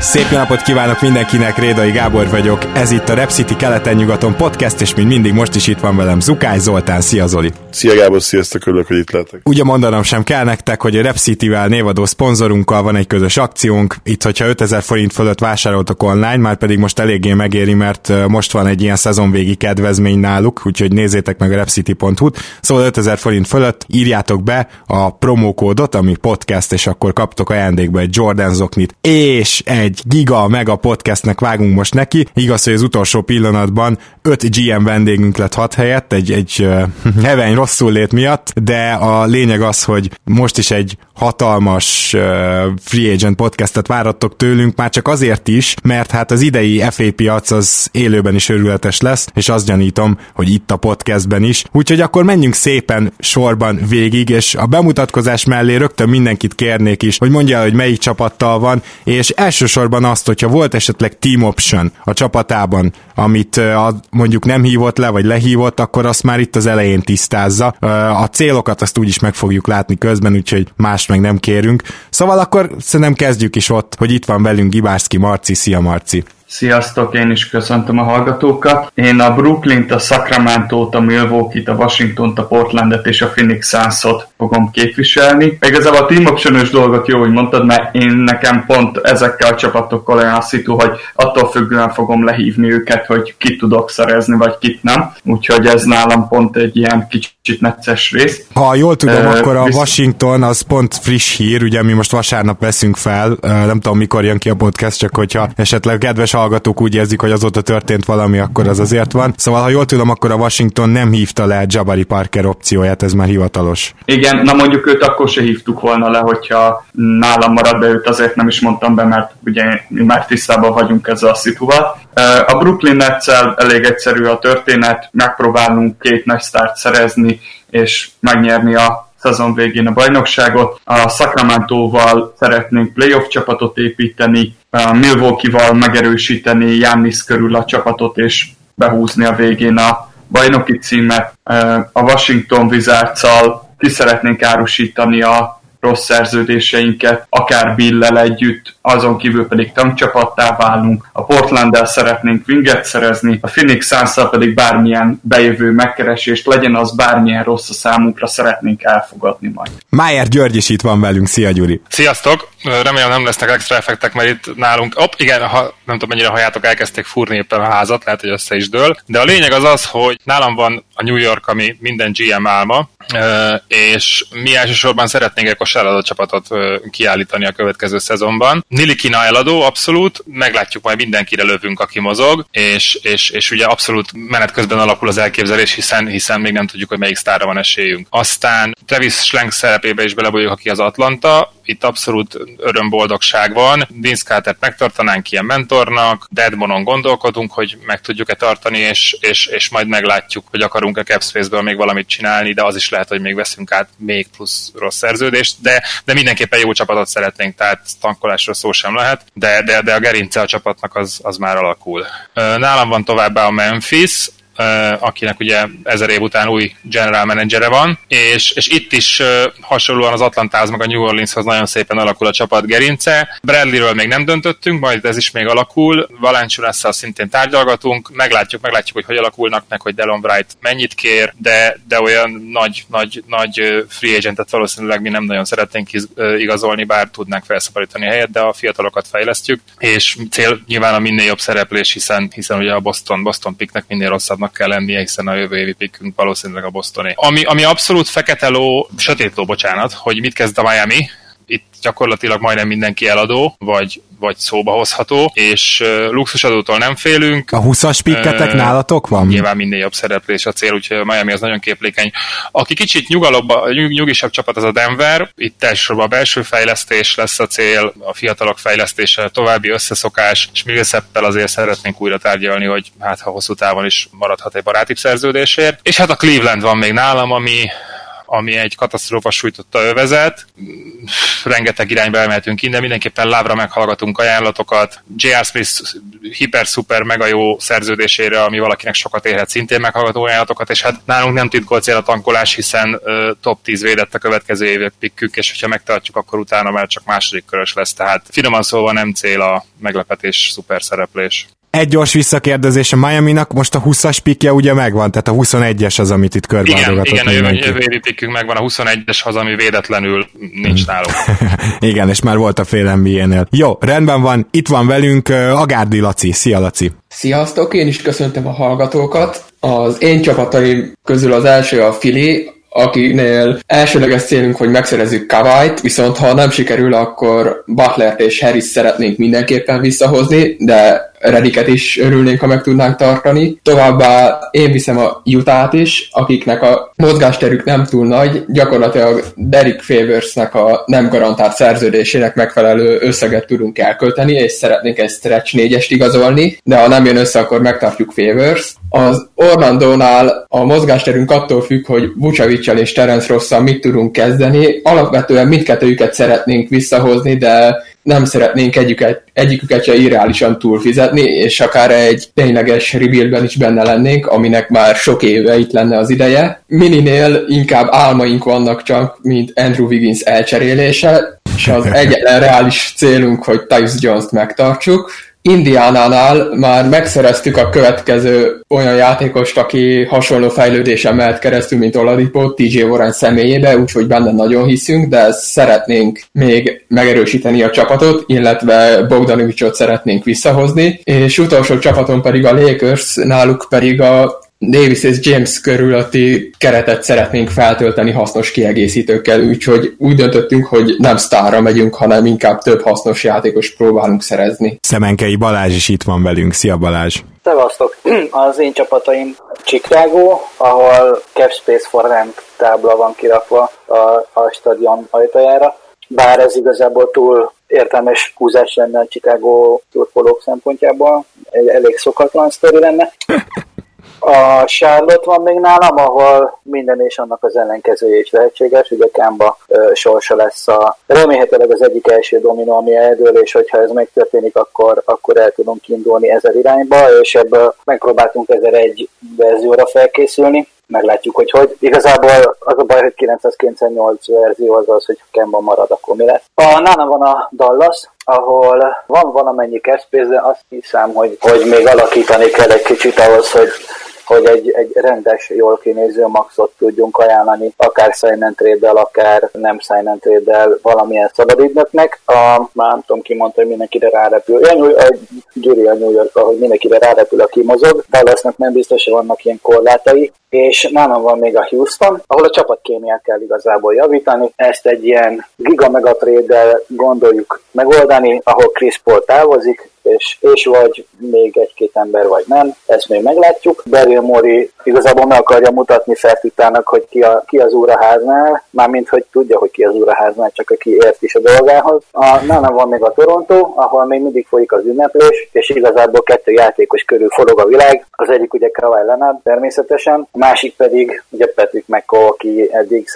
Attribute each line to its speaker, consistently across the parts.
Speaker 1: Szép jó napot kívánok mindenkinek, Rédai Gábor vagyok. Ez itt a Rep City keleten-nyugaton podcast, és mint mindig most is itt van velem Zukály Zoltán. Szia Zoli!
Speaker 2: Szia Gábor, sziasztok, örülök, hogy itt lehetek.
Speaker 1: Ugye mondanom sem kell nektek, hogy a Rep City-vel névadó szponzorunkkal van egy közös akciónk. Itt, hogyha 5000 forint fölött vásároltok online, már pedig most eléggé megéri, mert most van egy ilyen szezonvégi kedvezmény náluk, úgyhogy nézzétek meg a repcity.hu-t. Szóval 5000 forint fölött írjátok be a promókódot, ami podcast, és akkor kaptok ajándékba egy Jordan zoknit, és egy giga mega podcastnek vágunk most neki. Igaz, hogy az utolsó pillanatban 5 GM vendégünk lett 6 helyett, egy, egy heveny rosszul lét miatt, de a lényeg az, hogy most is egy hatalmas uh, free agent podcastet várattok tőlünk, már csak azért is, mert hát az idei FA piac az élőben is örületes lesz, és azt gyanítom, hogy itt a podcastben is. Úgyhogy akkor menjünk szépen sorban végig, és a bemutatkozás mellé rögtön mindenkit kérnék is, hogy mondja, hogy melyik csapattal van, és elsősorban azt, hogyha volt esetleg team option a csapatában, amit mondjuk nem hívott le, vagy lehívott, akkor azt már itt az elején tisztázza. A célokat azt úgyis meg fogjuk látni közben, úgyhogy más meg nem kérünk. Szóval akkor szerintem kezdjük is ott, hogy itt van velünk Gibárszki Marci. Szia Marci!
Speaker 3: Sziasztok, én is köszöntöm a hallgatókat. Én a Brooklyn-t, a Sacramento-t, a Milwaukee-t, a Washington-t, a Portlandet és a Phoenix Suns-ot fogom képviselni. Igazából a team option dolgot jó, hogy mondtad, mert én nekem pont ezekkel a csapatokkal olyan a szitu, hogy attól függően fogom lehívni őket, hogy kit tudok szerezni, vagy kit nem. Úgyhogy ez nálam pont egy ilyen kicsit necces rész.
Speaker 1: Ha jól tudom, uh, akkor a visz... Washington az pont friss hír, ugye mi most vasárnap veszünk fel, uh, nem tudom mikor jön ki a podcast, csak hogyha esetleg kedves hallgatók úgy érzik, hogy azóta történt valami, akkor az azért van. Szóval, ha jól tudom, akkor a Washington nem hívta le Jabari Parker opcióját, ez már hivatalos.
Speaker 3: Igen, na mondjuk őt akkor se hívtuk volna le, hogyha nálam marad, de őt azért nem is mondtam be, mert ugye mi már tisztában vagyunk ezzel a szituval. A Brooklyn nets elég egyszerű a történet, megpróbálunk két nagy sztárt szerezni, és megnyerni a szezon végén a bajnokságot. A Sacramento-val szeretnénk playoff csapatot építeni, a Milwaukee-val megerősíteni Jannis körül a csapatot, és behúzni a végén a bajnoki címet. A Washington wizards ki szeretnénk árusítani a rossz szerződéseinket, akár Billel együtt, azon kívül pedig tankcsapattá válunk, a portland szeretnénk winget szerezni, a Phoenix suns pedig bármilyen bejövő megkeresést, legyen az bármilyen rossz a számunkra, szeretnénk elfogadni majd.
Speaker 1: Májer György is itt van velünk, szia Gyuri!
Speaker 4: Sziasztok! Remélem nem lesznek extra effektek, mert itt nálunk, op, igen, ha, nem tudom mennyire halljátok, elkezdték fúrni éppen a házat, lehet, hogy össze is dől, de a lényeg az az, hogy nálam van a New York, ami minden GM álma, és mi elsősorban szeretnénk egy kosárlabda csapatot kiállítani a következő szezonban. Nilikina eladó, abszolút, meglátjuk, majd mindenkire lövünk, aki mozog, és, és, és ugye abszolút menet közben alakul az elképzelés, hiszen, hiszen még nem tudjuk, hogy melyik sztárra van esélyünk. Aztán Travis Schlenk szerepébe is belebújjuk, aki az Atlanta, itt abszolút örömboldogság van. Vince carter megtartanánk ilyen mentornak, Deadmonon gondolkodunk, hogy meg tudjuk-e tartani, és, és, és majd meglátjuk, hogy akarunk-e Capspace-ből még valamit csinálni, de az is lehet, hogy még veszünk át még plusz rossz szerződést, de, de mindenképpen jó csapatot szeretnénk, tehát tankolásra szó sem lehet, de, de, de a gerince a csapatnak az, az már alakul. Nálam van továbbá a Memphis, akinek ugye ezer év után új general managere van, és, és itt is hasonlóan az Atlantához meg a New Orleanshoz nagyon szépen alakul a csapat gerince. Bradleyről még nem döntöttünk, majd ez is még alakul. Valanciunasszal szintén tárgyalgatunk, meglátjuk, meglátjuk, hogy hogy alakulnak meg, hogy Delon Bright mennyit kér, de, de olyan nagy, nagy, nagy free agentet valószínűleg mi nem nagyon szeretnénk igazolni, bár tudnánk felszabadítani a helyet, de a fiatalokat fejlesztjük, és cél nyilván a minél jobb szereplés, hiszen, hiszen ugye a Boston, Boston picknek minél rosszabb Bostonnak kell lennie, hiszen a jövő évi pickünk valószínűleg a Bostoni. Ami, ami abszolút fekete ló, sötét ló, bocsánat, hogy mit kezd a Miami, gyakorlatilag majdnem mindenki eladó, vagy, vagy szóba hozható, és uh, luxusadótól nem félünk.
Speaker 1: A 20-as pikketek uh, nálatok van?
Speaker 4: Nyilván minél jobb szereplés a cél, úgyhogy Miami az nagyon képlékeny. Aki kicsit nyugalobba, nyug, nyugisabb csapat az a Denver, itt elsősorban a belső fejlesztés lesz a cél, a fiatalok fejlesztése, további összeszokás, és Millsappel azért szeretnénk újra tárgyalni, hogy hát ha hosszú távon is maradhat egy baráti szerződésért. És hát a Cleveland van még nálam, ami ami egy katasztrófa sújtotta övezet. Rengeteg irányba elmehetünk innen, mindenképpen lábra meghallgatunk ajánlatokat. J.R. Smith hiper-szuper mega jó szerződésére, ami valakinek sokat érhet, szintén meghallgató ajánlatokat, és hát nálunk nem titkolt cél a tankolás, hiszen uh, top 10 védett a következő évek pikkük, és hogyha megtartjuk, akkor utána már csak második körös lesz, tehát finoman szólva nem cél a meglepetés szuper szereplés.
Speaker 1: Egy gyors visszakérdezés a Miami-nak, most a 20-as pikje ugye megvan, tehát a 21-es az, amit itt körbeadogatott.
Speaker 4: Igen, igen, a jövő megvan, a 21-es az, ami védetlenül nincs hmm. nálunk.
Speaker 1: igen, és már volt a fél NBA-nél. Jó, rendben van, itt van velünk Agárdi Laci. Szia Laci!
Speaker 5: Sziasztok, én is köszöntöm a hallgatókat. Az én csapataim közül az első a Fili, akinél elsőleges célunk, hogy megszerezzük Kavajt, viszont ha nem sikerül, akkor Butler és Harris szeretnénk mindenképpen visszahozni, de Rediket is örülnénk, ha meg tudnánk tartani. Továbbá én viszem a Utah-t is, akiknek a mozgásterük nem túl nagy, gyakorlatilag Derek Favorsnek a nem garantált szerződésének megfelelő összeget tudunk elkölteni, és szeretnénk egy stretch négyest igazolni, de ha nem jön össze, akkor megtartjuk Favors. Az Orlandónál a mozgásterünk attól függ, hogy vucevic és Terence Rosszal mit tudunk kezdeni. Alapvetően mindkettőjüket szeretnénk visszahozni, de nem szeretnénk együket, egyiküket se irreálisan túlfizetni, és akár egy tényleges rebuildben is benne lennénk, aminek már sok éve itt lenne az ideje. Mininél inkább álmaink vannak csak, mint Andrew Wiggins elcserélése, és az egyetlen reális célunk, hogy Tyus Jones-t megtartsuk, Indiánánál már megszereztük a következő olyan játékost, aki hasonló fejlődésen mehet keresztül, mint Oladipo, TJ Warren személyébe, úgyhogy benne nagyon hiszünk, de szeretnénk még megerősíteni a csapatot, illetve Bogdanovicsot szeretnénk visszahozni, és utolsó csapaton pedig a Lakers, náluk pedig a Davis és James körülötti keretet szeretnénk feltölteni hasznos kiegészítőkkel, úgyhogy úgy döntöttünk, hogy nem sztárra megyünk, hanem inkább több hasznos játékos próbálunk szerezni.
Speaker 1: Szemenkei Balázs is itt van velünk. Szia Balázs!
Speaker 6: Szevasztok! Az én csapataim Chicago, ahol Cap Space for Rent tábla van kirakva a, a stadion ajtajára. Bár ez igazából túl értelmes húzás lenne a Chicago turkolók szempontjából, egy elég szokatlan sztori lenne. A Charlotte van még nálam, ahol minden és annak az ellenkezője is lehetséges, ugye Kámba sorsa lesz a remélhetőleg az egyik első dominó, ami eldől, és hogyha ez megtörténik, akkor, akkor el tudunk kiindulni ezer irányba, és ebből megpróbáltunk ezer egy verzióra felkészülni meglátjuk, hogy hogy. Igazából az a baj, hogy 998 verzió az az, hogy Kemba marad, akkor mi lesz. A, nálam van a Dallas, ahol van valamennyi keszpész, de azt hiszem, hogy, hogy még alakítani kell egy kicsit ahhoz, hogy hogy egy, egy rendes, jól kinéző maxot tudjunk ajánlani, akár trade akár nem trade valamilyen szabadügynöknek. A, már nem tudom ki mondta, hogy mindenkire rárepül. Ja, a Gyuri a New York, hogy mindenkire rárepül, aki mozog. Dallasnak nem biztos, hogy vannak ilyen korlátai. És nálam van még a Houston, ahol a csapatkémiát kell igazából javítani. Ezt egy ilyen giga megatrade gondoljuk megoldani, ahol Chris Paul távozik, és, és vagy még egy-két ember, vagy nem, ezt még meglátjuk. Beryl Mori igazából meg akarja mutatni Fertitának, hogy ki, a, ki az úraháznál, mármint hogy tudja, hogy ki az úraháznál, csak aki ért is a dolgához. A, nálam van még a Toronto, ahol még mindig folyik az ünneplés, és igazából kettő játékos körül forog a világ. Az egyik ugye Kawhi Leonard természetesen, a másik pedig ugye Patrick McCall, aki eddig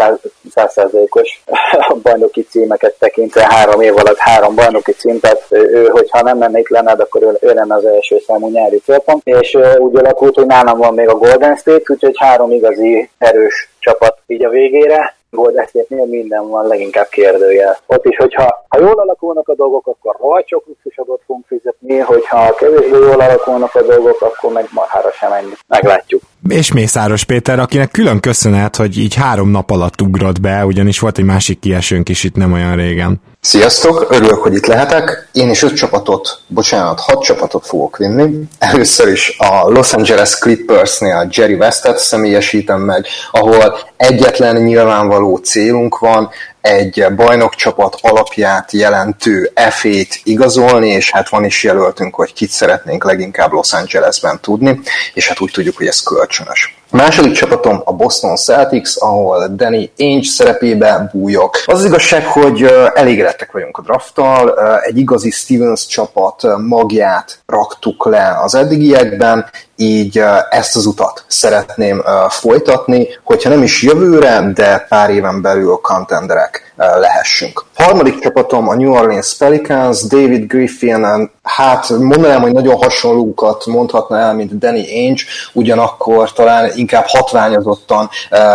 Speaker 6: százszázalékos bajnoki címeket tekintve három év alatt három bajnoki címet, ő, hogyha nem lenne itt Leonard, akkor ő, ő lenne az első számú nyári célpont, és úgy alakult, hogy nálam van még a Golden State, úgyhogy három igazi erős csapat így a végére. Golden State-nél minden van, leginkább kérdőjel. Ott is, hogyha ha jól alakulnak a dolgok, akkor rohadt sok luxusadót fogunk fizetni, hogyha kevésbé jól alakulnak a dolgok, akkor meg marhára sem ennyi. Meglátjuk
Speaker 1: és Mészáros Péter, akinek külön köszönhet, hogy így három nap alatt ugrott be, ugyanis volt egy másik kiesőnk is itt nem olyan régen.
Speaker 7: Sziasztok, örülök, hogy itt lehetek. Én is öt csapatot, bocsánat, hat csapatot fogok vinni. Először is a Los Angeles Clippersnél Jerry Westet személyesítem meg, ahol egyetlen nyilvánvaló célunk van, egy bajnokcsapat alapját jelentő F-ét igazolni, és hát van is jelöltünk, hogy kit szeretnénk leginkább Los Angelesben tudni, és hát úgy tudjuk, hogy ez kölcsönös. A második csapatom a Boston Celtics, ahol Danny Ainge szerepébe bújok. Az, az igazság, hogy elégedettek vagyunk a drafttal, egy igazi Stevens csapat magját raktuk le az eddigiekben, így ezt az utat szeretném folytatni, hogyha nem is jövőre, de pár éven belül contenderek lehessünk. Harmadik csapatom a New Orleans Pelicans, David Griffin, hát mondanám, hogy nagyon hasonlókat mondhatna el, mint Danny Ainge, ugyanakkor talán inkább hatványozottan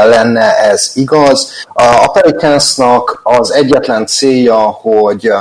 Speaker 7: lenne ez igaz. A Pelicansnak az egyetlen célja, hogy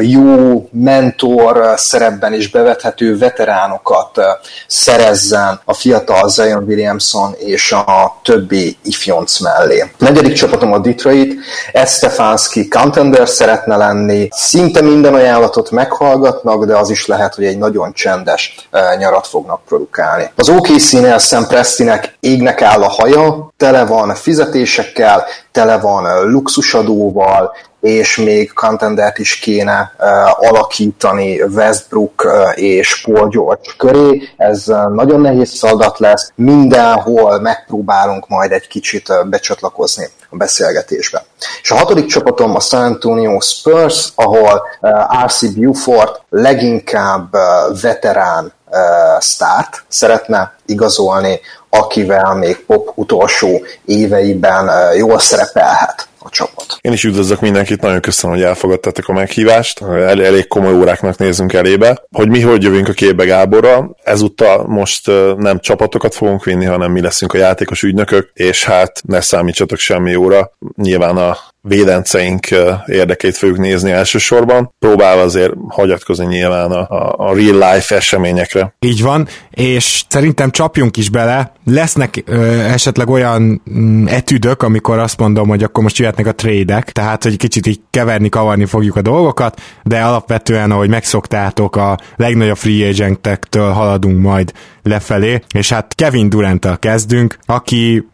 Speaker 7: jó mentor szerepben is bevethető veteránokat szerezzen a fiatal Zion Williamson és a többi ifjonc mellé. A negyedik csapatom a Detroit, Estefanski contender szeretne lenni, szinte minden ajánlatot meghallgatnak, de az is lehet, hogy egy nagyon csendes nyarat fognak produkálni. Az OKC-nél Sam Prestinek égnek áll a haja, tele van fizetésekkel, tele van luxusadóval, és még contendert is kéne uh, alakítani Westbrook uh, és Paul George köré. Ez uh, nagyon nehéz feladat lesz. Mindenhol megpróbálunk majd egy kicsit uh, becsatlakozni a beszélgetésbe. És a hatodik csapatom a San Antonio Spurs, ahol uh, RC Buford leginkább uh, veterán uh, start szeretne igazolni, akivel még pop utolsó éveiben uh, jól szerepelhet a csapat.
Speaker 2: Én is üdvözlök mindenkit, nagyon köszönöm, hogy elfogadtátok a meghívást. El, elég komoly óráknak nézünk elébe. Hogy mi hogy jövünk a képbe Gáborra, ezúttal most nem csapatokat fogunk vinni, hanem mi leszünk a játékos ügynökök, és hát ne számítsatok semmi óra. Nyilván a védenceink érdekeit fogjuk nézni elsősorban, próbálva azért hagyatkozni nyilván a, a real life eseményekre.
Speaker 1: Így van, és szerintem csapjunk is bele, lesznek ö, esetleg olyan mm, etüdök, amikor azt mondom, hogy akkor most jöhetnek a trédek, tehát hogy kicsit így keverni, kavarni fogjuk a dolgokat, de alapvetően, ahogy megszoktátok, a legnagyobb free agentektől haladunk majd lefelé, és hát Kevin durant kezdünk, aki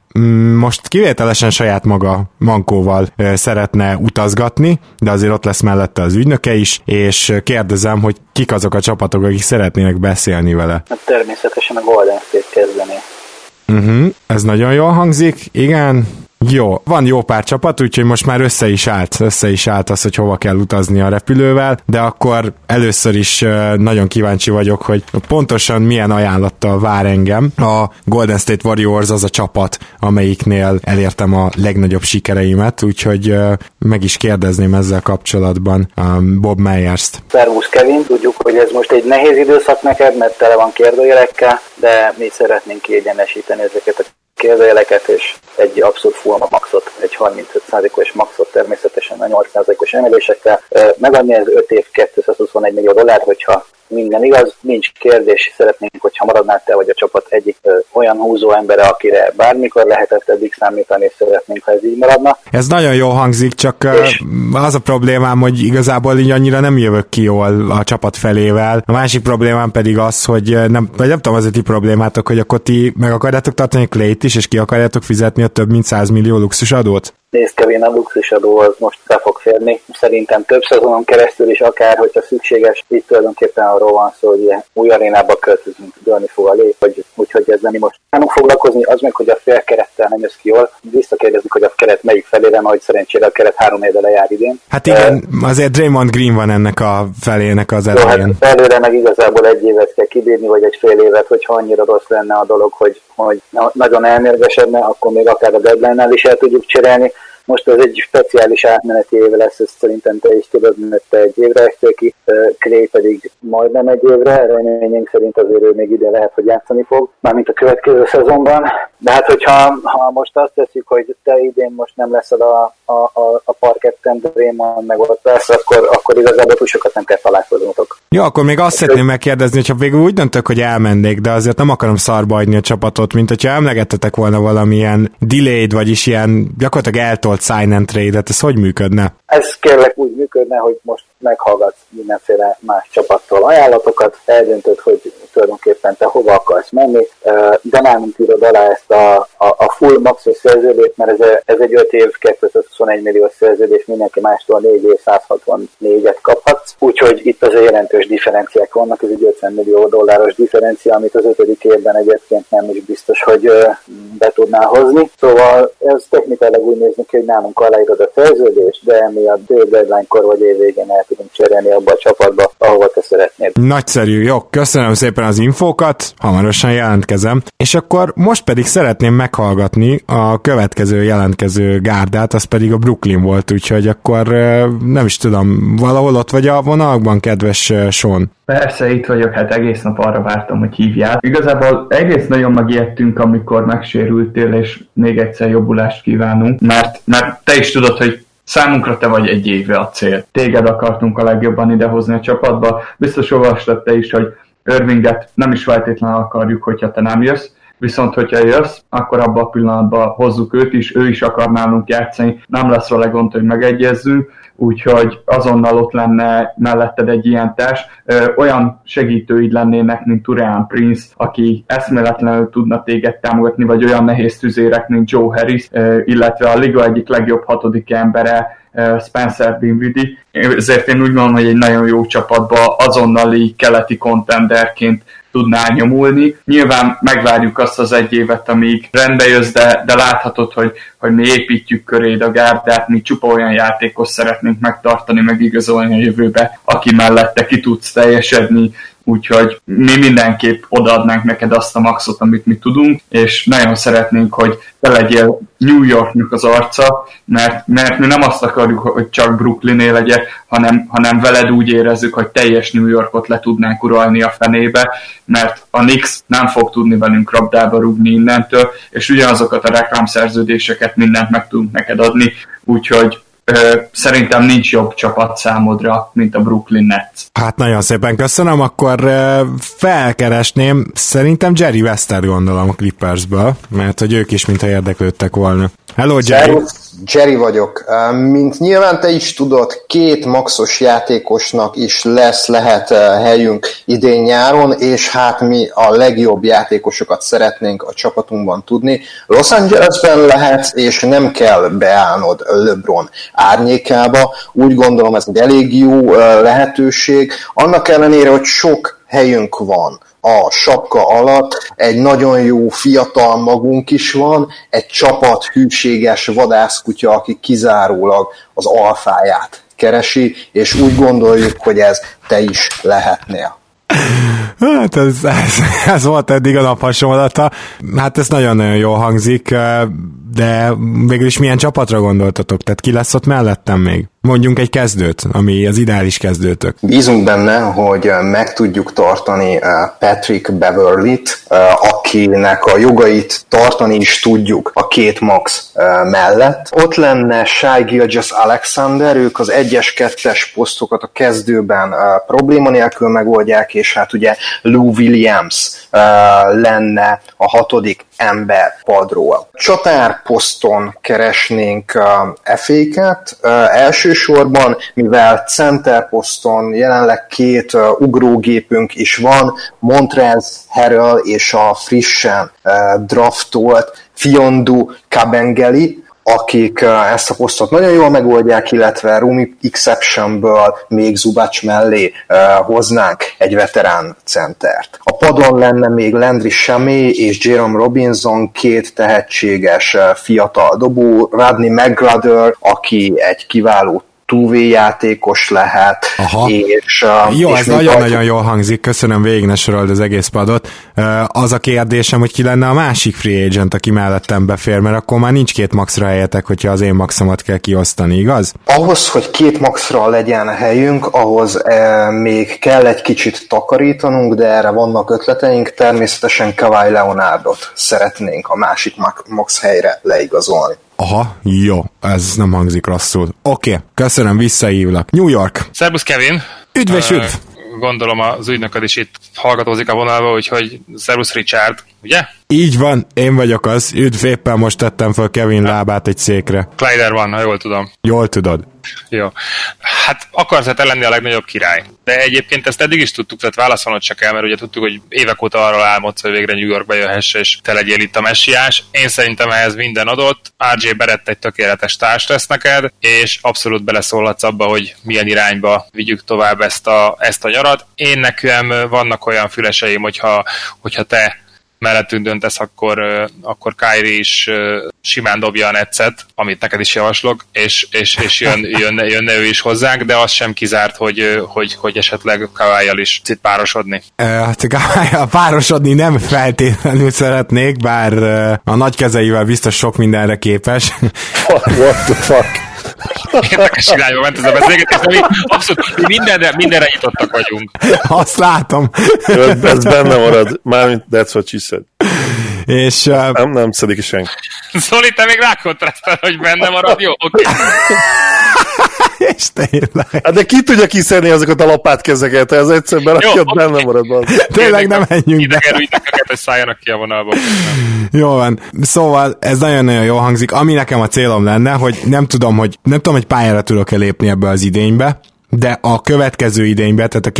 Speaker 1: most kivételesen saját maga mankóval szeretne utazgatni, de azért ott lesz mellette az ügynöke is, és kérdezem, hogy kik azok a csapatok, akik szeretnének beszélni vele.
Speaker 6: Hát természetesen a Golden State kezdeni.
Speaker 1: Uh-huh, ez nagyon jól hangzik, igen. Jó, van jó pár csapat, úgyhogy most már össze is állt, össze is állt az, hogy hova kell utazni a repülővel, de akkor először is nagyon kíváncsi vagyok, hogy pontosan milyen ajánlattal vár engem. A Golden State Warriors az a csapat, amelyiknél elértem a legnagyobb sikereimet, úgyhogy meg is kérdezném ezzel kapcsolatban Bob Meyers-t.
Speaker 6: Szervusz Kevin, tudjuk, hogy ez most egy nehéz időszak neked, mert tele van kérdőjelekkel, de mi szeretnénk kiegyenesíteni ezeket a kérdőjeleket, és egy abszolút full maxot, egy 35%-os maxot természetesen a 8%-os emelésekkel. Megadni, ez 5 év 221 millió dollár, hogyha minden igaz, nincs kérdés, szeretnénk, hogyha maradnál te vagy a csapat egyik olyan húzó embere, akire bármikor lehetett eddig számítani, és szeretnénk, ha ez így maradna.
Speaker 1: Ez nagyon jó hangzik, csak és... az a problémám, hogy igazából így annyira nem jövök ki jól a csapat felével. A másik problémám pedig az, hogy nem, vagy nem tudom, az a ti problémátok, hogy akkor ti meg akarjátok tartani Clayt is, és ki akarjátok fizetni a több mint 100 millió luxusadót?
Speaker 6: Nézd Kevin, a luxusadó az most be fog férni. Szerintem több szezonon keresztül is akár, hogyha szükséges, itt tulajdonképpen arról van szó, hogy új arénába költözünk, dőlni fog a lép, hogy, úgyhogy ez nem most nem foglalkozni, az meg, hogy a félkerettel nem jössz ki jól. Visszakérdezik, hogy a keret melyik felére, majd szerencsére a keret három éve lejár idén.
Speaker 1: Hát igen, uh, azért Draymond Green van ennek a felének az elején. Jó,
Speaker 6: hát felére meg igazából egy évet kell kibírni, vagy egy fél évet, hogyha annyira rossz lenne a dolog, hogy, hogy nagyon elmérgesedne, akkor még akár a deadline-nál is el tudjuk cserélni most ez egy speciális átmeneti éve lesz, ezt szerintem te is tudod, mert te egy évre estél ki, Clay pedig majdnem egy évre, reményénk szerint azért ő még ide lehet, hogy játszani fog, mármint a következő szezonban. De hát, hogyha ha most azt teszik, hogy te idén most nem lesz a, a, a, a parketten Draymond meg ott lesz, akkor, akkor igazából túl sokat nem kell találkoznotok.
Speaker 1: Jó, akkor még azt szeretném megkérdezni, hogyha végül úgy döntök, hogy elmennék, de azért nem akarom szarba adni a csapatot, mint hogyha emlegettetek volna valamilyen delayed, vagyis ilyen gyakorlatilag eltolt sign and trade-et, ez hogy működne?
Speaker 6: Ez kérlek úgy működne, hogy most meghallgatsz mindenféle más csapattól ajánlatokat, eldöntöd, hogy tulajdonképpen te hova akarsz menni, de nálunk írod alá ezt a, a, a full maxos szerződés, mert ez, ez egy 5 év 221 millió szerződés, mindenki mástól 4 év 164-et kaphatsz, úgyhogy itt azért jelentős differenciák vannak, ez egy 50 millió dolláros differencia, amit az ötödik évben egyébként nem is biztos, hogy be tudná hozni. Szóval ez technikailag úgy néz ki, hogy nálunk aláírod a szerződés, de mi a deadline-kor vagy év végén el tudunk cserélni abba a csapatba, ahova te szeretnéd.
Speaker 1: Nagyszerű, jó, köszönöm szépen az infókat, hamarosan jelentkezem. És akkor most pedig szeretném meghallgatni a következő jelentkező gárdát, az pedig a Brooklyn volt, úgyhogy akkor nem is tudom, valahol ott vagy a vonalakban, kedves Sean?
Speaker 3: Persze, itt vagyok, hát egész nap arra vártam, hogy hívjál. Igazából egész nagyon megijedtünk, amikor megsérültél, és még egyszer jobbulást kívánunk, mert, mert te is tudod, hogy Számunkra te vagy egy éve a cél. Téged akartunk a legjobban idehozni a csapatba. Biztos olvastad te is, hogy Irvinget nem is feltétlenül akarjuk, hogyha te nem jössz, viszont hogyha jössz, akkor abban a pillanatban hozzuk őt is, ő is akar nálunk játszani, nem lesz vele gond, hogy megegyezzünk, úgyhogy azonnal ott lenne melletted egy ilyen társ. Olyan segítőid lennének, mint Turian Prince, aki eszméletlenül tudna téged támogatni, vagy olyan nehéz tüzérek, mint Joe Harris, illetve a liga egyik legjobb hatodik embere, Spencer Dinwiddie. Ezért én úgy gondolom, hogy egy nagyon jó csapatba azonnali keleti kontenderként tudná nyomulni. Nyilván megvárjuk azt az egy évet, amíg rendbe jössz, de, de láthatod, hogy, hogy mi építjük köréd a gárdát, mi csupa olyan játékos szeretnénk megtartani, megigazolni a jövőbe, aki mellette ki tudsz teljesedni, úgyhogy mi mindenképp odaadnánk neked azt a maxot, amit mi tudunk, és nagyon szeretnénk, hogy te legyél New Yorknak az arca, mert, mert mi nem azt akarjuk, hogy csak Brooklyné legyek, hanem, hanem veled úgy érezzük, hogy teljes New Yorkot le tudnánk uralni a fenébe, mert a Knicks nem fog tudni velünk rabdába rúgni innentől, és ugyanazokat a reklámszerződéseket mindent meg tudunk neked adni, úgyhogy szerintem nincs jobb csapat számodra, mint a Brooklyn Nets.
Speaker 1: Hát nagyon szépen köszönöm, akkor felkeresném, szerintem Jerry Wester gondolom a Clippersből, mert hogy ők is mintha érdeklődtek volna. Hello Jerry! Szervusz.
Speaker 7: Jerry vagyok. Mint nyilván te is tudod, két maxos játékosnak is lesz, lehet helyünk idén nyáron, és hát mi a legjobb játékosokat szeretnénk a csapatunkban tudni. Los Angelesben lehet, és nem kell beállnod LeBron árnyékába. Úgy gondolom ez egy elég jó lehetőség. Annak ellenére, hogy sok helyünk van a sapka alatt egy nagyon jó fiatal magunk is van, egy csapat hűséges vadászkutya, aki kizárólag az alfáját keresi, és úgy gondoljuk, hogy ez te is lehetnél.
Speaker 1: Hát ez, ez, ez volt eddig a nap hasonlata. Hát ez nagyon-nagyon jól hangzik, de végül is milyen csapatra gondoltatok? Tehát ki lesz ott mellettem még? Mondjunk egy kezdőt, ami az ideális kezdőtök.
Speaker 7: Bízunk benne, hogy meg tudjuk tartani Patrick Beverly-t, akinek a jogait tartani is tudjuk a két max mellett. Ott lenne Shai Gilgis Alexander, ők az egyes-kettes posztokat a kezdőben probléma nélkül megoldják, és hát ugye Lou Williams lenne a hatodik ember padról. Csatár poszton keresnénk eféket, elsősorban, mivel center poszton jelenleg két ugrógépünk is van, Montrez Harrell és a frissen draftolt Fiondu Kabengeli, akik ezt a posztot nagyon jól megoldják, illetve Rumi Exceptionből még Zubac mellé hoznánk egy veterán centert. A padon lenne még Landry Samé és Jerome Robinson, két tehetséges fiatal dobó, Rodney McGrather, aki egy kiváló túvé játékos lehet.
Speaker 1: Aha. És, Jó, és ez nagyon-nagyon jól hangzik, köszönöm végig ne sorold az egész padot. Az a kérdésem, hogy ki lenne a másik free agent, aki mellettem befér, mert akkor már nincs két maxra helyetek, hogyha az én maxomat kell kiosztani, igaz?
Speaker 7: Ahhoz, hogy két maxra legyen helyünk, ahhoz még kell egy kicsit takarítanunk, de erre vannak ötleteink, természetesen Kawhi Leonardot szeretnénk a másik max helyre leigazolni.
Speaker 1: Aha, jó, ez nem hangzik rosszul. Oké, okay, köszönöm, visszahívlak. New York.
Speaker 4: Szerbusz Kevin.
Speaker 1: Üdv és üdv.
Speaker 4: Gondolom az ügynököd is itt hallgatózik a vonalba, úgyhogy Szerbusz Richard, ugye?
Speaker 1: Így van, én vagyok az. Üdv, éppen most tettem fel Kevin lábát egy székre.
Speaker 4: Kleider van, ha jól tudom.
Speaker 1: Jól tudod.
Speaker 4: Jó. Hát akarsz te lenni a legnagyobb király. De egyébként ezt eddig is tudtuk, tehát válaszolnod csak el, mert ugye tudtuk, hogy évek óta arról álmodsz, hogy végre New Yorkba jöhess, és te legyél itt a messiás. Én szerintem ehhez minden adott. RJ Berett egy tökéletes társ lesz neked, és abszolút beleszólhatsz abba, hogy milyen irányba vigyük tovább ezt a, ezt a nyarat. Én nekem vannak olyan füleseim, hogyha, hogyha te mellettünk döntesz, akkor, akkor Kyrie is simán dobja a netszet, amit neked is javaslok, és, és, és jön, jönne, jönne ő is hozzánk, de az sem kizárt, hogy, hogy, hogy esetleg kawhi is cit párosodni.
Speaker 1: Hát kawhi párosodni nem feltétlenül szeretnék, bár a nagy kezeivel biztos sok mindenre képes.
Speaker 2: What the fuck?
Speaker 4: Érdekes irányba ment ez a beszélgetés, de mi abszolút mi mindenre, mindenre nyitottak vagyunk.
Speaker 1: Azt látom.
Speaker 2: Ez benne marad, mármint that's what she said.
Speaker 1: És, uh...
Speaker 2: Nem, nem szedik ki senki.
Speaker 4: Zoli, te még rákontrasztál, hogy benne marad, jó? Oké. Okay.
Speaker 1: És tényleg.
Speaker 2: Hát de ki tudja kiszedni azokat a lapátkezeket, ez egyszerűen berakja, benne marad. Az.
Speaker 1: Tényleg nem menjünk be.
Speaker 4: Idegerültek hogy szálljanak ki a vonalból.
Speaker 1: Jó van. Szóval ez nagyon-nagyon jó hangzik. Ami nekem a célom lenne, hogy nem tudom, hogy nem tudom, hogy pályára tudok-e lépni ebbe az idénybe, de a következő idénybe, tehát a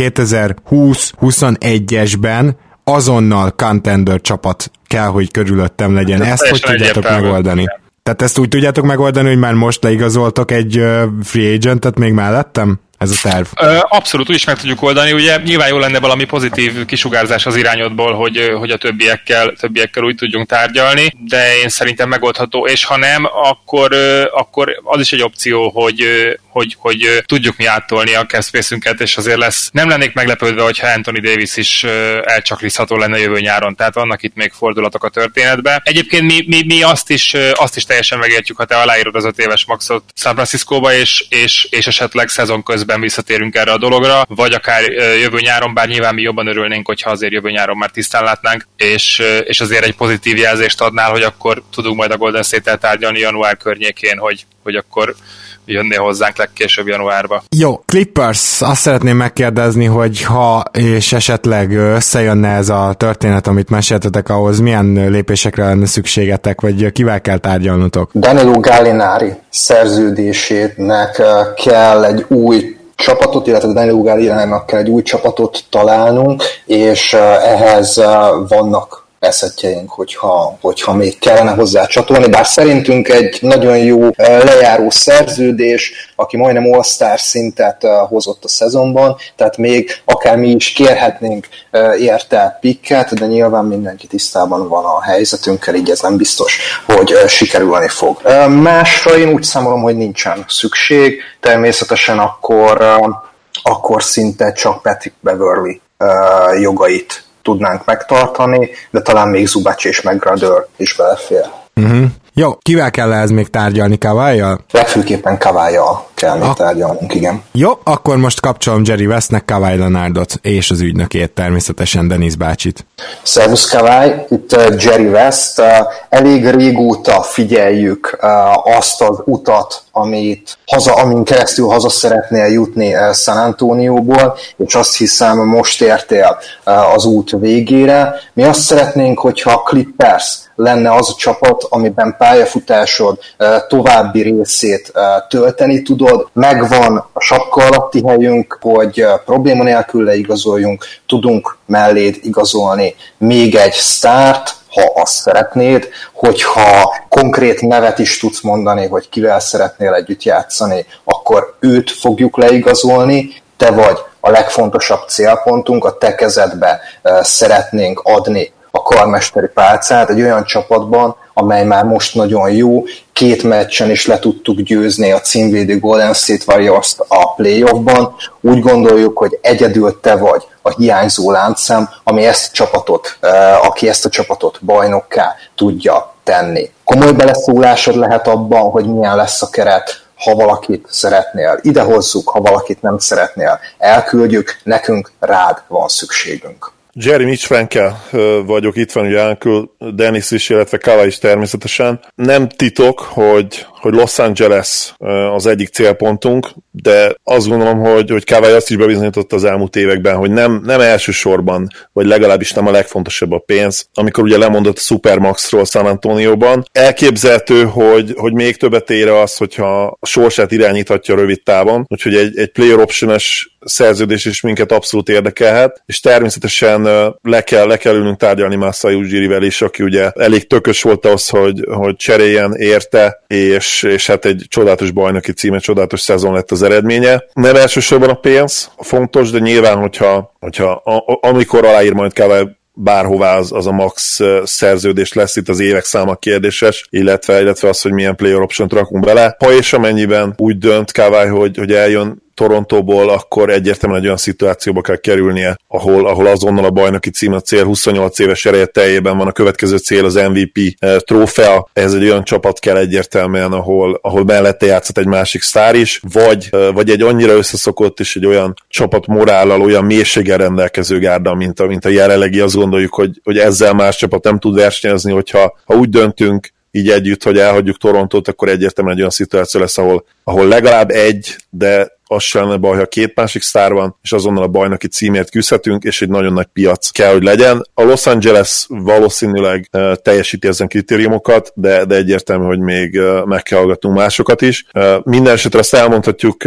Speaker 1: 2020-21-esben azonnal contender csapat kell, hogy körülöttem legyen. Ez Ezt hogy tudjátok megoldani? Tehát ezt úgy tudjátok megoldani, hogy már most leigazoltok egy free agentet még mellettem? Ez a terv.
Speaker 4: Abszolút úgy is meg tudjuk oldani. Ugye nyilván jó lenne valami pozitív kisugárzás az irányodból, hogy, hogy a többiekkel, többiekkel úgy tudjunk tárgyalni, de én szerintem megoldható, és ha nem, akkor, akkor az is egy opció, hogy, hogy, hogy tudjuk mi áttolni a kezdfészünket, és azért lesz. Nem lennék meglepődve, hogyha Anthony Davis is elcsaklizható lenne jövő nyáron, tehát vannak itt még fordulatok a történetbe. Egyébként mi, mi, mi azt, is, azt is teljesen megértjük, ha te aláírod az öt éves maxot San Francisco-ba, és, és, és esetleg szezon közben visszatérünk erre a dologra, vagy akár jövő nyáron, bár nyilván mi jobban örülnénk, hogyha azért jövő nyáron már tisztán látnánk, és, és azért egy pozitív jelzést adnál, hogy akkor tudunk majd a Golden State-tel tárgyalni január környékén, hogy, hogy akkor jönni hozzánk legkésőbb januárba.
Speaker 1: Jó, Clippers, azt szeretném megkérdezni, hogy ha és esetleg összejönne ez a történet, amit meséltetek, ahhoz milyen lépésekre lenne szükségetek, vagy kivel kell tárgyalnotok?
Speaker 7: Danilo Gallinari szerződésének kell egy új csapatot, illetve Danilo Gallinari-nak kell egy új csapatot találnunk, és ehhez vannak eszetjeink, hogyha, hogyha még kellene hozzá csatolni, bár szerintünk egy nagyon jó lejáró szerződés, aki majdnem all szintet hozott a szezonban, tehát még akár mi is kérhetnénk érte pikket, de nyilván mindenki tisztában van a helyzetünkkel, így ez nem biztos, hogy sikerülni fog. Másra én úgy számolom, hogy nincsen szükség, természetesen akkor, akkor szinte csak Patrick Beverly jogait tudnánk megtartani, de talán még Zubac és McGrader is belefér.
Speaker 1: Uh-huh. Jó, kivel kell ez még tárgyalni, Kavályjal?
Speaker 7: Legfőképpen Kavályjal kell még a... tárgyalnunk, igen.
Speaker 1: Jó, akkor most kapcsolom Jerry Westnek Kavály Leonardot és az ügynökét, természetesen Denis bácsit.
Speaker 7: Szervusz Kavály, itt uh, Jerry West. Uh, elég régóta figyeljük uh, azt az utat, amit haza, amin keresztül haza szeretnél jutni San Antonioból, és azt hiszem most értél az út végére. Mi azt szeretnénk, hogyha a Clippers lenne az a csapat, amiben pályafutásod további részét tölteni tudod. Megvan a sapka alatti helyünk, hogy probléma nélkül leigazoljunk, tudunk melléd igazolni még egy sztárt, ha azt szeretnéd, hogyha konkrét nevet is tudsz mondani, hogy kivel szeretnél együtt játszani, akkor őt fogjuk leigazolni, te vagy a legfontosabb célpontunk, a te kezedbe szeretnénk adni a karmesteri pálcát egy olyan csapatban, amely már most nagyon jó, két meccsen is le tudtuk győzni a címvédő Golden State warriors a playoffban. Úgy gondoljuk, hogy egyedül te vagy a hiányzó láncszem, ami ezt a csapatot, aki ezt a csapatot bajnokká tudja tenni. Komoly beleszólásod lehet abban, hogy milyen lesz a keret, ha valakit szeretnél, idehozzuk, ha valakit nem szeretnél, elküldjük, nekünk rád van szükségünk.
Speaker 2: Jerry Mitch Frankel vagyok, itt van ugye Uncle Dennis is, illetve Kava is természetesen. Nem titok, hogy hogy Los Angeles az egyik célpontunk, de azt gondolom, hogy, hogy Kawai azt is bebizonyította az elmúlt években, hogy nem, nem elsősorban, vagy legalábbis nem a legfontosabb a pénz. Amikor ugye lemondott a Supermaxról San Antonioban, elképzelhető, hogy, hogy még többet ér az, hogyha a sorsát irányíthatja rövid távon, úgyhogy egy, egy player option-es szerződés is minket abszolút érdekelhet, és természetesen le kell, le kell ülnünk tárgyalni Masai Ujirivel is, aki ugye elég tökös volt az, hogy, hogy cseréljen érte, és, és hát egy csodálatos bajnoki címe, csodálatos szezon lett az eredménye. Nem elsősorban a pénz fontos, de nyilván, hogyha, hogyha a, amikor aláír majd kell bárhová az, az a max szerződés lesz, itt az évek száma kérdéses, illetve, illetve az, hogy milyen player option rakunk bele. Ha és amennyiben úgy dönt Kawai, hogy, hogy eljön Torontóból, akkor egyértelműen egy olyan szituációba kell kerülnie, ahol, ahol azonnal a bajnoki cím a cél 28 éves ereje teljében van, a következő cél az MVP eh, trófea, ez egy olyan csapat kell egyértelműen, ahol, ahol mellette játszott egy másik sztár is, vagy, eh, vagy egy annyira összeszokott és egy olyan csapat morállal, olyan mélységgel rendelkező gárda, mint a, mint a jelenlegi, azt gondoljuk, hogy, hogy ezzel más csapat nem tud versenyezni, hogyha ha úgy döntünk, így együtt, hogy elhagyjuk Torontót, akkor egyértelműen egy olyan szituáció lesz, ahol, ahol legalább egy, de az sem lenne baj, ha két másik sztár van, és azonnal a bajnoki címért küzdhetünk, és egy nagyon nagy piac kell, hogy legyen. A Los Angeles valószínűleg uh, teljesíti ezen kritériumokat, de, de egyértelmű, hogy még uh, meg kell hallgatnunk másokat is. Uh, minden esetre azt elmondhatjuk,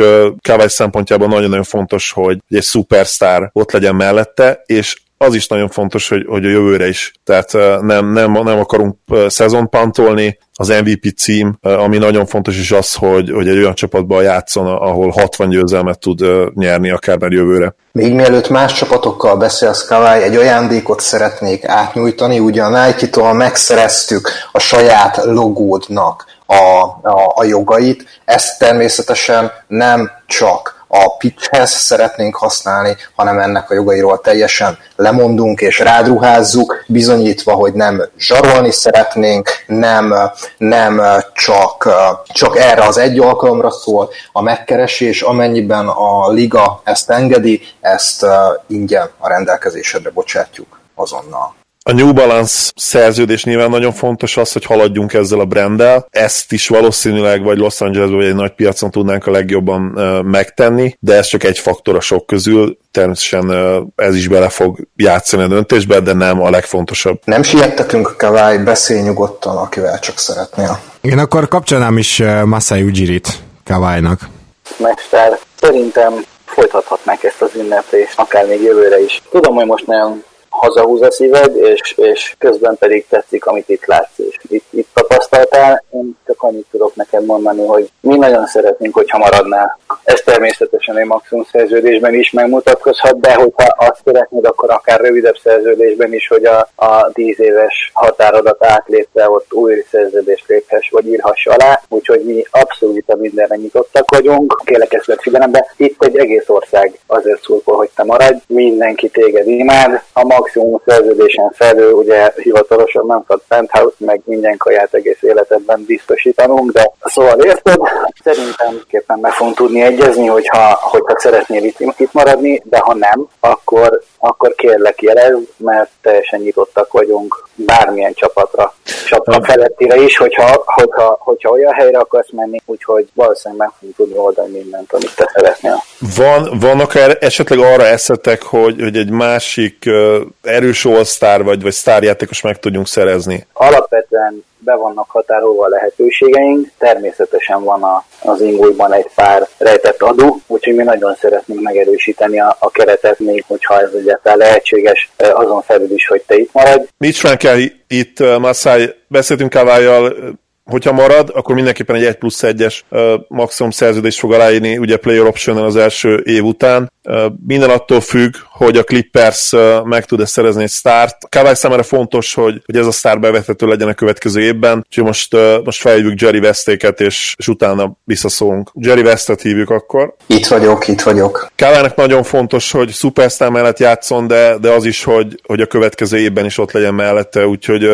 Speaker 2: Kawai szempontjából nagyon-nagyon fontos, hogy egy szupersztár ott legyen mellette, és az is nagyon fontos, hogy, hogy a jövőre is. Tehát nem, nem, nem akarunk szezon pantolni, az MVP cím, ami nagyon fontos is az, hogy, hogy egy olyan csapatban játszon, ahol 60 győzelmet tud nyerni akár már jövőre.
Speaker 7: Még mielőtt más csapatokkal beszélsz, Kawai, egy ajándékot szeretnék átnyújtani. Ugye a Nike-tól megszereztük a saját logódnak a, a, a jogait. Ezt természetesen nem csak a pitchhez szeretnénk használni, hanem ennek a jogairól teljesen lemondunk és rádruházzuk, bizonyítva, hogy nem zsarolni szeretnénk, nem, nem csak, csak erre az egy alkalomra szól a megkeresés, amennyiben a liga ezt engedi, ezt ingyen a rendelkezésedre bocsátjuk azonnal.
Speaker 2: A New Balance szerződés nyilván nagyon fontos az, hogy haladjunk ezzel a branddel. Ezt is valószínűleg vagy Los Angelesben vagy egy nagy piacon tudnánk a legjobban uh, megtenni, de ez csak egy faktor a sok közül. Természetesen uh, ez is bele fog játszani a döntésbe, de nem a legfontosabb.
Speaker 7: Nem siettetünk, Kawai, beszélj nyugodtan, akivel csak szeretnél.
Speaker 1: Én akkor kapcsolnám is Masai Ujirit Kawai-nak.
Speaker 6: Mester, szerintem folytathatnák ezt az ünneplést, akár még jövőre is. Tudom, hogy most nagyon hazahúz a szíved, és, és közben pedig tetszik, amit itt látsz, és itt, itt tapasztaltál. Én csak annyit tudok neked mondani, hogy mi nagyon szeretnénk, hogyha maradnál. Ez természetesen egy maximum szerződésben is megmutatkozhat, de hogyha azt szeretnéd, akkor akár rövidebb szerződésben is, hogy a, a 10 éves határodat átlépve ott új szerződést léphess, vagy írhass alá. Úgyhogy mi abszolút a mindenre nyitottak vagyunk. Kérlek ezt vett figyelembe. Itt egy egész ország azért szurkol, hogy te maradj. Mindenki téged imád. A maximum szerződésen felül ugye hivatalosan nem tud penthouse, meg minden kaját egész életedben biztosítanunk, de szóval érted, szerintem képpen meg fogunk tudni egyezni, hogyha, hogyha szeretnél itt, itt maradni, de ha nem, akkor, akkor kérlek jelez, mert teljesen nyitottak vagyunk bármilyen csapatra, csapat felettire is, hogyha, hogyha, hogyha olyan helyre akarsz menni, úgyhogy valószínűleg meg fogunk tudni oldani mindent, amit te szeretnél.
Speaker 2: Van, van akár esetleg arra eszetek, hogy, hogy egy másik uh, erős all vagy, vagy sztárjátékos meg tudjunk szerezni?
Speaker 6: Alapvetően be vannak határolva a lehetőségeink, természetesen van a, az ingújban egy pár rejtett adó, úgyhogy mi nagyon szeretnénk megerősíteni a, a keretet, még hogyha ez egyáltalán lehetséges, azon felül is, hogy te itt maradj.
Speaker 2: Mit kell itt, Massai, beszéltünk Kávályjal, hogyha marad, akkor mindenképpen egy 1 plusz 1-es uh, maximum szerződést fog aláírni, ugye player option az első év után. Uh, minden attól függ, hogy a Clippers uh, meg tud-e szerezni egy sztárt. Kawai számára fontos, hogy, hogy ez a sztár bevethető legyen a következő évben, úgyhogy most, most felhívjuk Jerry Westéket, és, és utána visszaszólunk. Jerry Westet hívjuk akkor.
Speaker 7: Itt vagyok, itt vagyok.
Speaker 2: Kawainak nagyon fontos, hogy szupersztár mellett játszon, de, de az is, hogy, hogy a következő évben is ott legyen mellette, úgyhogy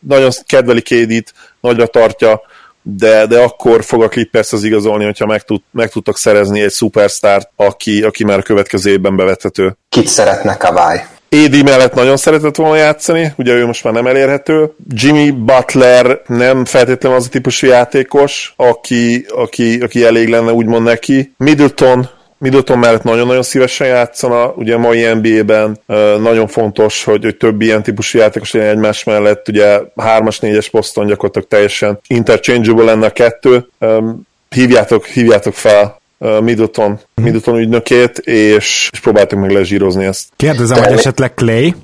Speaker 2: nagyon kedveli Kédit, nagyra tartja, de, de akkor fog a Clippers az igazolni, hogyha meg, tud, meg tudtak szerezni egy szupersztárt, aki, aki már a következő évben bevethető.
Speaker 7: Kit szeretne Kawai?
Speaker 2: AD mellett nagyon szeretett volna játszani, ugye ő most már nem elérhető. Jimmy Butler nem feltétlenül az a típusú játékos, aki, aki, aki elég lenne úgymond neki. Middleton Middleton mellett nagyon-nagyon szívesen játszana, ugye a mai NBA-ben nagyon fontos, hogy, hogy több ilyen típusú játékos legyen egymás mellett, ugye 3-as, 4-es poszton gyakorlatilag teljesen interchangeable lenne a kettő. Hívjátok, hívjátok fel Middleton, mhm. Middleton ügynökét, és, és próbáltuk meg lezsírozni ezt.
Speaker 1: Kérdezem, hogy esetleg Clay?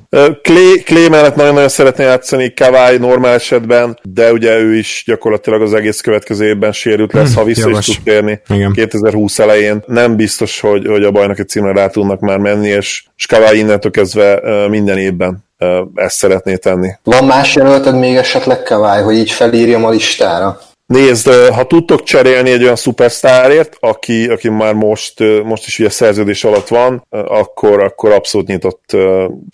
Speaker 2: Clay, Clay mellett nagyon-nagyon szeretné játszani Kawai normál esetben, de ugye ő is gyakorlatilag az egész következő évben sérült lesz, hmm, ha vissza jogos. is tud térni Igen. 2020 elején. Nem biztos, hogy, hogy a bajnoki címre rá tudnak már menni, és, és Kawai innentől kezdve minden évben ezt szeretné tenni.
Speaker 7: Van más jelölted még esetleg Kawai, hogy így felírjam a listára?
Speaker 2: Nézd, ha tudtok cserélni egy olyan szupersztárért, aki, aki már most, most is ugye szerződés alatt van, akkor, akkor abszolút nyitott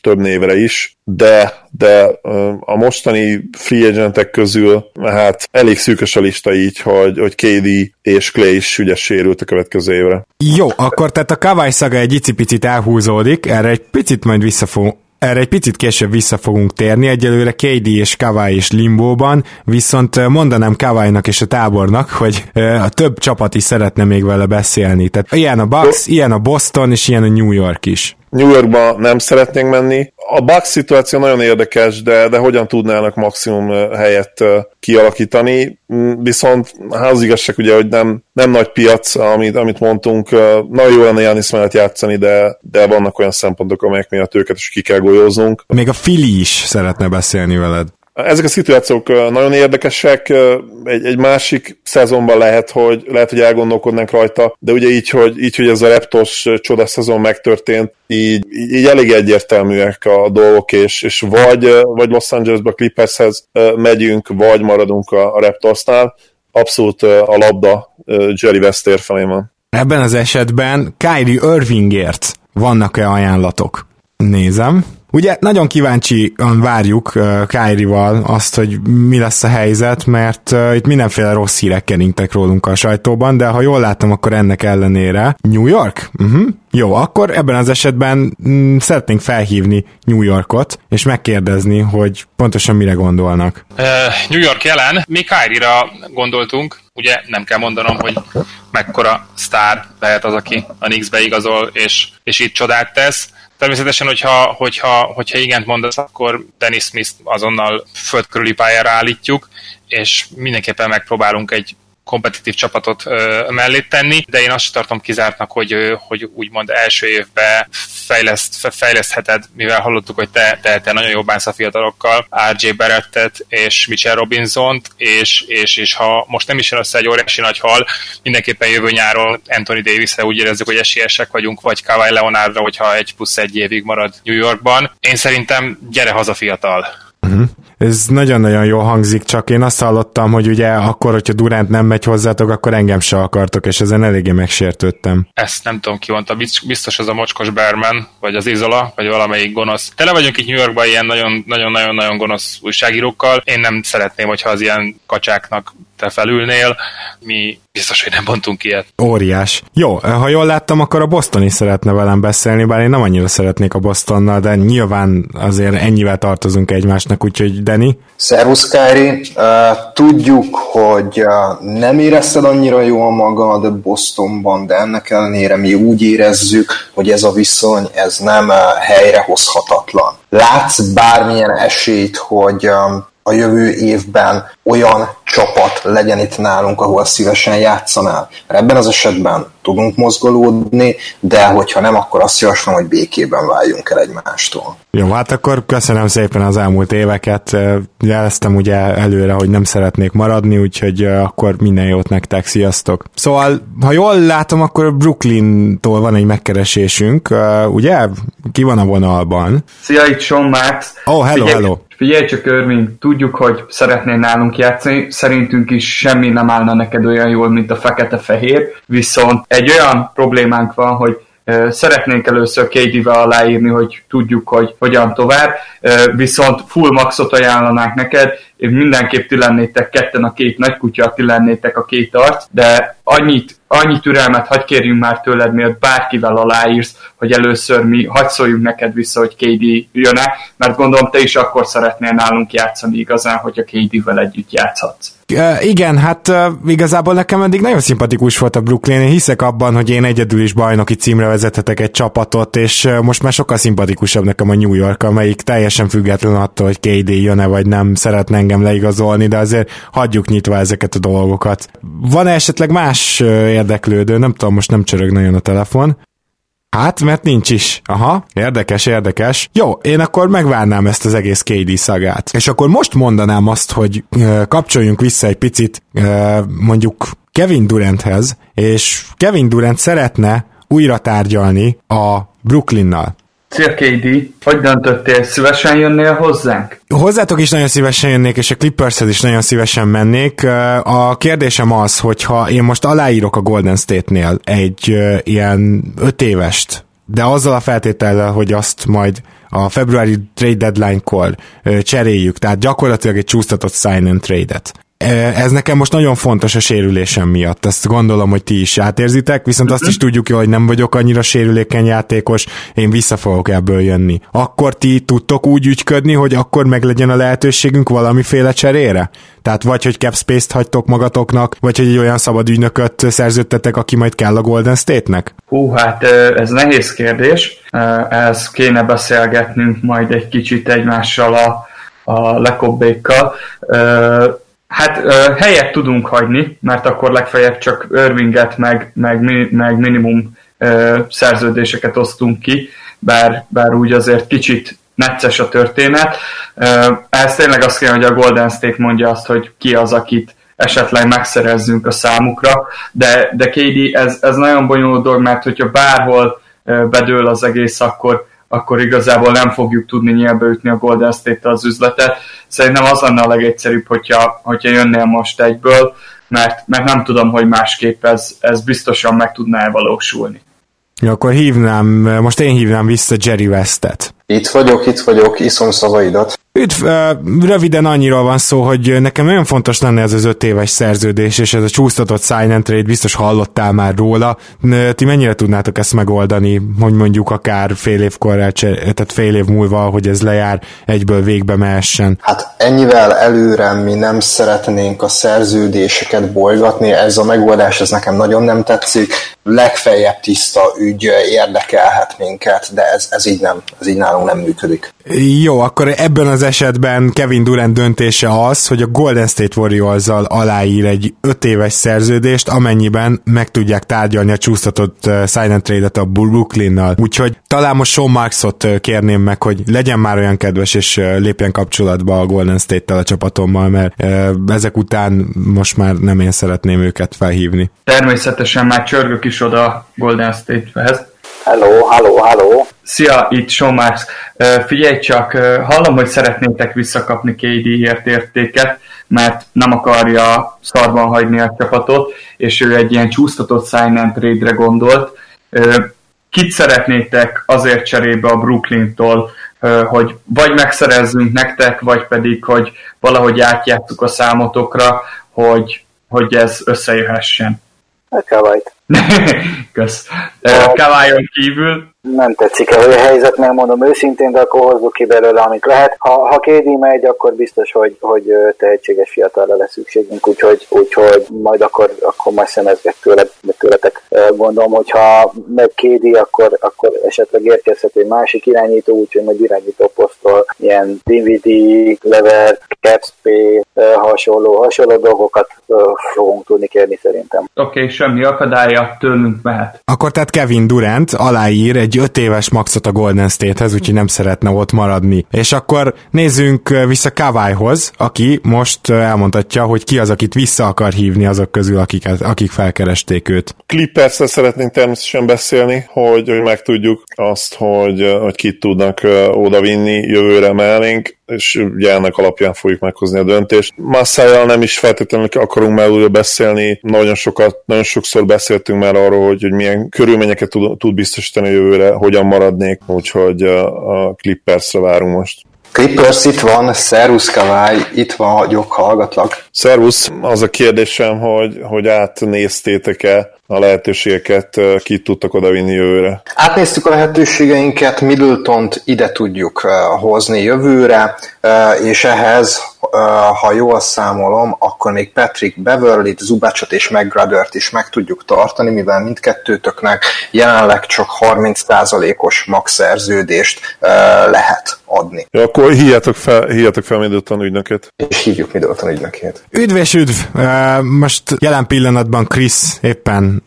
Speaker 2: több névre is, de, de a mostani free agentek közül hát elég szűkös a lista így, hogy, hogy KD és Clay is ügyes sérült a következő évre.
Speaker 1: Jó, akkor tehát a Kawai szaga egy icipicit elhúzódik, erre egy picit majd vissza fogunk, erre egy picit később vissza fogunk térni, egyelőre KD és Kawai is limbóban, viszont mondanám Kawai-nak és a tábornak, hogy a több csapat is szeretne még vele beszélni. Tehát ilyen a Bucks, ilyen a Boston, és ilyen a New York is.
Speaker 2: New Yorkba nem szeretnénk menni. A Bucks szituáció nagyon érdekes, de, de hogyan tudnának maximum helyet kialakítani, mm, viszont hát az igazság ugye, hogy nem, nem nagy piac, amit, amit mondtunk, nagyon jó lenne Janis mellett játszani, de, de vannak olyan szempontok, amelyek miatt őket is ki kell golyóznunk.
Speaker 1: Még a Fili is szeretne beszélni veled.
Speaker 2: Ezek a szituációk nagyon érdekesek, egy, egy másik szezonban lehet, hogy lehet, hogy elgondolkodnánk rajta, de ugye így, hogy, így, hogy ez a Reptos csoda szezon megtörtént, így, így elég egyértelműek a dolgok, és, és vagy, vagy Los Angelesbe Clippershez megyünk, vagy maradunk a, a Raptorsnál. Abszolút a labda Jerry Wester felé van.
Speaker 1: Ebben az esetben Kyrie Irvingért vannak-e ajánlatok? Nézem. Ugye nagyon kíváncsian várjuk uh, Kyrie-val azt, hogy mi lesz a helyzet, mert uh, itt mindenféle rossz hírek keringtek rólunk a sajtóban, de ha jól látom, akkor ennek ellenére New York? Uh-huh. Jó, akkor ebben az esetben mm, szeretnénk felhívni New Yorkot, és megkérdezni, hogy pontosan mire gondolnak.
Speaker 4: Uh, New York jelen, mi Kyrie-ra gondoltunk, ugye nem kell mondanom, hogy mekkora sztár lehet az, aki a Knicks-be igazol, és, és itt csodát tesz. Természetesen, hogyha, hogyha, hogyha igent mondasz, akkor Dennis Smith azonnal földkörüli pályára állítjuk, és mindenképpen megpróbálunk egy kompetitív csapatot mellé tenni, de én azt tartom kizártnak, hogy, hogy úgymond első évben fejleszt, fejlesztheted, mivel hallottuk, hogy te, te, te nagyon jobb bánsz a fiatalokkal, RJ Barrettet és Mitchell Robinson-t, és, és, és ha most nem is jön össze egy óriási nagy hal, mindenképpen jövő nyáron Anthony davis úgy érezzük, hogy esélyesek vagyunk, vagy Kawhi Leonardra, hogyha egy plusz egy évig marad New Yorkban. Én szerintem gyere haza fiatal.
Speaker 1: Uh-huh. Ez nagyon-nagyon jó hangzik, csak én azt hallottam, hogy ugye akkor, hogyha Durant nem megy hozzátok, akkor engem se akartok, és ezen eléggé megsértődtem.
Speaker 4: Ezt nem tudom ki mondta, biztos az a mocskos Berman, vagy az Izola, vagy valamelyik gonosz. Tele vagyunk itt New Yorkban ilyen nagyon-nagyon-nagyon gonosz újságírókkal. Én nem szeretném, hogyha az ilyen kacsáknak te felülnél, mi biztos, hogy nem bontunk ilyet.
Speaker 1: Óriás. Jó, ha jól láttam, akkor a Boston is szeretne velem beszélni, bár én nem annyira szeretnék a Bostonnal, de nyilván azért ennyivel tartozunk egymásnak, úgyhogy Deni.
Speaker 7: Szervusz, Kári. Uh, tudjuk, hogy uh, nem érezted annyira jól magad Bostonban, de ennek ellenére mi úgy érezzük, hogy ez a viszony, ez nem uh, helyrehozhatatlan. Látsz bármilyen esélyt, hogy um, a jövő évben olyan csapat legyen itt nálunk, ahol szívesen játszanál. Mert ebben az esetben tudunk mozgolódni, de hogyha nem, akkor azt javaslom, hogy békében váljunk el egymástól.
Speaker 1: Jó, hát akkor köszönöm szépen az elmúlt éveket. Jeleztem ugye előre, hogy nem szeretnék maradni, úgyhogy akkor minden jót nektek, sziasztok. Szóval, ha jól látom, akkor Brooklyn-tól van egy megkeresésünk, ugye? Ki van a vonalban?
Speaker 3: Szia, itt Sean Max.
Speaker 1: Oh, hello,
Speaker 3: Figyelj,
Speaker 1: hello.
Speaker 3: Figyelj csak, Irving, tudjuk, hogy szeretnél nálunk játszani, szerintünk is semmi nem állna neked olyan jól, mint a fekete-fehér, viszont egy olyan problémánk van, hogy Szeretnénk először KD-vel aláírni, hogy tudjuk, hogy hogyan tovább, viszont full maxot ajánlanánk neked, mindenképp ti lennétek ketten a két nagy kutya, ti lennétek a két arc, de annyit, annyi türelmet hagy kérjünk már tőled, miért bárkivel aláírsz, hogy először mi hagy szóljunk neked vissza, hogy KD jön-e, mert gondolom te is akkor szeretnél nálunk játszani igazán, hogy a KD-vel együtt játszhatsz.
Speaker 1: Igen, hát igazából nekem eddig nagyon szimpatikus volt a Brooklyn, én hiszek abban, hogy én egyedül is bajnoki címre vezethetek egy csapatot, és most már sokkal szimpatikusabb nekem a New York, amelyik teljesen független attól, hogy KD jön-e vagy nem szeretne engem leigazolni, de azért hagyjuk nyitva ezeket a dolgokat. Van esetleg más érdeklődő? Nem tudom, most nem csörög nagyon a telefon. Hát, mert nincs is. Aha, érdekes, érdekes. Jó, én akkor megvárnám ezt az egész KD szagát. És akkor most mondanám azt, hogy kapcsoljunk vissza egy picit mondjuk Kevin Duranthez, és Kevin Durant szeretne újra tárgyalni a Brooklynnal.
Speaker 3: KD, hogy döntöttél? Szívesen jönnél hozzánk?
Speaker 1: Hozzátok is nagyon szívesen jönnék, és a Clippershez is nagyon szívesen mennék. A kérdésem az, hogyha én most aláírok a Golden State-nél egy ilyen öt évest, de azzal a feltétellel, hogy azt majd a februári trade deadline-kor cseréljük, tehát gyakorlatilag egy csúsztatott sign and trade-et ez nekem most nagyon fontos a sérülésem miatt. Ezt gondolom, hogy ti is átérzitek, viszont azt is tudjuk hogy nem vagyok annyira sérülékeny játékos, én vissza fogok ebből jönni. Akkor ti tudtok úgy ügyködni, hogy akkor meg legyen a lehetőségünk valamiféle cserére? Tehát vagy, hogy cap space-t hagytok magatoknak, vagy, hogy egy olyan szabad ügynököt szerződtetek, aki majd kell a Golden State-nek?
Speaker 3: Hú, hát ez nehéz kérdés. Ez kéne beszélgetnünk majd egy kicsit egymással a, a lekobbékkal Hát uh, helyet tudunk hagyni, mert akkor legfeljebb csak Irvinget meg, meg, meg minimum uh, szerződéseket osztunk ki, bár, bár úgy azért kicsit necces a történet. Uh, ehhez tényleg azt kell, hogy a Golden State mondja azt, hogy ki az, akit esetleg megszerezzünk a számukra, de, de KD, ez, ez nagyon bonyolult dolog, mert hogyha bárhol bedől az egész, akkor, akkor igazából nem fogjuk tudni nyilbeütni a Golden State az üzletet. Szerintem az lenne a legegyszerűbb, hogyha, hogyha jönnél most egyből, mert, mert nem tudom, hogy másképp ez, ez biztosan meg tudná valósulni.
Speaker 1: Ja, akkor hívnám, most én hívnám vissza Jerry Westet.
Speaker 7: Itt vagyok, itt vagyok, iszom szavaidat.
Speaker 1: Üdv, röviden annyira van szó, hogy nekem nagyon fontos lenne ez az öt éves szerződés, és ez a csúsztatott and trade, biztos hallottál már róla. Ti mennyire tudnátok ezt megoldani, hogy mondjuk akár fél évkor, tehát fél év múlva, hogy ez lejár, egyből végbe mehessen?
Speaker 7: Hát ennyivel előre mi nem szeretnénk a szerződéseket bolygatni, ez a megoldás, ez nekem nagyon nem tetszik. Legfeljebb tiszta ügy érdekelhet minket, de ez, ez így nem, ez így nálunk nem működik.
Speaker 1: Jó, akkor ebben az esetben Kevin Durant döntése az, hogy a Golden State warriors aláír egy 5 éves szerződést, amennyiben meg tudják tárgyalni a csúsztatott and trade-et a Brooklynnal. Úgyhogy talán most Sean Marksot kérném meg, hogy legyen már olyan kedves, és lépjen kapcsolatba a Golden State-tel a csapatommal, mert ezek után most már nem én szeretném őket felhívni.
Speaker 3: Természetesen már csörgök is oda Golden State-hez,
Speaker 6: Hello, hello, hello.
Speaker 3: Szia, itt Sean Marks. Figyelj csak, hallom, hogy szeretnétek visszakapni KD-ért értéket, mert nem akarja szarban hagyni a csapatot, és ő egy ilyen csúsztatott sign and trade-re gondolt. Kit szeretnétek azért cserébe a Brooklyn-tól, hogy vagy megszerezzünk nektek, vagy pedig, hogy valahogy átjátszuk a számotokra, hogy, hogy ez összejöhessen.
Speaker 6: A kavajt.
Speaker 3: Kösz. Kavályon kívül
Speaker 6: nem tetszik el, a helyzet, megmondom őszintén, de akkor hozzuk ki belőle, amit lehet. Ha, ha kédi megy, akkor biztos, hogy, hogy tehetséges fiatalra lesz szükségünk, úgyhogy, úgyhogy majd akkor, akkor majd szemezget tőle, tőletek. Gondolom, hogyha meg kédi, akkor, akkor esetleg érkezhet egy másik irányító, úgyhogy majd irányító posztól ilyen DVD, lever, capspace, hasonló, hasonló dolgokat fogunk tudni kérni szerintem.
Speaker 3: Oké, okay, semmi akadálya, tőlünk mehet.
Speaker 1: Akkor tehát Kevin Durant aláír egy öt éves maxot a Golden State-hez, úgyhogy nem szeretne ott maradni. És akkor nézzünk vissza Kavályhoz, aki most elmondhatja, hogy ki az, akit vissza akar hívni azok közül, akiket, akik felkeresték őt.
Speaker 2: clippers szeretnénk természetesen beszélni, hogy, hogy megtudjuk azt, hogy, hogy kit tudnak odavinni jövőre mellénk és ugye ennek alapján fogjuk meghozni a döntést. Massájjal nem is feltétlenül akarunk már újra beszélni, nagyon sokat, nagyon sokszor beszéltünk már arról, hogy, hogy milyen körülményeket tud, tud biztosítani jövőre, hogyan maradnék, úgyhogy a, a Clippersre várunk most.
Speaker 7: Clippers itt van, Szerusz Kavály, itt van, vagyok, hallgatlak.
Speaker 2: Szervusz, az a kérdésem, hogy, hogy átnéztétek-e a lehetőségeket, ki tudtak odavinni jövőre?
Speaker 7: Átnéztük a lehetőségeinket, middleton ide tudjuk hozni jövőre, és ehhez, ha jól számolom, akkor még Patrick Beverly-t, Zubacot és McGruddert is meg tudjuk tartani, mivel mindkettőtöknek jelenleg csak 30%-os max szerződést lehet adni.
Speaker 2: Ja, akkor hívjátok fel, hívjátok fel Middleton ügynöket.
Speaker 7: És hívjuk Middleton ügynökét.
Speaker 1: Üdv és üdv! Most jelen pillanatban Chris éppen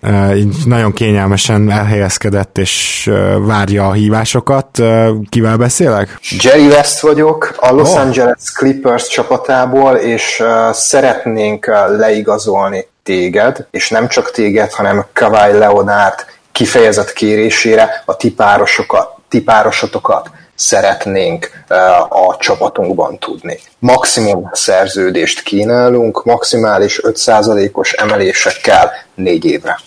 Speaker 1: nagyon kényelmesen elhelyezkedett és várja a hívásokat. Kivel beszélek?
Speaker 7: Jerry West vagyok, a Los oh. Angeles Clippers csapatából, és szeretnénk leigazolni téged, és nem csak téged, hanem Kawhi Leonard kifejezett kérésére a tipárosokat, tipárosotokat szeretnénk a csapatunkban tudni. Maximum szerződést kínálunk, maximális 5%-os emelésekkel négy évre.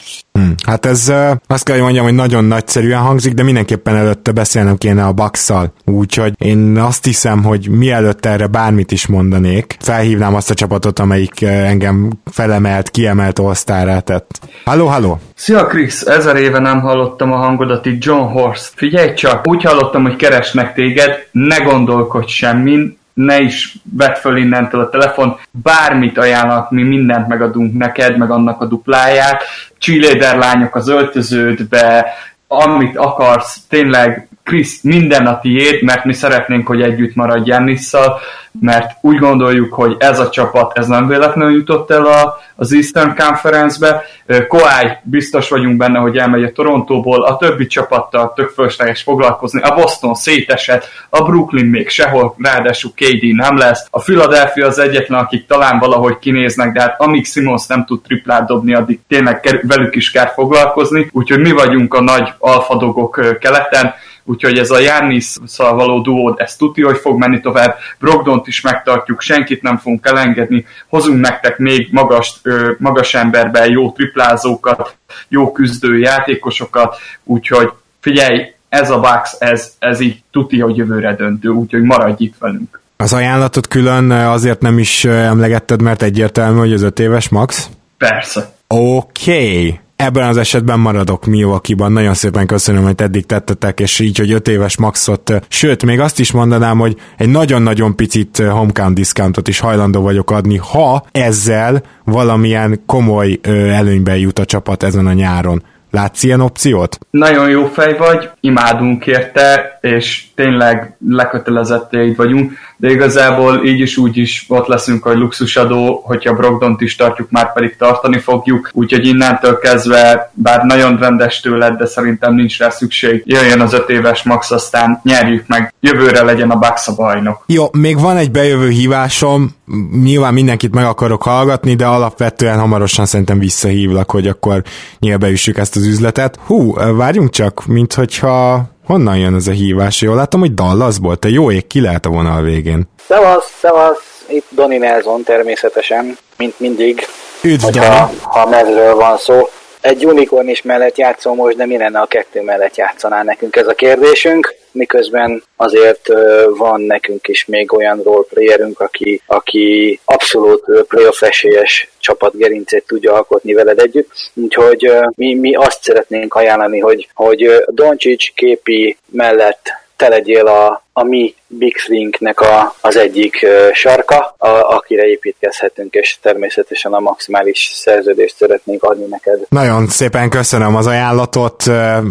Speaker 1: Hát ez azt kell, hogy mondjam, hogy nagyon nagyszerűen hangzik, de mindenképpen előtte beszélnem kéne a Bakszal. Úgyhogy én azt hiszem, hogy mielőtt erre bármit is mondanék, felhívnám azt a csapatot, amelyik engem felemelt, kiemelt osztára tett. Halló, halló!
Speaker 3: Szia Krisz, ezer éve nem hallottam a hangodat itt John Horst. Figyelj csak, úgy hallottam, hogy keresnek téged, ne gondolkodj semmin, ne is vedd föl innentől a telefon, bármit ajánlak, mi mindent megadunk neked, meg annak a dupláját, cheerleader lányok az öltöződbe, amit akarsz, tényleg Krisz, minden a tiéd, mert mi szeretnénk, hogy együtt maradj Jannisszal, mert úgy gondoljuk, hogy ez a csapat, ez nem véletlenül jutott el a, az Eastern Conference-be. Koály, biztos vagyunk benne, hogy elmegy a Torontóból, a többi csapattal tök fölösleges foglalkozni, a Boston szétesett, a Brooklyn még sehol, ráadásul KD nem lesz, a Philadelphia az egyetlen, akik talán valahogy kinéznek, de hát amíg Simons nem tud triplát dobni, addig tényleg velük is kell foglalkozni, úgyhogy mi vagyunk a nagy alfadogok keleten, úgyhogy ez a Jannis való duó, ez tudja, hogy fog menni tovább, Brogdont is megtartjuk, senkit nem fogunk elengedni, hozunk nektek még magas, magas emberben jó triplázókat, jó küzdő játékosokat, úgyhogy figyelj, ez a Bucks, ez, ez így tuti, hogy jövőre döntő, úgyhogy maradj itt velünk.
Speaker 1: Az ajánlatot külön azért nem is emlegetted, mert egyértelmű, hogy az öt éves max?
Speaker 3: Persze.
Speaker 1: Oké. Okay. Ebben az esetben maradok Milwaukee-ban. Nagyon szépen köszönöm, hogy eddig tettetek, és így, hogy 5 éves maxot, sőt, még azt is mondanám, hogy egy nagyon-nagyon picit homecount discountot is hajlandó vagyok adni, ha ezzel valamilyen komoly előnybe jut a csapat ezen a nyáron. Látsz ilyen opciót?
Speaker 3: Nagyon jó fej vagy, imádunk érte, és tényleg lekötelezetteid vagyunk, de igazából így is úgy is ott leszünk, hogy luxusadó, hogyha Brogdont is tartjuk, már pedig tartani fogjuk, úgyhogy innentől kezdve, bár nagyon rendes tőled, de szerintem nincs rá szükség, jöjjön az öt éves max, aztán nyerjük meg, jövőre legyen a Bucks a bajnok.
Speaker 1: Jó, még van egy bejövő hívásom, nyilván mindenkit meg akarok hallgatni, de alapvetően hamarosan szerintem visszahívlak, hogy akkor nyilván ezt az üzletet. Hú, várjunk csak, mint hogyha Honnan jön ez a hívás? Jól láttam, hogy Dallasból. Te jó ég, ki lehet a vonal végén?
Speaker 6: Szevasz, szevasz. Itt Doni Nelson természetesen, mint mindig.
Speaker 1: Üdv,
Speaker 6: ha, ha mezről van szó. Egy unicorn is mellett játszom most, de mi lenne a kettő mellett játszaná nekünk ez a kérdésünk, miközben azért van nekünk is még olyan roleplayerünk, aki, aki abszolút playoff esélyes csapatgerincét tudja alkotni veled együtt, úgyhogy mi, mi azt szeretnénk ajánlani, hogy, hogy Doncsics képi mellett te legyél a, a mi Big Thing-nek a, az egyik sarka, a, akire építkezhetünk, és természetesen a maximális szerződést szeretnénk adni neked.
Speaker 1: Nagyon szépen köszönöm az ajánlatot,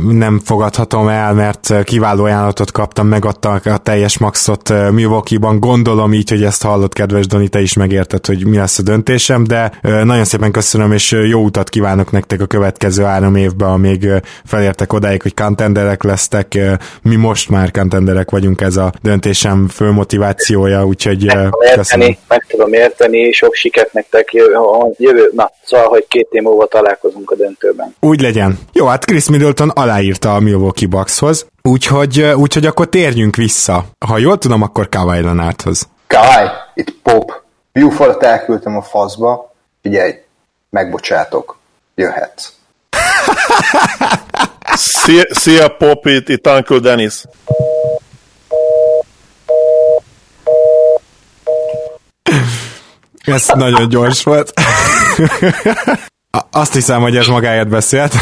Speaker 1: nem fogadhatom el, mert kiváló ajánlatot kaptam, megadta a teljes maxot Milwaukee-ban, gondolom így, hogy ezt hallott, kedves Dani, te is megérted, hogy mi lesz a döntésem, de nagyon szépen köszönöm, és jó utat kívánok nektek a következő három évben, amíg felértek odáig, hogy contenderek lesztek, mi most már contenderek vagyunk ez ez a döntésem fő motivációja, úgyhogy
Speaker 6: meg tudom
Speaker 1: köszönöm.
Speaker 6: érteni, meg tudom érteni, sok sikert nektek jövő, jövő, na, szóval, hogy két év múlva találkozunk a döntőben.
Speaker 1: Úgy legyen. Jó, hát Chris Middleton aláírta a Milwaukee Buckshoz, úgyhogy, úgyhogy akkor térjünk vissza. Ha jól tudom, akkor Kawhi Leonardhoz.
Speaker 7: Kawhi, itt Pop. Bufordot elküldtem a faszba. Figyelj, megbocsátok. Jöhetsz.
Speaker 2: Szia, szia Pop, itt, itt Uncle Dennis.
Speaker 1: Ez nagyon gyors volt. Azt hiszem, hogy ez magáért beszélt.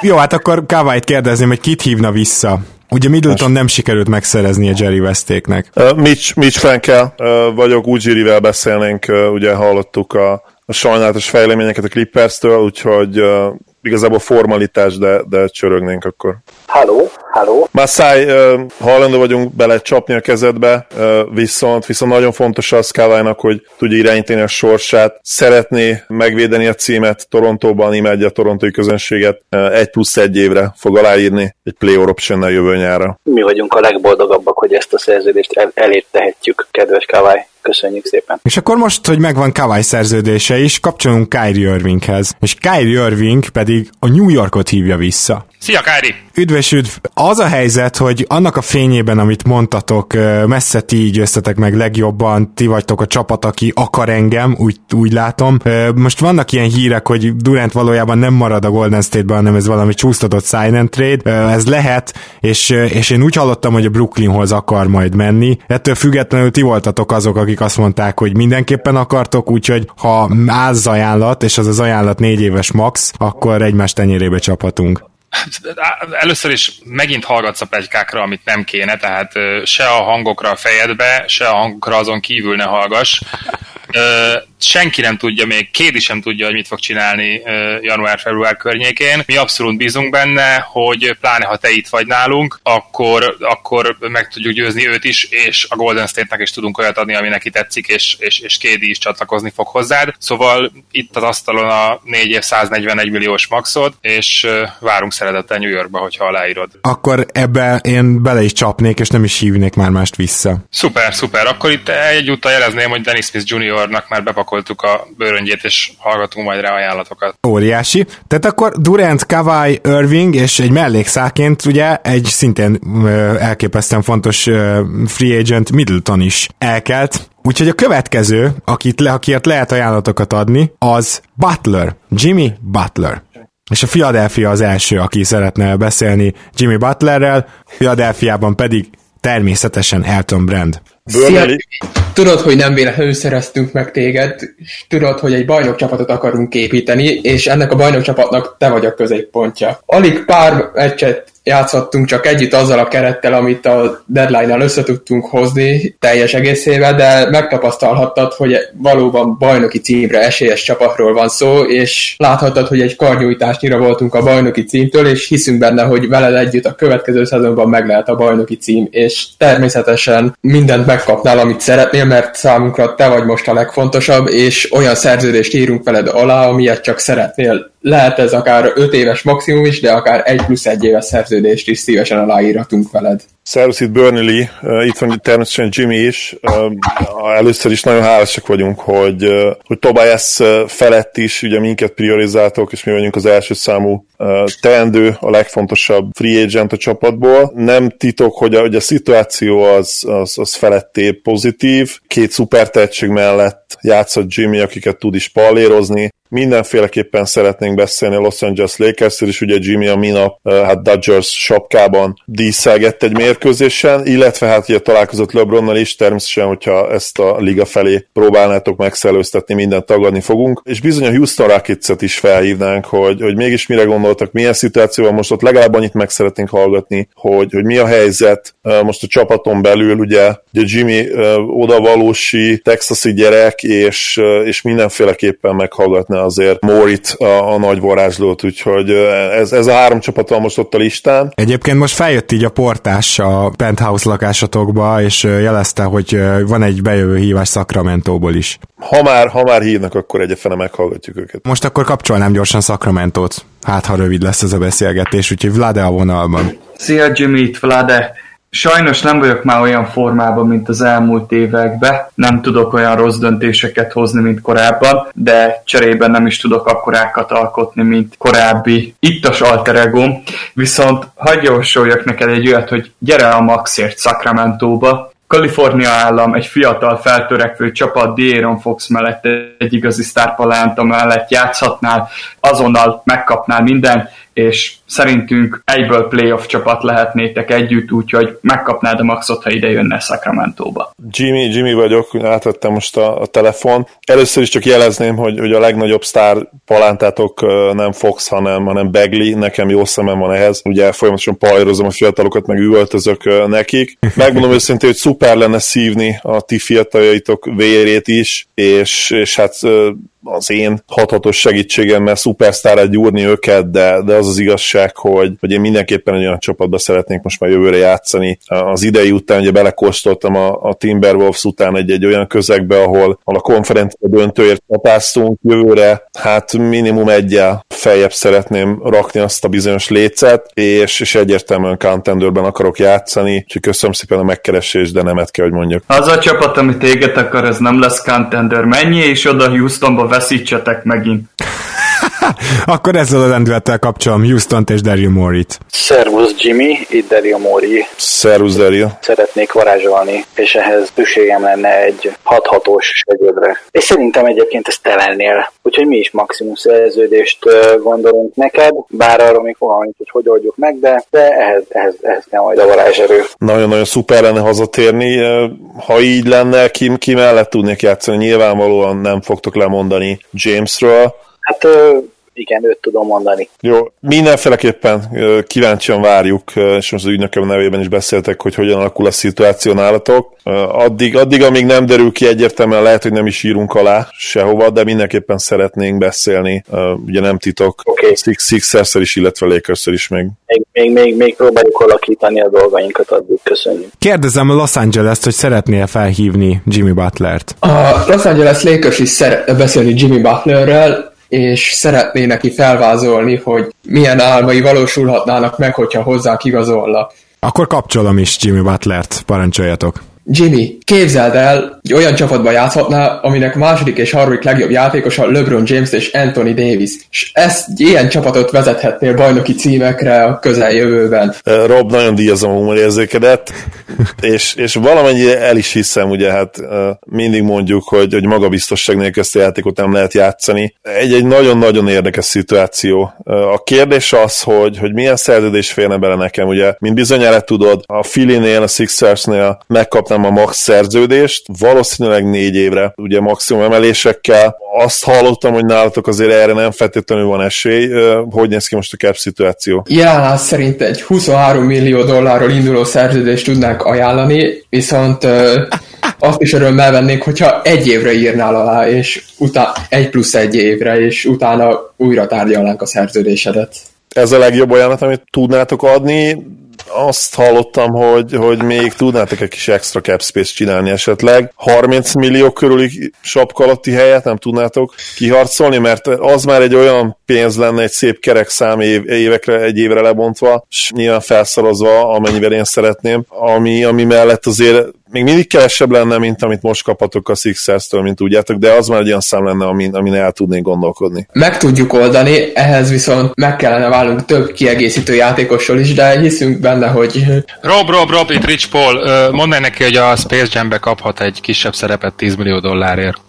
Speaker 1: Jó, hát akkor Kawait kérdezném, hogy kit hívna vissza. Ugye Middleton nem sikerült megszerezni a Jerry Westéknek.
Speaker 2: Uh, Mitch, Mitch Frankel uh, vagyok, Ujirivel beszélnénk, uh, ugye hallottuk a, a sajnálatos fejleményeket a Clippers-től, úgyhogy uh, igazából formalitás, de, de csörögnénk akkor.
Speaker 6: Halló, halló.
Speaker 2: Masai, uh, hajlandó vagyunk bele csapni a kezedbe, viszont, viszont nagyon fontos az Kawai-nak, hogy tudja irányítani a sorsát, szeretné megvédeni a címet Torontóban, imádja a torontói közönséget, egy plusz egy évre fog aláírni egy play option jövő nyára.
Speaker 6: Mi vagyunk a legboldogabbak, hogy ezt a szerződést el, elét tehetjük, kedves Kavály. Köszönjük szépen.
Speaker 1: És akkor most, hogy megvan Kawai szerződése is, kapcsolunk Kyrie Irvinghez. És Kyrie Irving pedig a New Yorkot hívja vissza.
Speaker 4: Szia, Kári!
Speaker 1: Üdv és üdv! Az a helyzet, hogy annak a fényében, amit mondtatok, messze ti így győztetek meg legjobban, ti vagytok a csapat, aki akar engem, úgy, úgy látom. Most vannak ilyen hírek, hogy Durant valójában nem marad a Golden State-ben, hanem ez valami csúsztatott sign and trade. Ez lehet, és, és én úgy hallottam, hogy a Brooklynhoz akar majd menni. Ettől függetlenül ti voltatok azok, akik azt mondták, hogy mindenképpen akartok, úgyhogy ha az ajánlat, és az az ajánlat négy éves max, akkor egymás tenyérébe csaphatunk.
Speaker 4: Először is megint hallgatsz a plegykákra, amit nem kéne, tehát se a hangokra a fejedbe, se a hangokra azon kívül ne hallgass. Senki nem tudja még, Kédi sem tudja, hogy mit fog csinálni január-február környékén. Mi abszolút bízunk benne, hogy pláne ha te itt vagy nálunk, akkor, akkor meg tudjuk győzni őt is, és a Golden State-nek is tudunk olyat adni, ami neki tetszik, és, és, és Kédi is csatlakozni fog hozzád. Szóval itt az asztalon a 4 év 141 milliós maxod, és várunk szeretettel New Yorkba, hogyha aláírod.
Speaker 1: Akkor ebbe én bele is csapnék, és nem is hívnék már mást vissza.
Speaker 4: Szuper, szuper. Akkor itt egyúttal jelezném, hogy Dennis Smith Jr.-nak már bepakoltuk a bőröngyét, és hallgatunk majd rá ajánlatokat.
Speaker 1: Óriási. Tehát akkor Durant, Kawhi, Irving, és egy mellékszáként ugye egy szintén elképesztően fontos free agent Middleton is elkelt. Úgyhogy a következő, akit le, akiért lehet ajánlatokat adni, az Butler, Jimmy Butler. És a Philadelphia az első, aki szeretne beszélni Jimmy Butlerrel, Philadelphiában pedig természetesen Elton Brand.
Speaker 5: Szia! Tudod, hogy nem véletlenül szereztünk meg téged, és tudod, hogy egy bajnokcsapatot akarunk építeni, és ennek a bajnokcsapatnak te vagy a középpontja. Alig pár meccset játszottunk csak együtt azzal a kerettel, amit a deadline-nal össze tudtunk hozni teljes egészével, de megtapasztalhattad, hogy valóban bajnoki címre esélyes csapatról van szó, és láthattad, hogy egy karnyújtásnyira voltunk a bajnoki címtől, és hiszünk benne, hogy veled együtt a következő szezonban meg lehet a bajnoki cím, és természetesen mindent megkapnál, amit szeretnél, mert számunkra te vagy most a legfontosabb, és olyan szerződést írunk veled alá, amilyet csak szeretnél. Lehet ez akár 5 éves maximum is, de akár 1 plusz 1 éves szerződést is szívesen aláírhatunk veled.
Speaker 2: Szervusz itt Burnley, uh, itt van természetesen Jimmy is. Uh, először is nagyon hálásak vagyunk, hogy, uh, hogy Tobias felett is ugye minket priorizáltok, és mi vagyunk az első számú teendő, a legfontosabb free agent a csapatból. Nem titok, hogy a, hogy a szituáció az, az, az feletté pozitív. Két szuper tehetség mellett játszott Jimmy, akiket tud is pallérozni. Mindenféleképpen szeretnénk beszélni a Los Angeles lakers és ugye Jimmy a minap hát Dodgers sapkában díszelgett egy mérkőzésen, illetve hát ugye találkozott LeBronnal is, természetesen, hogyha ezt a liga felé próbálnátok megszellőztetni, mindent tagadni fogunk, és bizony a Houston Rockets-et is felhívnánk, hogy, hogy mégis mire gondoltak, milyen szituációval most ott legalább annyit meg szeretnénk hallgatni, hogy, hogy mi a helyzet most a csapaton belül, ugye, ugye Jimmy odavalósi texasi gyerek, és, és mindenféleképpen meghallgatná azért Morit, a, a nagy varázslót, úgyhogy ez, ez a három csapat van most ott a listán.
Speaker 1: Egyébként most feljött így a portás a penthouse lakásatokba, és jelezte, hogy van egy bejövő hívás Sacramento-ból is.
Speaker 2: Ha már, ha már hívnak, akkor egyefene meghallgatjuk őket.
Speaker 1: Most akkor kapcsolnám gyorsan Sacramento-t. Hát, ha rövid lesz ez a beszélgetés, úgyhogy Vlade a vonalban.
Speaker 3: Szia Jimmy, itt Vlade. Sajnos nem vagyok már olyan formában, mint az elmúlt években, nem tudok olyan rossz döntéseket hozni, mint korábban, de cserében nem is tudok akkorákat alkotni, mint korábbi ittas alter egóm. Viszont hagyj javasoljak neked egy olyat, hogy gyere a Maxért Sacramento-ba, Kalifornia állam egy fiatal feltörekvő csapat D'Aaron Fox mellett egy igazi sztárpalánta mellett játszhatnál, azonnal megkapnál minden, és szerintünk egyből playoff csapat lehetnétek együtt, úgyhogy megkapnád a maxot, ha ide jönne Sacramento-ba.
Speaker 2: Jimmy, Jimmy vagyok, átvettem most a, a telefon. Először is csak jelezném, hogy, hogy a legnagyobb sztár palántátok nem Fox, hanem, hanem Bagley, nekem jó szemem van ehhez. Ugye folyamatosan pajrozom a fiatalokat, meg üvöltözök nekik. Megmondom őszintén, hogy szuper lenne szívni a ti fiataljaitok vérét is, és, és hát az én hathatos segítségemmel szupersztárra gyúrni őket, de, de az az igazság, hogy, hogy én mindenképpen egy olyan csapatba szeretnék most már jövőre játszani. Az idei után ugye belekóstoltam a, a Timberwolves után egy, egy olyan közegbe, ahol, ahol a konferencia döntőért csapáztunk jövőre, hát minimum egyel feljebb szeretném rakni azt a bizonyos lécet, és, és egyértelműen contenderben akarok játszani, úgyhogy köszönöm szépen a megkeresést, de nemet kell, hogy mondjuk.
Speaker 3: Az a csapat, amit téged akar, ez nem lesz contender. Mennyi és oda Houstonba veszítsetek megint.
Speaker 1: Akkor ezzel a lendülettel kapcsolom Houston-t és Daryl Morey-t.
Speaker 6: Szervusz Jimmy, itt Daryl Morey.
Speaker 2: Szervusz Daryl.
Speaker 6: Szeretnék varázsolni, és ehhez szükségem lenne egy 6-6-os segédre. És szerintem egyébként ezt te lennél. Úgyhogy mi is maximum szerződést gondolunk neked, bár arról még fogalmunk, hogy hogy oldjuk meg, de, de ehhez, ehhez, ehhez kell majd a varázserő.
Speaker 2: Nagyon-nagyon szuper lenne hazatérni. Ha így lenne, ki, ki mellett tudnék játszani? Nyilvánvalóan nem fogtok lemondani Jamesről,
Speaker 6: Hát igen, őt tudom mondani.
Speaker 2: Jó, mindenféleképpen kíváncsian várjuk, és most az ügynököm nevében is beszéltek, hogy hogyan alakul a szituáció nálatok. Addig, addig, amíg nem derül ki egyértelműen, lehet, hogy nem is írunk alá sehova, de mindenképpen szeretnénk beszélni. Ugye nem titok, okay. Six, sixers is, illetve lakers is még.
Speaker 6: Még, még, még, még próbáljuk alakítani a dolgainkat, addig köszönjük.
Speaker 1: Kérdezem a Los Angeles-t, hogy szeretnél felhívni Jimmy Butlert?
Speaker 5: A Los Angeles Lakers is szeret beszélni Jimmy Butlerrel, és szeretné neki felvázolni, hogy milyen álmai valósulhatnának meg, hogyha hozzá igazolnak.
Speaker 1: Akkor kapcsolom is Jimmy Butlert, parancsoljatok.
Speaker 5: Jimmy, képzeld el, hogy olyan csapatban játszhatnál, aminek második és harmadik legjobb játékosa LeBron James és Anthony Davis. És ezt ilyen csapatot vezethetnél bajnoki címekre a közeljövőben.
Speaker 2: Rob, nagyon díjazom a humorérzékedet, és, és valamennyire el is hiszem, ugye hát mindig mondjuk, hogy, hogy magabiztosság nélkül ezt a játékot nem lehet játszani. Egy, egy nagyon-nagyon érdekes szituáció. A kérdés az, hogy, hogy milyen szerződés férne bele nekem, ugye, mint bizonyára tudod, a Philly-nél, a Sixersnél megkaptam a max szerződést, valószínűleg négy évre, ugye maximum emelésekkel. Azt hallottam, hogy nálatok azért erre nem feltétlenül van esély. Hogy néz ki most a cap szituáció?
Speaker 5: Jelenleg szerint egy 23 millió dollárról induló szerződést tudnánk ajánlani, viszont azt is örömmel vennénk, hogyha egy évre írnál alá, és utána egy plusz egy évre, és utána újra tárgyalnánk a szerződésedet.
Speaker 2: Ez a legjobb ajánlat, amit tudnátok adni azt hallottam, hogy, hogy még tudnátok egy kis extra cap space csinálni esetleg. 30 millió körüli sapka alatti helyet nem tudnátok kiharcolni, mert az már egy olyan pénz lenne egy szép kerek szám év, évekre, egy évre lebontva, és nyilván felszorozva, amennyivel én szeretném, ami, ami mellett azért még mindig kevesebb lenne, mint amit most kaphatok a Sixers-től, mint tudjátok, de az már egy olyan szám lenne, amin, amin el tudnék gondolkodni.
Speaker 5: Meg tudjuk oldani, ehhez viszont meg kellene válnunk több kiegészítő játékosról is, de hiszünk benne, hogy...
Speaker 4: Rob, Rob, Rob, itt Rich Paul, mondd neki, hogy a Space Jam-be kaphat egy kisebb szerepet 10 millió dollárért.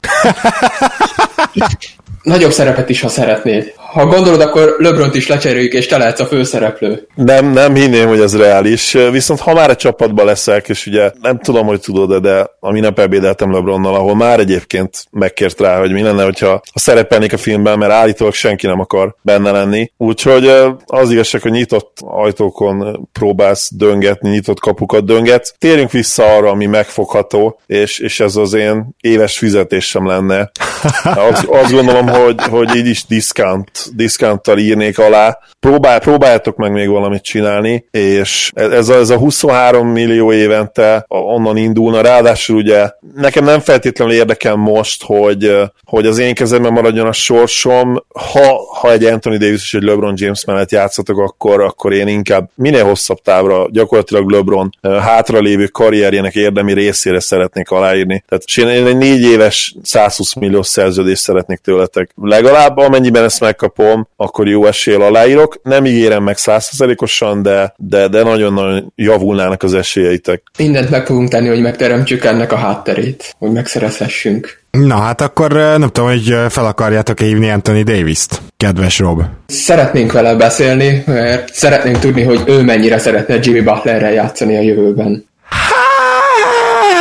Speaker 5: Nagyobb szerepet is, ha szeretnéd ha gondolod, akkor LeBron-t is lecseréljük, és te lehetsz a főszereplő.
Speaker 2: Nem, nem hinném, hogy ez reális. Viszont ha már a csapatban leszek, és ugye nem tudom, hogy tudod de a minap ebédeltem LeBronnal, ahol már egyébként megkért rá, hogy mi lenne, hogyha a szerepelnék a filmben, mert állítólag senki nem akar benne lenni. Úgyhogy az igazság, hogy nyitott ajtókon próbálsz döngetni, nyitott kapukat dönget. Térjünk vissza arra, ami megfogható, és, és ez az én éves fizetésem lenne. Azt, azt gondolom, hogy, hogy így is discount diszkánttal írnék alá. Próbál, próbáljátok meg még valamit csinálni, és ez a, ez a 23 millió évente onnan indulna, ráadásul ugye nekem nem feltétlenül érdekel most, hogy, hogy az én kezemben maradjon a sorsom, ha, ha egy Anthony Davis és egy LeBron James mellett játszatok, akkor, akkor én inkább minél hosszabb távra gyakorlatilag LeBron hátralévő karrierjének érdemi részére szeretnék aláírni. Tehát én egy négy éves 120 milliós szerződést szeretnék tőletek. Legalább amennyiben ezt megkapom, akkor jó esél aláírok. Nem ígérem meg százszerzelékosan, de, de, de nagyon-nagyon javulnának az esélyeitek.
Speaker 5: Mindent meg fogunk tenni, hogy megteremtsük ennek a hátterét, hogy megszerezhessünk.
Speaker 1: Na hát akkor nem tudom, hogy fel akarjátok hívni Anthony Davis-t, kedves Rob.
Speaker 5: Szeretnénk vele beszélni, mert szeretnénk tudni, hogy ő mennyire szeretne Jimmy Butlerrel játszani a jövőben.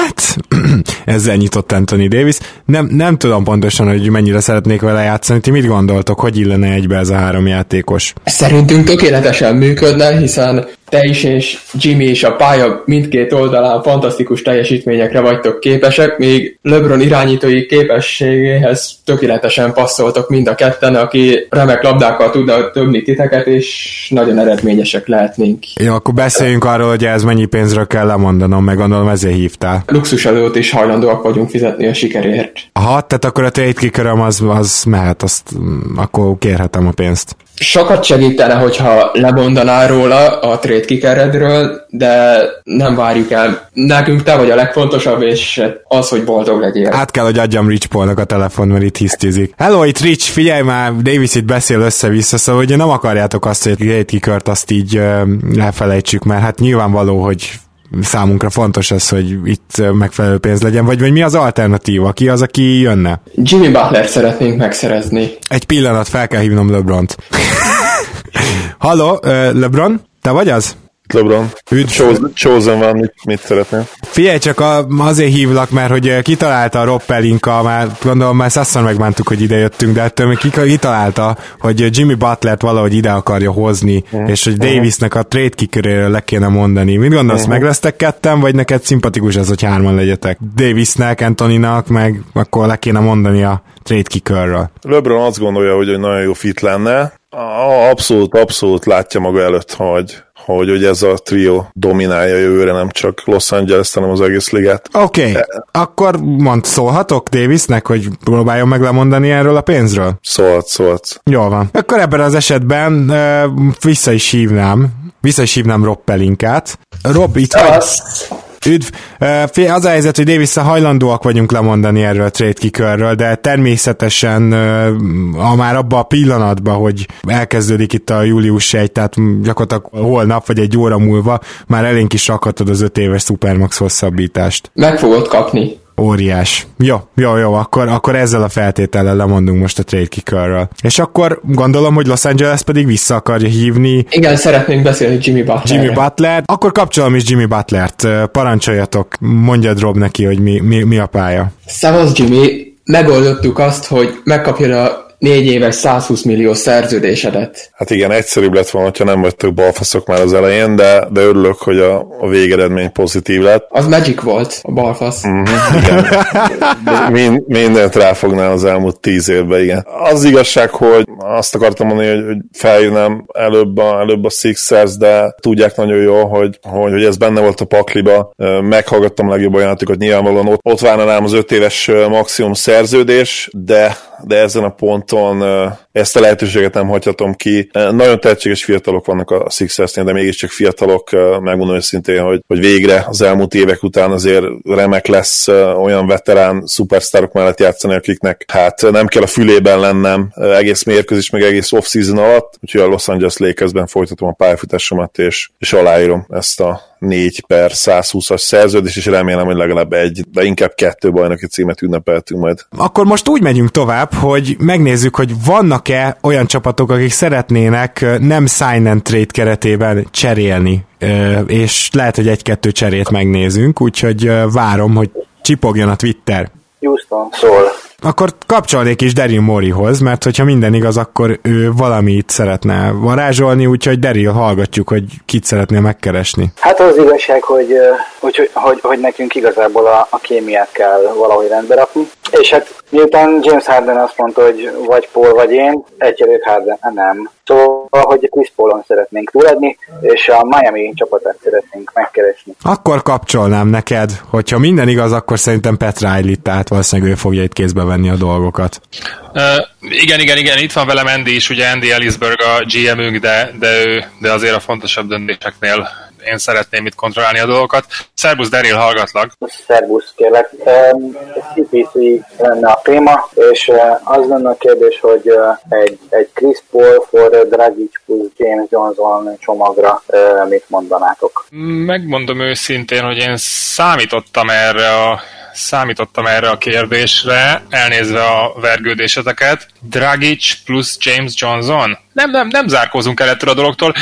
Speaker 1: Hát, ezzel nyitott Anthony Davis. Nem, nem tudom pontosan, hogy mennyire szeretnék vele játszani. Ti mit gondoltok, hogy illene egybe ez a három játékos?
Speaker 5: Szerintünk tökéletesen működne, hiszen te is és Jimmy is a pálya mindkét oldalán fantasztikus teljesítményekre vagytok képesek, még LeBron irányítói képességéhez tökéletesen passzoltok mind a ketten, aki remek labdákkal tudna töbni titeket, és nagyon eredményesek lehetnénk.
Speaker 1: Jó, akkor beszéljünk arról, hogy ez mennyi pénzről kell lemondanom, meg gondolom ezért hívtál.
Speaker 5: Luxus előtt is hajlandóak vagyunk fizetni a sikerért.
Speaker 1: Aha, tehát akkor a trade kickerem az, az mehet, azt mm, akkor kérhetem a pénzt.
Speaker 5: Sokat segítene, hogyha lemondanál róla a trade kickeredről, de nem várjuk el. Nekünk te vagy a legfontosabb, és az, hogy boldog legyél.
Speaker 1: Át kell, hogy adjam Rich Paulnak a telefon, mert itt hisztizik. Hello, itt Rich, figyelj már, Davis itt beszél össze-vissza, szóval ugye nem akarjátok azt, hogy trade kickert azt így uh, elfelejtsük, mert hát nyilvánvaló, hogy számunkra fontos az, hogy itt megfelelő pénz legyen, vagy, vagy mi az alternatíva? Ki az, aki jönne?
Speaker 5: Jimmy Butler szeretnénk megszerezni.
Speaker 1: Egy pillanat, fel kell hívnom LeBron-t. Halló, LeBron? Te vagy az?
Speaker 2: LeBron. Chosen, chosen van, mit, mit szeretnél?
Speaker 1: Figyelj, csak a, azért hívlak, mert hogy kitalálta a Rob Pelinka, már gondolom már szaszor megmántuk, hogy ide jöttünk, de ettől még kitalálta, hogy Jimmy Butlert valahogy ide akarja hozni, uh-huh. és hogy Davisnek a trade kickeréről le kéne mondani. Mit gondolsz, uh-huh. meg lesztek ketten, vagy neked szimpatikus ez, hogy hárman legyetek? Davisnek, Antoninak, meg akkor le kéne mondani a trade kickerről.
Speaker 2: LeBron azt gondolja, hogy nagyon jó fit lenne, Abszolút, abszolút látja maga előtt, hogy, hogy, hogy ez a trio dominálja jövőre nem csak Los Angeles, hanem az egész ligát.
Speaker 1: Oké, okay. E- akkor mond, szólhatok Davisnek, hogy próbáljon meg lemondani erről a pénzről?
Speaker 2: Szólhat, szólhat.
Speaker 1: Jól van. Akkor ebben az esetben vissza is hívnám, vissza is hívnám Rob Pelinkát. Rob, itt vagy? Üdv! Az a helyzet, hogy davis hajlandóak vagyunk lemondani erről a trade kickerről, de természetesen a már abban a pillanatban, hogy elkezdődik itt a július 1, tehát gyakorlatilag holnap vagy egy óra múlva már elénk is rakhatod az 5 éves Supermax hosszabbítást.
Speaker 5: Meg fogod kapni.
Speaker 1: Óriás. Jó, jó, jó, akkor, akkor ezzel a feltétellel lemondunk most a trade kickerről. És akkor gondolom, hogy Los Angeles pedig vissza akarja hívni.
Speaker 5: Igen, szeretnénk beszélni Jimmy Butler.
Speaker 1: Jimmy Butler. Akkor kapcsolom is Jimmy Butlert. Parancsoljatok, mondjad Rob neki, hogy mi, mi, mi a pálya.
Speaker 5: Szevasz Jimmy, megoldottuk azt, hogy megkapja a négy éves 120 millió szerződésedet.
Speaker 2: Hát igen, egyszerűbb lett volna, ha nem vagytok balfaszok már az elején, de, de örülök, hogy a, a végeredmény pozitív lett.
Speaker 5: Az Magic volt, a balfasz.
Speaker 2: Mm-hmm, igen. Mind, mindent ráfognál az elmúlt tíz évben, igen. Az igazság, hogy azt akartam mondani, hogy, hogy feljönnem előbb a, előbb a Sixers, de tudják nagyon jól, hogy, hogy, hogy ez benne volt a pakliba. Meghallgattam a legjobb ajánlatokat, nyilvánvalóan ott, ott várna rám az öt éves maximum szerződés, de, de ezen a ponton ezt a lehetőséget nem hagyhatom ki. Nagyon tehetséges fiatalok vannak a Sixersnél, de mégiscsak fiatalok, megmondom őszintén, hogy, hogy végre az elmúlt évek után azért remek lesz olyan veterán szupersztárok mellett játszani, akiknek hát nem kell a fülében lennem egész mérkőzés, meg egész off-season alatt, úgyhogy a Los Angeles Lakersben folytatom a pályafutásomat, és, és aláírom ezt a 4 per 120-as szerződés, és remélem, hogy legalább egy, de inkább kettő bajnoki címet ünnepeltünk majd.
Speaker 1: Akkor most úgy megyünk tovább, hogy megnézzük, hogy vannak-e olyan csapatok, akik szeretnének nem sign and trade keretében cserélni, és lehet, hogy egy-kettő cserét megnézünk, úgyhogy várom, hogy csipogjon a Twitter.
Speaker 6: Houston szól.
Speaker 1: Akkor kapcsolnék is Daryl Morihoz, mert hogyha minden igaz, akkor ő valamit szeretne varázsolni, úgyhogy Daryl hallgatjuk, hogy kit szeretnél megkeresni.
Speaker 6: Hát az igazság, hogy, hogy, hogy, hogy, nekünk igazából a, a kémiát kell valahogy rendbe rakni. És hát miután James Harden azt mondta, hogy vagy Paul, vagy én, egyelőtt Harden nem. Szóval, hogy Chris Paulon szeretnénk túladni, és a Miami csapatát szeretnénk megkeresni.
Speaker 1: Akkor kapcsolnám neked, hogyha minden igaz, akkor szerintem Pat Riley, tehát valószínűleg ő fogja itt kézbe venni a dolgokat.
Speaker 4: Uh, igen, igen, igen, itt van velem Andy is, ugye Andy Ellisberg a GM-ünk, de, de, ő, de azért a fontosabb döntéseknél én szeretném itt kontrollálni a dolgokat. Szerbusz Daryl, hallgatlak.
Speaker 6: Szerbusz, kérlek. CPC lenne a téma, és az lenne a kérdés, hogy egy, egy Chris Paul for Dragic plus James Johnson csomagra mit mondanátok?
Speaker 4: Megmondom őszintén, hogy én számítottam erre a számítottam erre a kérdésre, elnézve a vergődéseteket. Dragic plusz James Johnson? Nem, nem, nem zárkózunk el ettől a dologtól.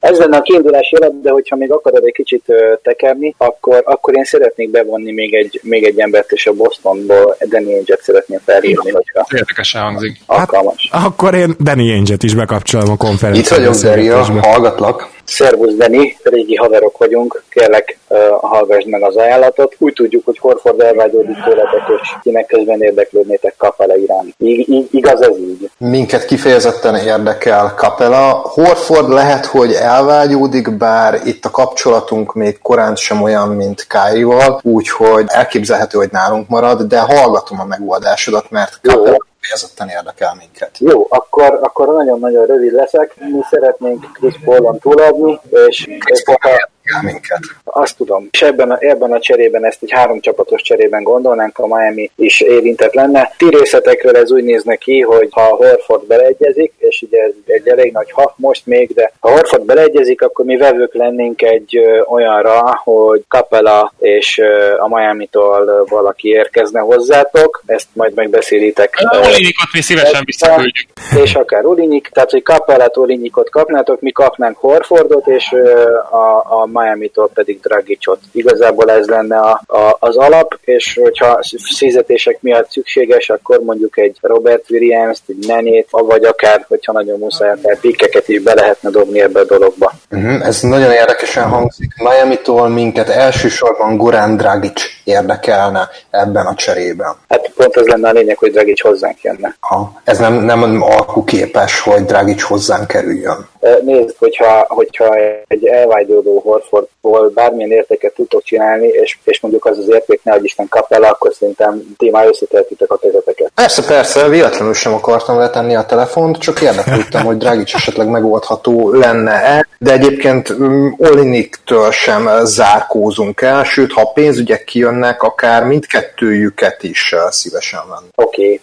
Speaker 6: Ez lenne a kiindulási alap, de hogyha még akarod egy kicsit tekerni, akkor, akkor én szeretnék bevonni még egy, még egy embert, és a Bostonból Danny Ainge-et szeretném felhívni, hogyha
Speaker 4: Érdekesen hangzik.
Speaker 6: alkalmas.
Speaker 1: Hát, akkor én Danny Ainge-et is bekapcsolom a konferenciára.
Speaker 7: Itt vagyok, Daria, hallgatlak.
Speaker 6: Szervusz, Dani, régi haverok vagyunk, kérlek uh, hallgassd meg az ajánlatot. Úgy tudjuk, hogy Horford elvágyódik tőletek, és kinek közben érdeklődnétek Kapela iránt. I- I- igaz ez így?
Speaker 7: Minket kifejezetten érdekel Kapela. Horford lehet, hogy elvágyódik, bár itt a kapcsolatunk még korán sem olyan, mint Káival, úgyhogy elképzelhető, hogy nálunk marad, de hallgatom a megoldásodat, mert Kapela kifejezetten érdekel minket.
Speaker 6: Jó, akkor, akkor nagyon-nagyon rövid leszek. Mi szeretnénk Chris Paulon túladni, és, és ha
Speaker 7: Érdekel minket.
Speaker 6: azt tudom. És ebben a, ebben a cserében, ezt egy három csapatos cserében gondolnánk, a Miami is érintett lenne. Ti részletekről ez úgy nézne ki, hogy ha Horford beleegyezik, és ugye ez egy elég nagy ha most még, de ha Horford beleegyezik, akkor mi vevők lennénk egy ö, olyanra, hogy Capella és ö, a Miami-tól ö, valaki érkezne hozzátok, ezt majd megbeszélitek.
Speaker 4: A Olinikot mi szívesen visszaküldjük.
Speaker 6: És akár Olinik, tehát hogy Capellát, Olinikot kapnátok, mi kapnánk Horfordot, és ö, a, a Miami-tól pedig Dragicot. Igazából ez lenne a, a, az alap, és hogyha fizetések miatt szükséges, akkor mondjuk egy Robert Williams-t, egy Nenét, vagy akár, hogyha nagyon muszáj, akár pikkeket is be lehetne dobni ebbe a dologba.
Speaker 7: Uh-huh, ez nagyon érdekesen hangzik. Miami-tól minket elsősorban Goran Dragic érdekelne ebben a cserében.
Speaker 6: Hát pont az lenne a lényeg, hogy Dragic hozzánk jönne.
Speaker 7: Ha, ez nem, nem alkuképes, hogy Dragic hozzánk kerüljön.
Speaker 6: Nézd, hogyha, hogyha egy elvágyódó Horfordból bármilyen értéket tudtok csinálni, és, és mondjuk az az érték ne, hogy Isten kap el, akkor szerintem ti már összeteltitek a kezeteket.
Speaker 7: Persze, persze, véletlenül sem akartam letenni a telefont, csak érdeklődtem, hogy Dragic esetleg megoldható lenne-e, de egyébként um, Oliniktől sem zárkózunk el, sőt, ha a pénzügyek kijönnek, akár mindkettőjüket is szívesen venni.
Speaker 6: Oké. Okay.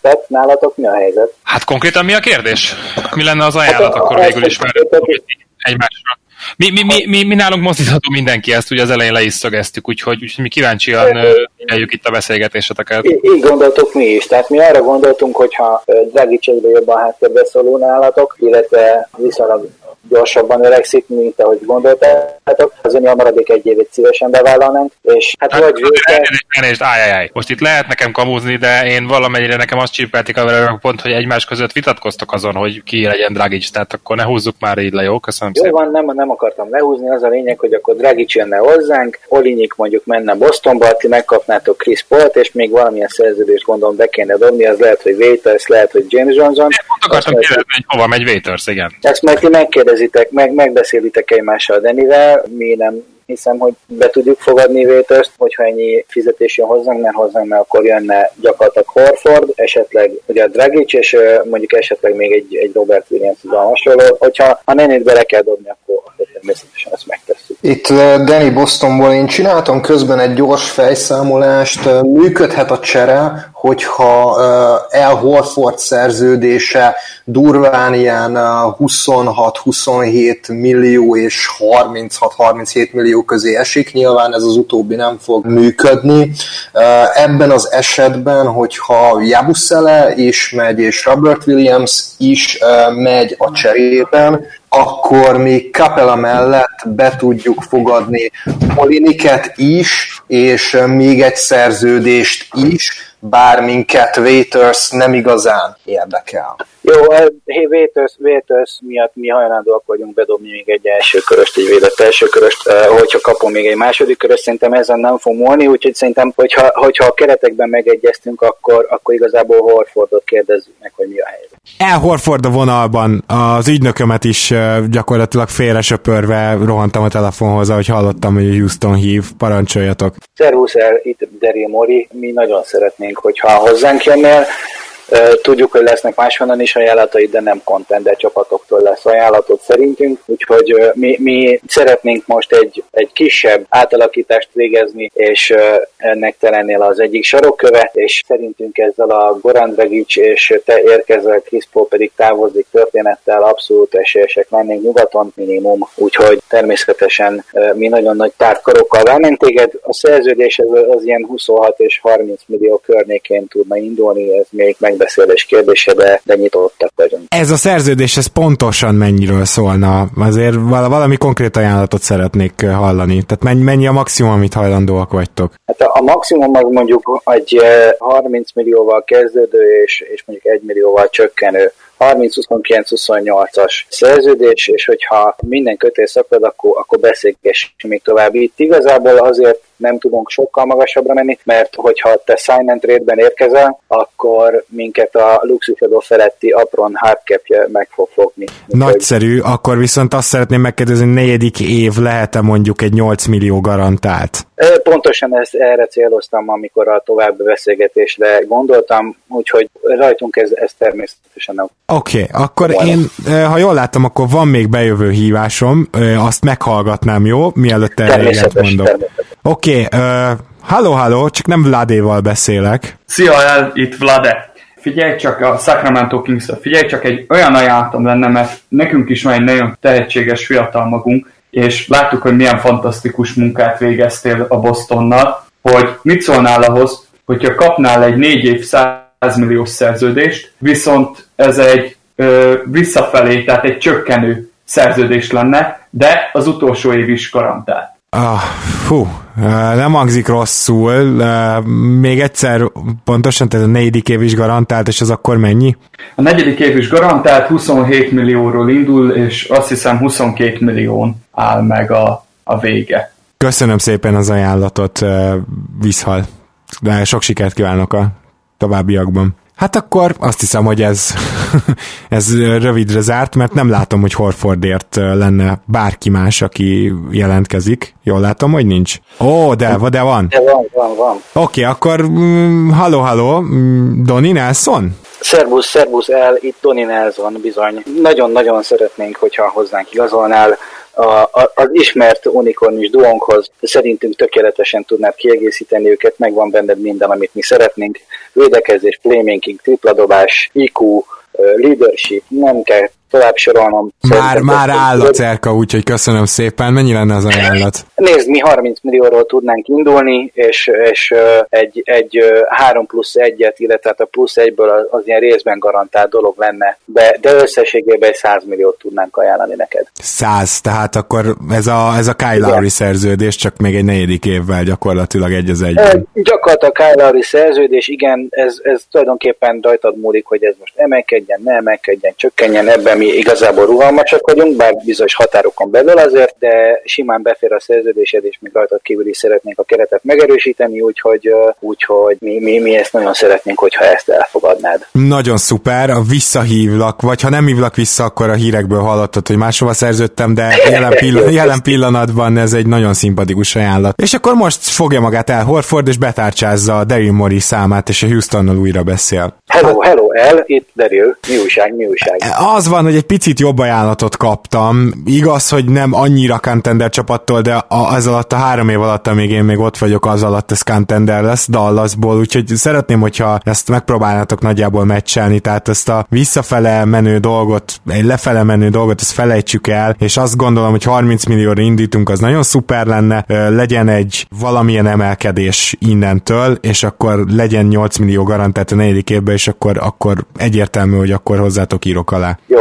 Speaker 6: Pet, nálatok mi a helyzet?
Speaker 4: Hát konkrétan mi a kérdés? Mi lenne az ajánlat
Speaker 6: Hát,
Speaker 4: akkor végül is,
Speaker 6: mondjuk,
Speaker 4: egymásra. Mi, mi, mi, mi, mi nálunk mozdítható mindenki ezt, ugye az elején le is szögeztük, úgyhogy, úgyhogy mi kíváncsian figyeljük itt a beszélgetéseteket.
Speaker 6: Í- így gondoltuk mi is. Tehát mi arra gondoltunk, hogyha Dragic egyre jobban háttérbe szóló nálatok, illetve viszonylag gyorsabban öregszik, mint ahogy gondoltátok, az a maradék egy évét szívesen bevállalnánk, és hát,
Speaker 4: Hát,
Speaker 6: vagy vétel,
Speaker 4: elnézést. Most itt lehet nekem kamúzni, de én valamennyire nekem azt csípelték a velem pont, hogy egymás között vitatkoztok azon, hogy ki legyen Dragic, tehát akkor ne húzzuk már így le, jó? Köszönöm
Speaker 6: Jó
Speaker 4: szépen.
Speaker 6: van, nem, nem akartam lehúzni, az a lényeg, hogy akkor Dragic jönne hozzánk, Olinik mondjuk menne Bostonba, ti megkapnátok Chris Paul-t, és még valamilyen szerződést gondolom be kéne dobni, az lehet, hogy Waiters, lehet, hogy James Johnson.
Speaker 4: Én akartam kérdezni, hogy hova megy Waiters, igen.
Speaker 6: Ezt majd ti megkérdezitek, meg, megbeszélitek egymással Denivel, mi nem hiszem, hogy be tudjuk fogadni Waiters-t, hogyha ennyi fizetés jön hozzánk, mert hozzánk, mert akkor jönne gyakorlatilag Horford, esetleg ugye a Dragic, és mondjuk esetleg még egy, egy Robert Williams az hasonló. Hogyha a nenét bele kell dobni, akkor, akkor természetesen ezt megtesszük.
Speaker 7: Itt Danny Bostonból én csináltam közben egy gyors fejszámolást, működhet a csere, hogyha El Horford szerződése durván ilyen uh, 26-27 millió és 36-37 millió közé esik, nyilván ez az utóbbi nem fog működni. Ebben az esetben, hogyha Jabusele is megy, és Robert Williams is megy a cserében, akkor mi Capella mellett be tudjuk fogadni Moliniket is, és még egy szerződést is, bár minket Waiters nem igazán érdekel.
Speaker 6: Jó, eh, hey, Waiters, Waiters miatt mi hajlandóak vagyunk bedobni még egy első köröst, egy védett első köröst, eh, hogyha kapom még egy második köröst, szerintem ezen nem fog múlni, úgyhogy szerintem, hogyha, hogyha a keretekben megegyeztünk, akkor, akkor igazából Horfordot kérdezzük meg, hogy mi a helyzet.
Speaker 1: El Horford a vonalban, az ügynökömet is eh, gyakorlatilag félre söpörve rohantam a telefonhoz, ahogy hallottam, hogy Houston hív, parancsoljatok.
Speaker 6: Szervusz el, itt Daryl Mori, mi nagyon szeretnénk, hogyha hozzánk jönnél, Tudjuk, hogy lesznek máshonnan is ajánlatai, de nem contender csapatoktól lesz ajánlatot szerintünk, úgyhogy mi, mi szeretnénk most egy, egy kisebb átalakítást végezni, és ennek te lennél az egyik sarokköve, és szerintünk ezzel a Goran Dragic és te érkezel, Chris Paul pedig távozik történettel, abszolút esélyesek lennénk nyugaton minimum, úgyhogy természetesen mi nagyon nagy tárkarokkal várnánk téged. A szerződés az, az ilyen 26 és 30 millió környékén tudna indulni, ez még meg megbeszélés kérdése, de, de nyitottak vagyunk.
Speaker 1: Ez a szerződés, ez pontosan mennyiről szólna? Azért valami konkrét ajánlatot szeretnék hallani. Tehát mennyi, mennyi a maximum, amit hajlandóak vagytok?
Speaker 6: Hát a, a maximum az mondjuk egy 30 eh, millióval kezdődő és, és mondjuk 1 millióval csökkenő 30-29-28-as szerződés, és hogyha minden kötél szakad, akkor, akkor beszélgessünk még tovább. Itt igazából azért nem tudunk sokkal magasabbra menni, mert hogyha te sign and trade-ben érkezel, akkor minket a luxusadó feletti apron hardcapje meg fog fogni.
Speaker 1: Nagyszerű, akkor viszont azt szeretném megkérdezni, negyedik év lehet-e mondjuk egy 8 millió garantált?
Speaker 6: Pontosan ezt erre céloztam, amikor a további beszélgetésre gondoltam, úgyhogy rajtunk ez, ez természetesen nem.
Speaker 1: Oké, okay, akkor én, ha jól láttam, akkor van még bejövő hívásom, azt meghallgatnám, jó? Mielőtt elvéget mondok. Oké, okay, uh, halló, csak nem Vladéval beszélek.
Speaker 3: Szia, el, itt Vlade. Figyelj csak a Sacramento kings figyelj csak egy olyan ajánlatom lenne, mert nekünk is van egy nagyon tehetséges fiatal magunk, és láttuk, hogy milyen fantasztikus munkát végeztél a Bostonnal, hogy mit szólnál ahhoz, hogyha kapnál egy négy év 100 milliós szerződést, viszont ez egy ö, visszafelé, tehát egy csökkenő szerződés lenne, de az utolsó év is garantált.
Speaker 1: Ah, fú, nem hangzik rosszul. Még egyszer pontosan, tehát a negyedik év is garantált, és az akkor mennyi?
Speaker 3: A negyedik év is garantált, 27 millióról indul, és azt hiszem 22 millión áll meg a, a vége.
Speaker 1: Köszönöm szépen az ajánlatot, Viszhal. De sok sikert kívánok a továbbiakban. Hát akkor azt hiszem, hogy ez, ez rövidre zárt, mert nem látom, hogy Horfordért lenne bárki más, aki jelentkezik. Jól látom, hogy nincs? Ó, de, de van.
Speaker 6: De van, van, van.
Speaker 1: Oké, okay, akkor mm, halló, halló, mm, Donny Nelson?
Speaker 6: Szerbusz, szerbusz el, itt Donny Nelson bizony. Nagyon-nagyon szeretnénk, hogyha hozzánk igazolnál a, a, az ismert unikornis duónkhoz szerintünk tökéletesen tudnád kiegészíteni őket, megvan benned minden, amit mi szeretnénk. Védekezés, playmaking, tripladobás, IQ, leadership, nem kell tovább sorolnom.
Speaker 1: Már, már áll a cerka, úgyhogy köszönöm szépen. Mennyi lenne az ajánlat?
Speaker 6: Nézd, mi 30 millióról tudnánk indulni, és, és egy, egy 3 plusz 1-et, illetve hát a plusz 1-ből az, ilyen részben garantált dolog lenne, de, de összességében egy 100 milliót tudnánk ajánlani neked.
Speaker 1: 100, tehát akkor ez a, ez a Kyle Lowry szerződés, csak még egy negyedik évvel gyakorlatilag egy az egyben.
Speaker 6: Gyakorlatilag a Kyle Lowry szerződés, igen, ez, ez tulajdonképpen rajtad múlik, hogy ez most emelkedjen, ne emelkedjen, csökkenjen, ebben mi igazából rugalmasak vagyunk, bár bizonyos határokon belül azért, de simán befér a szerződésed, és még rajtad kívül is szeretnénk a keretet megerősíteni, úgyhogy, úgyhogy mi, mi, mi ezt nagyon szeretnénk, hogyha ezt elfogadnád.
Speaker 1: Nagyon szuper, visszahívlak, vagy ha nem hívlak vissza, akkor a hírekből hallottad, hogy máshova szerződtem, de jelen, pillan- jelen pillanatban ez egy nagyon szimpatikus ajánlat. És akkor most fogja magát el Horford, és betárcsázza a Daryl Morey számát, és a Houstonnal újra beszél.
Speaker 6: Hello, hello, el, itt Daryl, mi újság, mi újság?
Speaker 1: Az van, hogy egy picit jobb ajánlatot kaptam. Igaz, hogy nem annyira contender csapattól, de az alatt a három év alatt, amíg én még ott vagyok, az alatt ez contender lesz Dallasból, úgyhogy szeretném, hogyha ezt megpróbálnátok nagyjából meccselni, tehát ezt a visszafele menő dolgot, egy lefele menő dolgot, ezt felejtsük el, és azt gondolom, hogy 30 millióra indítunk, az nagyon szuper lenne, legyen egy valamilyen emelkedés innentől, és akkor legyen 8 millió garantált a negyedik évben, és akkor, akkor egyértelmű, hogy akkor hozzátok írok alá.
Speaker 6: Jó,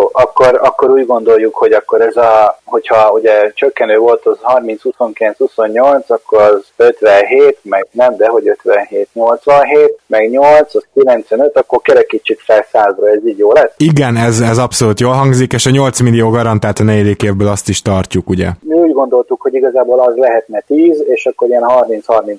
Speaker 6: akkor úgy gondoljuk, hogy akkor ez a, hogyha ugye csökkenő volt az 30, 29, 28, akkor az 57, meg nem, de hogy 57, 87, meg 8, az 95, akkor kerekítsük fel 100-ra, ez így jó lesz?
Speaker 1: Igen, ez, ez abszolút jól hangzik, és a 8 millió garantált a negyedik évből azt is tartjuk, ugye?
Speaker 6: Mi úgy gondoltuk, hogy igazából az lehetne 10, és akkor ilyen 30-30-30.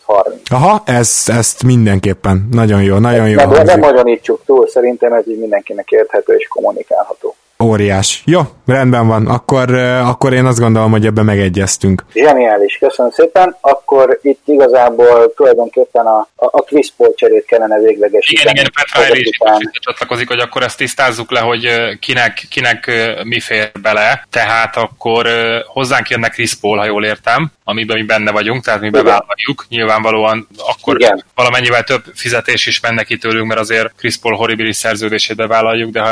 Speaker 1: Aha, ez, ezt mindenképpen. Nagyon jó, nagyon jó.
Speaker 6: Nem, nem magyarítsuk túl, szerintem ez így mindenkinek érthető és kommunikálható.
Speaker 1: Óriás. Jó, rendben van. Akkor, akkor én azt gondolom, hogy ebbe megegyeztünk.
Speaker 6: Zseniális, köszönöm szépen. Akkor itt igazából tulajdonképpen a, a, a Quispol cserét kellene véglegesíteni.
Speaker 4: Igen, igen, Petra is csatlakozik, hogy akkor ezt tisztázzuk le, hogy kinek, kinek mi fér bele. Tehát akkor hozzánk jönnek Quispol, ha jól értem, amiben mi benne vagyunk, tehát mi bevállaljuk. Nyilvánvalóan akkor igen. valamennyivel több fizetés is menne ki tőlünk, mert azért Quispol horribilis szerződését bevállaljuk, de,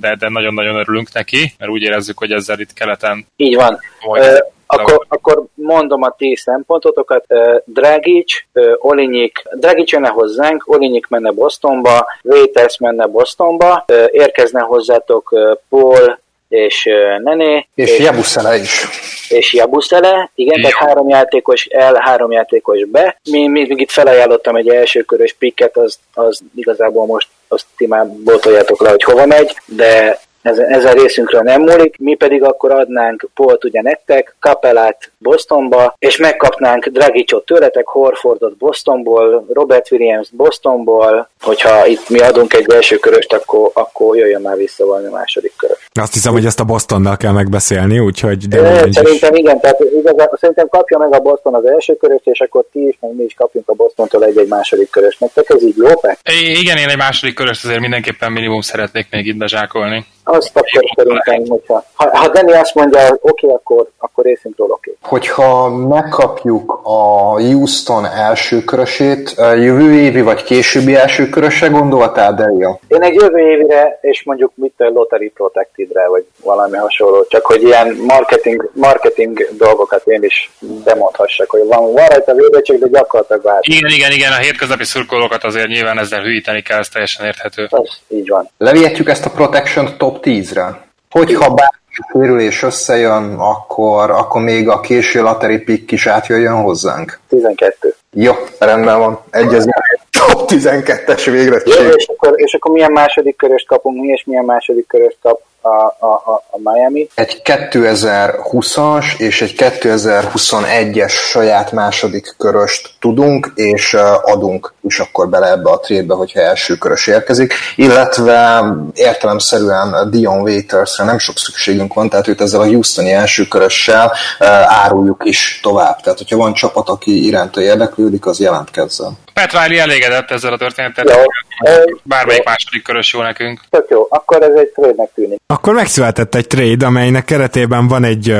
Speaker 4: de, de nagyon-nagyon örülünk neki, mert úgy érezzük, hogy ezzel itt keleten...
Speaker 6: Így van. Ö, akkor, akkor mondom a ti szempontotokat. Dragic, Olinyik, Dragic jönne hozzánk, Olinyik menne Bostonba, Vétesz menne Bostonba, érkezne hozzátok Paul és Nené.
Speaker 7: És, és Jabuszele is.
Speaker 6: És Jabuszele, igen, tehát három játékos el, három játékos be. Mi, mi még itt felajánlottam egy elsőkörös pikket, az, az igazából most azt ti már botoljátok le, hogy hova megy, de ez, ez a részünkről nem múlik, mi pedig akkor adnánk Polt ugye nektek, Kapelát Bostonba, és megkapnánk Dragicot tőletek, Horfordot Bostonból, Robert Williams Bostonból, hogyha itt mi adunk egy első köröst, akkor, akkor jöjjön már vissza valami második körös.
Speaker 1: Azt hiszem, hogy ezt a Bostonnal kell megbeszélni, úgyhogy...
Speaker 6: De szerintem igen, tehát igazán, szerintem kapja meg a Boston az első köröst, és akkor ti is, meg mi is kapjunk a Bostontól egy-egy második köröst. Nektek ez így jó, Pe?
Speaker 4: Igen, én egy második köröst azért mindenképpen minimum szeretnék még itt bezsákolni.
Speaker 6: Azt akkor szerintem, hogyha... Ha, ha Danny azt mondja, hogy oké, okay, akkor, akkor részünkről oké. Okay.
Speaker 7: Hogyha megkapjuk a Houston első körösét, jövő évi vagy későbbi első körösre gondoltál, Delia?
Speaker 6: Én egy jövő évire, és mondjuk mit a Lottery Protected-re, vagy valami hasonló, csak hogy ilyen marketing, marketing dolgokat én is bemondhassak, hogy van, van rajta védettség, de gyakorlatilag vár.
Speaker 4: Igen, igen, igen, a hétköznapi szurkolókat azért nyilván ezzel hűíteni kell, ez teljesen érthető.
Speaker 6: Ez így van.
Speaker 7: Levihetjük ezt a Protection top 10-re. Hogyha bár sérülés összejön, akkor, akkor még a késő lateri pick is átjöjjön hozzánk.
Speaker 6: 12.
Speaker 7: Jó, rendben van. Egyezünk. Top 12-es végre.
Speaker 6: Jó, és akkor, és akkor milyen második köröst kapunk mi, és milyen második köröst kap a, a, a Miami.
Speaker 7: Egy 2020-as és egy 2021-es saját második köröst tudunk, és adunk is akkor bele ebbe a trédbe, hogyha első körös érkezik, illetve értelemszerűen Dion Waitersre nem sok szükségünk van, tehát őt ezzel a Houstoni első körössel áruljuk is tovább. Tehát, hogyha van csapat, aki iránta érdeklődik, az jelentkezzen.
Speaker 4: Pat Riley elégedett ezzel a történettel. Jó. Bármelyik második körös jó nekünk.
Speaker 6: Tök jó, akkor ez egy trade tűnik.
Speaker 1: Akkor megszületett egy trade, amelynek keretében van egy,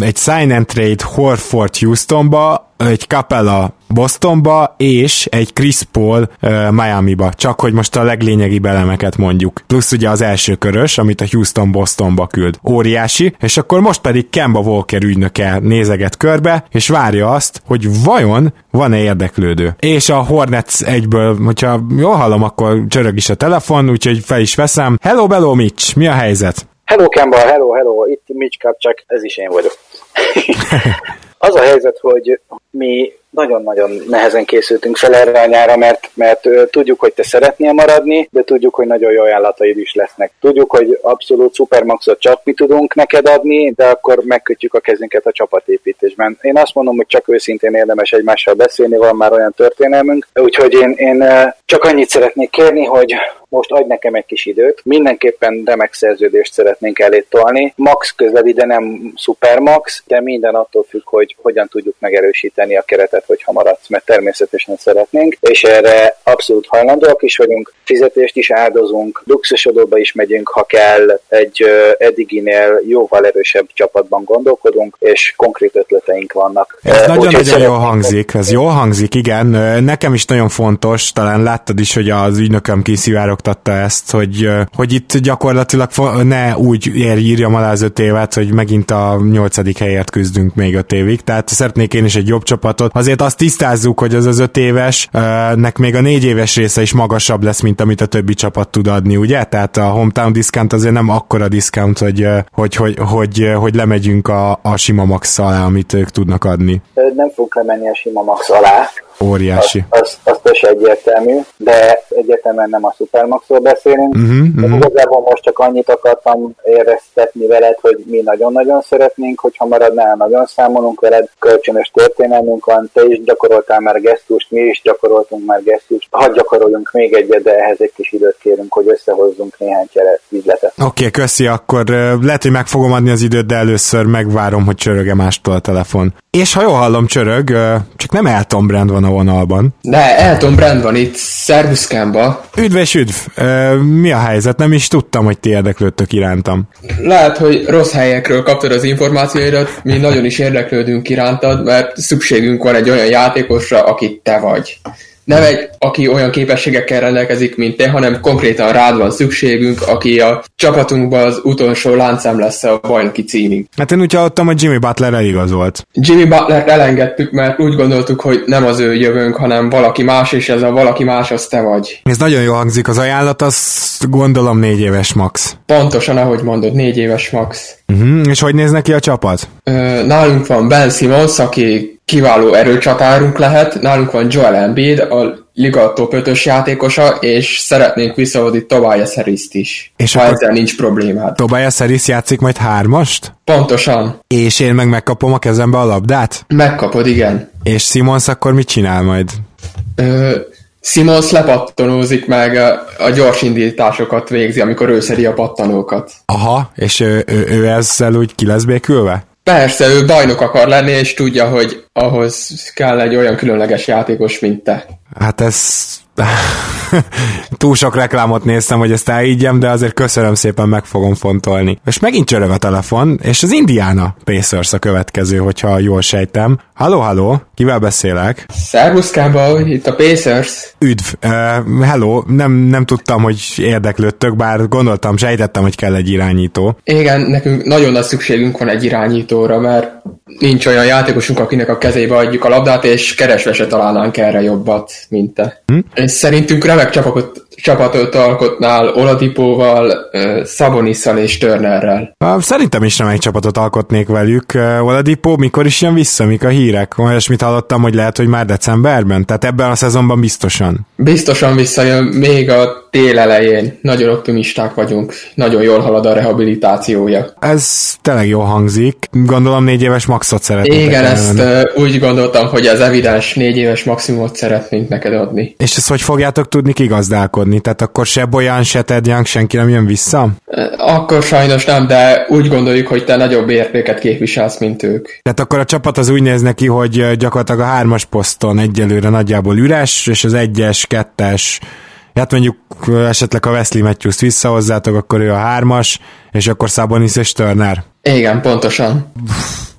Speaker 1: egy sign and trade Horford Houstonba, egy Capella Bostonba, és egy Chris Paul uh, Miami-ba. Csak hogy most a leglényegibb elemeket mondjuk. Plusz ugye az első körös, amit a Houston Bostonba küld. Óriási, és akkor most pedig Kemba Walker ügynöke nézeget körbe, és várja azt, hogy vajon van-e érdeklődő. És a Hornets egyből, hogyha jól hallom, akkor csörög is a telefon, úgyhogy fel is veszem. Hello, hello, Mitch, mi a helyzet?
Speaker 6: Hello, Kemba, hello, hello, itt Mitch Kapcsak, ez is én vagyok. Az a helyzet, hogy mi nagyon-nagyon nehezen készültünk fel erre a nyára, mert, mert tudjuk, hogy te szeretnél maradni, de tudjuk, hogy nagyon jó ajánlataid is lesznek. Tudjuk, hogy abszolút szupermaxot csak mi tudunk neked adni, de akkor megkötjük a kezünket a csapatépítésben. Én azt mondom, hogy csak őszintén érdemes egymással beszélni, van már olyan történelmünk, úgyhogy én, én csak annyit szeretnék kérni, hogy most adj nekem egy kis időt. Mindenképpen remek szerződést szeretnénk elé tolni. Max közeli, de nem supermax, de minden attól függ, hogy hogyan tudjuk megerősíteni a keretet, hogyha maradsz, mert természetesen szeretnénk, és erre abszolút hajlandóak is vagyunk, fizetést is áldozunk, luxusodóba is megyünk, ha kell, egy eddiginél jóval erősebb csapatban gondolkodunk, és konkrét ötleteink vannak.
Speaker 1: Ez nagyon-nagyon jól hangzik, ez jól hangzik, igen. Nekem is nagyon fontos, talán láttad is, hogy az ügynököm kiszivárog megszoktatta ezt, hogy, hogy itt gyakorlatilag ne úgy írjam alá az öt évet, hogy megint a nyolcadik helyért küzdünk még öt évig, tehát szeretnék én is egy jobb csapatot. Azért azt tisztázzuk, hogy az az öt éves, nek még a négy éves része is magasabb lesz, mint amit a többi csapat tud adni, ugye? Tehát a hometown discount azért nem akkora discount, hogy, hogy, hogy, hogy, hogy lemegyünk a, a sima max alá, amit ők tudnak adni.
Speaker 6: Nem fogunk lemenni a sima max alá,
Speaker 1: Óriási.
Speaker 6: Az, az, az is egyértelmű, de egyértelműen nem a Supermaxról beszélünk. Uh-huh, uh-huh. Igazából most csak annyit akartam éreztetni veled, hogy mi nagyon-nagyon szeretnénk, hogyha maradnál, nagyon számolunk veled, kölcsönös történelmünk van, te is gyakoroltál már gesztust, mi is gyakoroltunk már gesztust. Hadd gyakoroljunk még egyet, de ehhez egy kis időt kérünk, hogy összehozzunk néhány cseret üzletet.
Speaker 1: Oké, okay, köszi, akkor lehet, hogy meg fogom adni az időt, de először megvárom, hogy csöröge mástól a telefon. És ha jól hallom, csörög, csak nem Elton Brand van a vonalban.
Speaker 5: De Elton Brand van itt, szervuszkámba.
Speaker 1: Üdv és üdv! Mi a helyzet? Nem is tudtam, hogy ti érdeklődtök irántam.
Speaker 5: Lehet, hogy rossz helyekről kaptad az információidat, mi nagyon is érdeklődünk irántad, mert szükségünk van egy olyan játékosra, aki te vagy nem egy, aki olyan képességekkel rendelkezik, mint te, hanem konkrétan rád van szükségünk, aki a csapatunkban az utolsó láncem lesz a bajnoki címig.
Speaker 1: Hát én úgy hallottam, hogy Jimmy Butler eligazolt.
Speaker 5: Jimmy Butler elengedtük, mert úgy gondoltuk, hogy nem az ő jövőnk, hanem valaki más, és ez a valaki más az te vagy.
Speaker 1: Ez nagyon jól hangzik, az ajánlat, az gondolom négy éves max.
Speaker 5: Pontosan, ahogy mondod, négy éves max.
Speaker 1: Uh-huh. És hogy néz neki a csapat?
Speaker 5: Ö, nálunk van Ben Simmons, aki kiváló erőcsatárunk lehet, nálunk van Joel Embiid, a Liga top 5 játékosa, és szeretnénk visszahozni Tobias harris is. És ha ezzel nincs problémád.
Speaker 1: Tobias Harris játszik majd hármast?
Speaker 5: Pontosan.
Speaker 1: És én meg megkapom a kezembe a labdát?
Speaker 5: Megkapod, igen.
Speaker 1: És Simons akkor mit csinál majd?
Speaker 5: Ö, Simons lepattanózik meg, a gyors indításokat végzi, amikor ő szedi a pattanókat.
Speaker 1: Aha, és ő, ő, ő ezzel úgy ki lesz békülve?
Speaker 5: Persze, ő bajnok akar lenni, és tudja, hogy ahhoz kell egy olyan különleges játékos, mint te.
Speaker 1: Hát ez túl sok reklámot néztem, hogy ezt elígyem, de azért köszönöm szépen, meg fogom fontolni. És megint csörög a telefon, és az Indiana Pacers a következő, hogyha jól sejtem. Halló, halló, kivel beszélek?
Speaker 5: Szervuszkába, itt a Pacers.
Speaker 1: Üdv, uh, hello, nem, nem tudtam, hogy érdeklődtök, bár gondoltam, sejtettem, hogy kell egy irányító.
Speaker 5: Igen, nekünk nagyon nagy szükségünk van egy irányítóra, mert nincs olyan játékosunk, akinek a kezébe adjuk a labdát, és keresve se találnánk erre jobbat, mint te. Hm? És szerintünk remek csapatot, csapatot alkotnál Oladipóval, Szabonisszal és Turnerrel.
Speaker 1: Szerintem is remek csapatot alkotnék velük. Oladipó mikor is jön vissza, mik a hírek? Olyasmit hallottam, hogy lehet, hogy már decemberben? Tehát ebben a szezonban biztosan.
Speaker 5: Biztosan visszajön még a tél elején. Nagyon optimisták vagyunk. Nagyon jól halad a rehabilitációja.
Speaker 1: Ez tényleg jó hangzik. Gondolom négy éves maxot szeretnék.
Speaker 5: Igen, ezt uh, úgy gondoltam, hogy az evidens négy éves maximumot szeretnénk neked adni.
Speaker 1: És ezt hogy fogjátok tudni kigazdálkodni? Tehát akkor se Boyan, se Ted Young, senki nem jön vissza?
Speaker 5: Akkor sajnos nem, de úgy gondoljuk, hogy te nagyobb értéket képviselsz, mint ők.
Speaker 1: Tehát akkor a csapat az úgy néz neki, hogy gyakorlatilag a hármas poszton egyelőre nagyjából üres, és az egyes, kettes, Hát mondjuk esetleg a Wesley Matthews visszahozzátok, akkor ő a hármas, és akkor Sabonis és Turner.
Speaker 5: Igen, pontosan.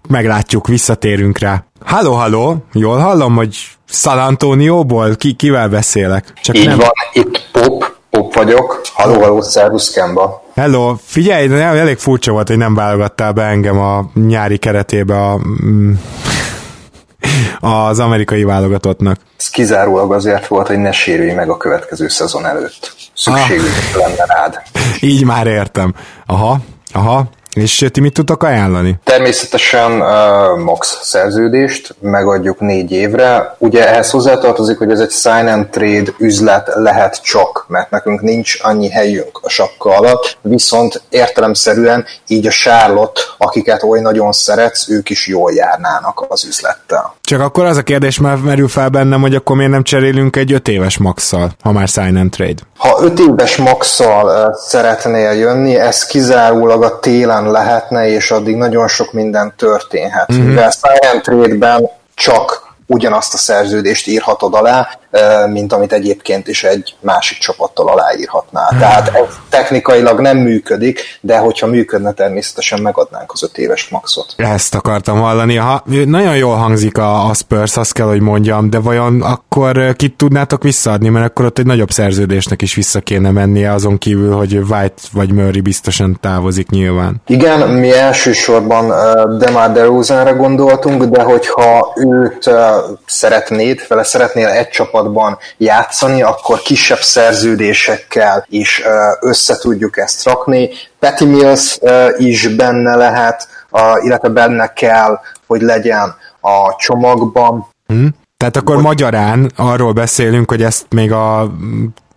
Speaker 1: Meglátjuk, visszatérünk rá. Halló, halló, jól hallom, hogy San Antonioból? Ki, kivel beszélek?
Speaker 7: Csak Így nem... van, itt Pop, Pop vagyok. Halló, halló, szervusz Kemba.
Speaker 1: Hello, figyelj, elég furcsa volt, hogy nem válogattál be engem a nyári keretébe a, mm, az amerikai válogatottnak.
Speaker 7: Ez kizárólag azért volt, hogy ne sérülj meg a következő szezon előtt. Szükségünk ah. lenne rád.
Speaker 1: Így már értem. Aha, aha. És ti mit tudtok ajánlani?
Speaker 7: Természetesen uh, max szerződést megadjuk négy évre. Ugye ehhez hozzátartozik, hogy ez egy sign and trade üzlet lehet csak, mert nekünk nincs annyi helyünk a sapka alatt, viszont értelemszerűen így a Charlotte, akiket oly nagyon szeretsz, ők is jól járnának az üzlettel.
Speaker 1: Csak akkor az a kérdés már merül fel bennem, hogy akkor miért nem cserélünk egy öt éves maxszal, ha már sign and trade.
Speaker 7: Ha öt éves maxszal uh, szeretnél jönni, ez kizárólag a télen után lehetne, és addig nagyon sok minden történhet. Mm-hmm. Mivel Silent Trade-ben csak ugyanazt a szerződést írhatod alá, mint amit egyébként is egy másik csapattal aláírhatná. Tehát ez technikailag nem működik, de hogyha működne, természetesen megadnánk az öt éves maxot.
Speaker 1: Ezt akartam hallani. Ha, nagyon jól hangzik a, a Spurs, azt kell, hogy mondjam, de vajon akkor kit tudnátok visszaadni, mert akkor ott egy nagyobb szerződésnek is vissza kéne mennie, azon kívül, hogy White vagy Murray biztosan távozik nyilván.
Speaker 7: Igen, mi elsősorban Demar DeRozanra gondoltunk, de hogyha őt szeretnéd, vele szeretnél egy csapatban játszani, akkor kisebb szerződésekkel is össze tudjuk ezt rakni. Patty Mills is benne lehet, illetve benne kell, hogy legyen a csomagban.
Speaker 1: Hmm. Tehát akkor magyarán arról beszélünk, hogy ezt még a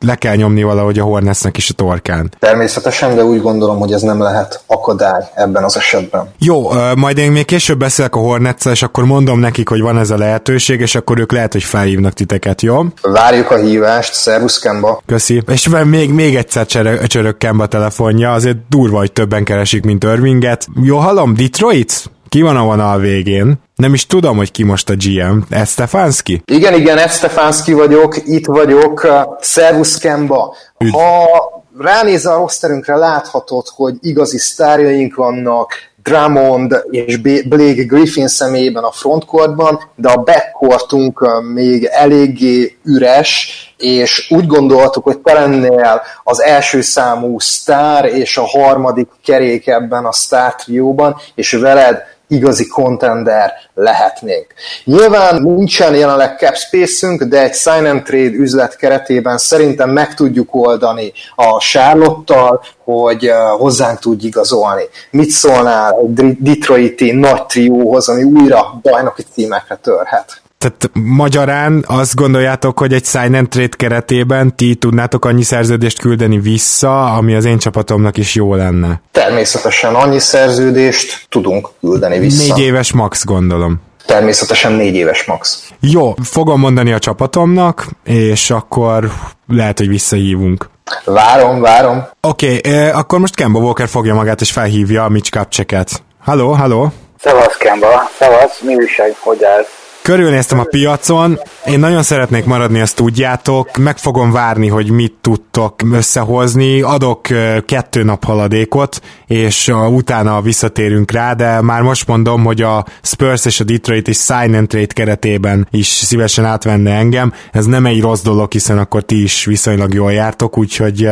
Speaker 1: le kell nyomni valahogy a Hornetsnek is a torkán.
Speaker 7: Természetesen, de úgy gondolom, hogy ez nem lehet akadály ebben az esetben.
Speaker 1: Jó, majd én még később beszélek a hornets és akkor mondom nekik, hogy van ez a lehetőség, és akkor ők lehet, hogy felhívnak titeket, jó?
Speaker 7: Várjuk a hívást, szervusz Kemba.
Speaker 1: Köszi. És még, még egyszer csörög, csörög Kemba telefonja, azért durva, hogy többen keresik, mint Irvinget. Jó, hallom, Detroit? Ki van a vonal végén? Nem is tudom, hogy ki most a GM. Estefanski?
Speaker 7: Igen, igen, Estefanski vagyok, itt vagyok. Szervusz Kemba. Ha ránézel a rosterünkre, láthatod, hogy igazi sztárjaink vannak, Drummond és Blake Griffin személyében a frontcourtban, de a backcourtunk még eléggé üres, és úgy gondoltuk, hogy te lennél az első számú sztár és a harmadik kerék ebben a sztár trióban, és veled igazi contender lehetnénk. Nyilván nincsen jelenleg cap space de egy sign and trade üzlet keretében szerintem meg tudjuk oldani a Charlotte-tal, hogy hozzánk tudj igazolni. Mit szólnál egy Detroiti nagy trióhoz, ami újra bajnoki címekre törhet?
Speaker 1: Tehát magyarán azt gondoljátok, hogy egy sign and trade keretében ti tudnátok annyi szerződést küldeni vissza, ami az én csapatomnak is jó lenne?
Speaker 7: Természetesen annyi szerződést tudunk küldeni vissza.
Speaker 1: Négy éves max, gondolom.
Speaker 7: Természetesen négy éves max.
Speaker 1: Jó, fogom mondani a csapatomnak, és akkor lehet, hogy visszahívunk.
Speaker 7: Várom, várom.
Speaker 1: Oké, okay, eh, akkor most Kemba Walker fogja magát, és felhívja a Mitch Kapcseket. Halló, halló?
Speaker 6: Szevasz Kemba, szevasz, mi újság, hogy állsz?
Speaker 1: Körülnéztem a piacon, én nagyon szeretnék maradni, azt tudjátok, meg fogom várni, hogy mit tudtok összehozni, adok kettő nap haladékot, és utána visszatérünk rá, de már most mondom, hogy a Spurs és a Detroit is sign and trade keretében is szívesen átvenne engem. Ez nem egy rossz dolog, hiszen akkor ti is viszonylag jól jártok, úgyhogy,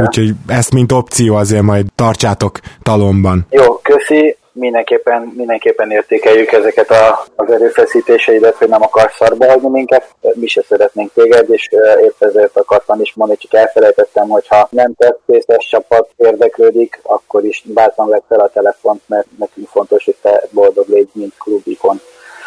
Speaker 1: úgyhogy ezt mint opció azért majd tartsátok talomban.
Speaker 6: Jó, köszi mindenképpen, mindenképpen értékeljük ezeket a, az erőfeszítéseidet, hogy nem akarsz szarba hagyni minket, mi se szeretnénk téged, és épp ezért akartam is mondani, csak elfelejtettem, hogy ha nem tesztészes csapat érdeklődik, akkor is bátran vett fel a telefont, mert nekünk fontos, hogy te boldog légy, mint klubikon.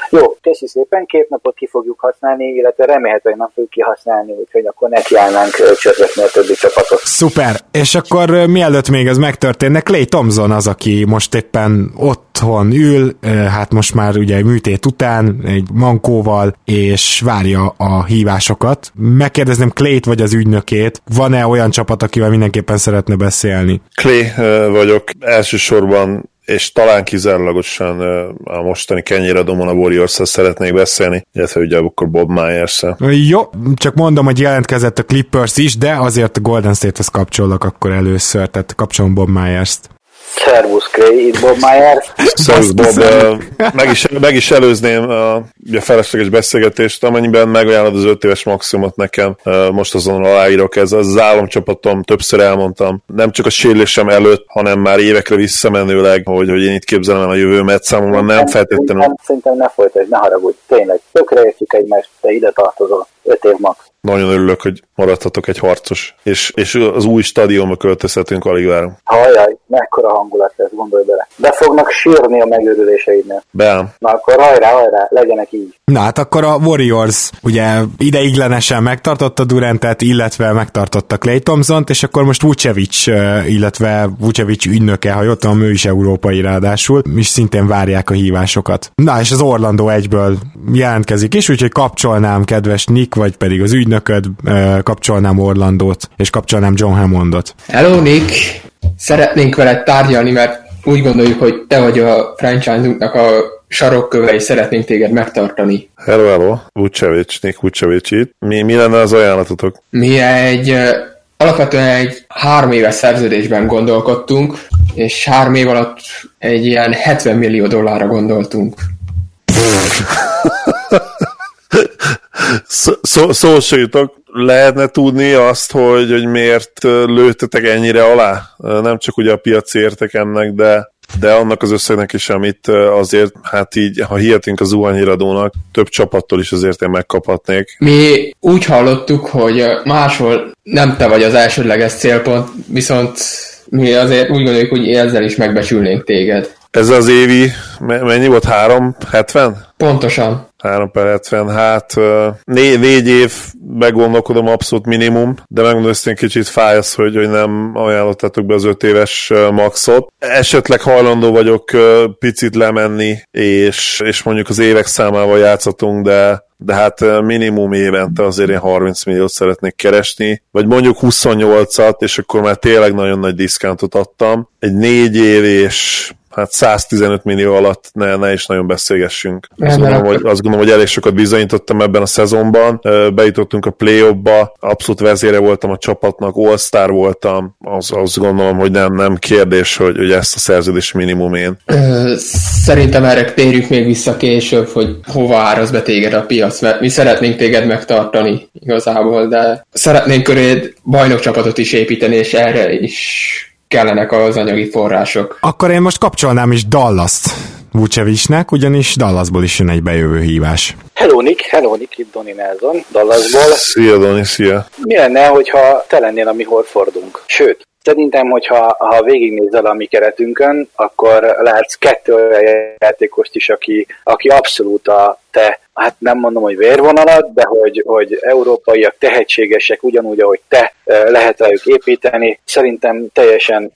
Speaker 6: Jó, köszi szépen, két napot ki fogjuk használni, illetve remélhetőleg nem fogjuk kihasználni, úgyhogy akkor nekiállnánk csörgetni a többi csapatot.
Speaker 1: Szuper, és akkor mielőtt még ez megtörténne, Clay Thompson az, aki most éppen otthon ül, hát most már ugye műtét után, egy mankóval, és várja a hívásokat. Megkérdezném Clay-t vagy az ügynökét, van-e olyan csapat, akivel mindenképpen szeretne beszélni?
Speaker 2: Clay vagyok, elsősorban és talán kizárólagosan a mostani kenyéradomon a warriors szeretnék beszélni, illetve ugye akkor Bob myers -el.
Speaker 1: Jó, csak mondom, hogy jelentkezett a Clippers is, de azért a Golden State-hez kapcsolok akkor először, tehát kapcsolom Bob Myers-t.
Speaker 6: Szervusz, Clay, itt Bob Myers.
Speaker 2: Szervusz, Bob. Meg is, meg is előzném a, a felesleges beszélgetést, amennyiben megajánlod az öt éves maximumot nekem, most azon aláírok, ez az államcsapatom, többször elmondtam, nem csak a sérülésem előtt, hanem már évekre visszamenőleg, hogy, hogy én itt képzelem el a jövőmet, számomra nem feltétlenül.
Speaker 6: Szerintem ne folytasd, ne haragudj, tényleg, tökre értjük egymást, te ide tartozol, öt év max.
Speaker 2: Nagyon örülök, hogy maradhatok egy harcos, és, és az új stadionba költözhetünk, alig várom.
Speaker 6: Hajjaj, mekkora hangulat lesz, gondolj bele. Be fognak sírni a megőrüléseidnél.
Speaker 2: Be.
Speaker 6: Na akkor hajrá, hajrá, legyenek így.
Speaker 1: Na hát akkor a Warriors ugye ideiglenesen megtartotta Durantet, illetve megtartotta Clay thompson és akkor most Vucevic, illetve Vucevic ügynöke, ha jött van, ő is európai ráadásul, és szintén várják a hívásokat. Na és az Orlando egyből jelentkezik is, úgyhogy kapcsolnám kedves Nick, vagy pedig az ügynök ügynököd, kapcsolnám Orlandót, és kapcsolnám John Hammondot.
Speaker 5: Hello Nick! Szeretnénk veled tárgyalni, mert úgy gondoljuk, hogy te vagy a franchise-unknak a sarokkövei szeretnénk téged megtartani.
Speaker 2: Hello, hello, Vucevic, Nick Vucevic itt. Mi, mi lenne az ajánlatotok?
Speaker 5: Mi egy alapvetően egy három éves szerződésben gondolkodtunk, és három év alatt egy ilyen 70 millió dollárra gondoltunk.
Speaker 2: Szó, szó, szó lehetne tudni azt, hogy, hogy miért lőttetek ennyire alá? Nem csak ugye a piaci értek ennek, de de annak az összegnek is, amit azért, hát így, ha hihetünk az zuhanyhíradónak, több csapattól is azért én megkaphatnék.
Speaker 5: Mi úgy hallottuk, hogy máshol nem te vagy az elsődleges célpont, viszont mi azért úgy gondoljuk, hogy ezzel is megbecsülnénk téged.
Speaker 2: Ez az évi, mennyi volt? 370?
Speaker 5: Pontosan.
Speaker 2: 3 per 70, hát négy, négy év begondolkodom abszolút minimum, de megmondom hogy kicsit fáj az, hogy, hogy nem ajánlottátok be az 5 éves maxot. Esetleg hajlandó vagyok picit lemenni, és, és mondjuk az évek számával játszatunk, de de hát minimum évente azért én 30 milliót szeretnék keresni, vagy mondjuk 28-at, és akkor már tényleg nagyon nagy diszkántot adtam. Egy négy év és hát 115 millió alatt ne, ne is nagyon beszélgessünk. Azt gondolom, hogy, azt gondolom, hogy elég sokat bizonyítottam ebben a szezonban. Bejutottunk a play ba abszolút vezére voltam a csapatnak, all-star voltam, az, azt gondolom, hogy nem, nem kérdés, hogy, hogy ezt a szerződés minimum én.
Speaker 5: Szerintem erre térjük még vissza később, hogy hova áraz be téged a piac, mert mi szeretnénk téged megtartani igazából, de szeretnénk köréd bajnokcsapatot is építeni, és erre is kellenek az anyagi források.
Speaker 1: Akkor én most kapcsolnám is Dallas-t Vucevicnek, ugyanis Dallasból is jön egy bejövő hívás.
Speaker 6: Hello Nick, hello Nick, itt Donny Nelson, Dallasból.
Speaker 2: Szia Donny, szia.
Speaker 6: Mi lenne, hogyha te lennél a mi Horfordunk? Sőt, Szerintem, hogyha ha végignézel a mi keretünkön, akkor látsz kettő olyan játékost is, aki, aki abszolút a te hát nem mondom, hogy vérvonalat, de hogy, hogy európaiak tehetségesek, ugyanúgy, ahogy te lehet rájuk építeni. Szerintem teljesen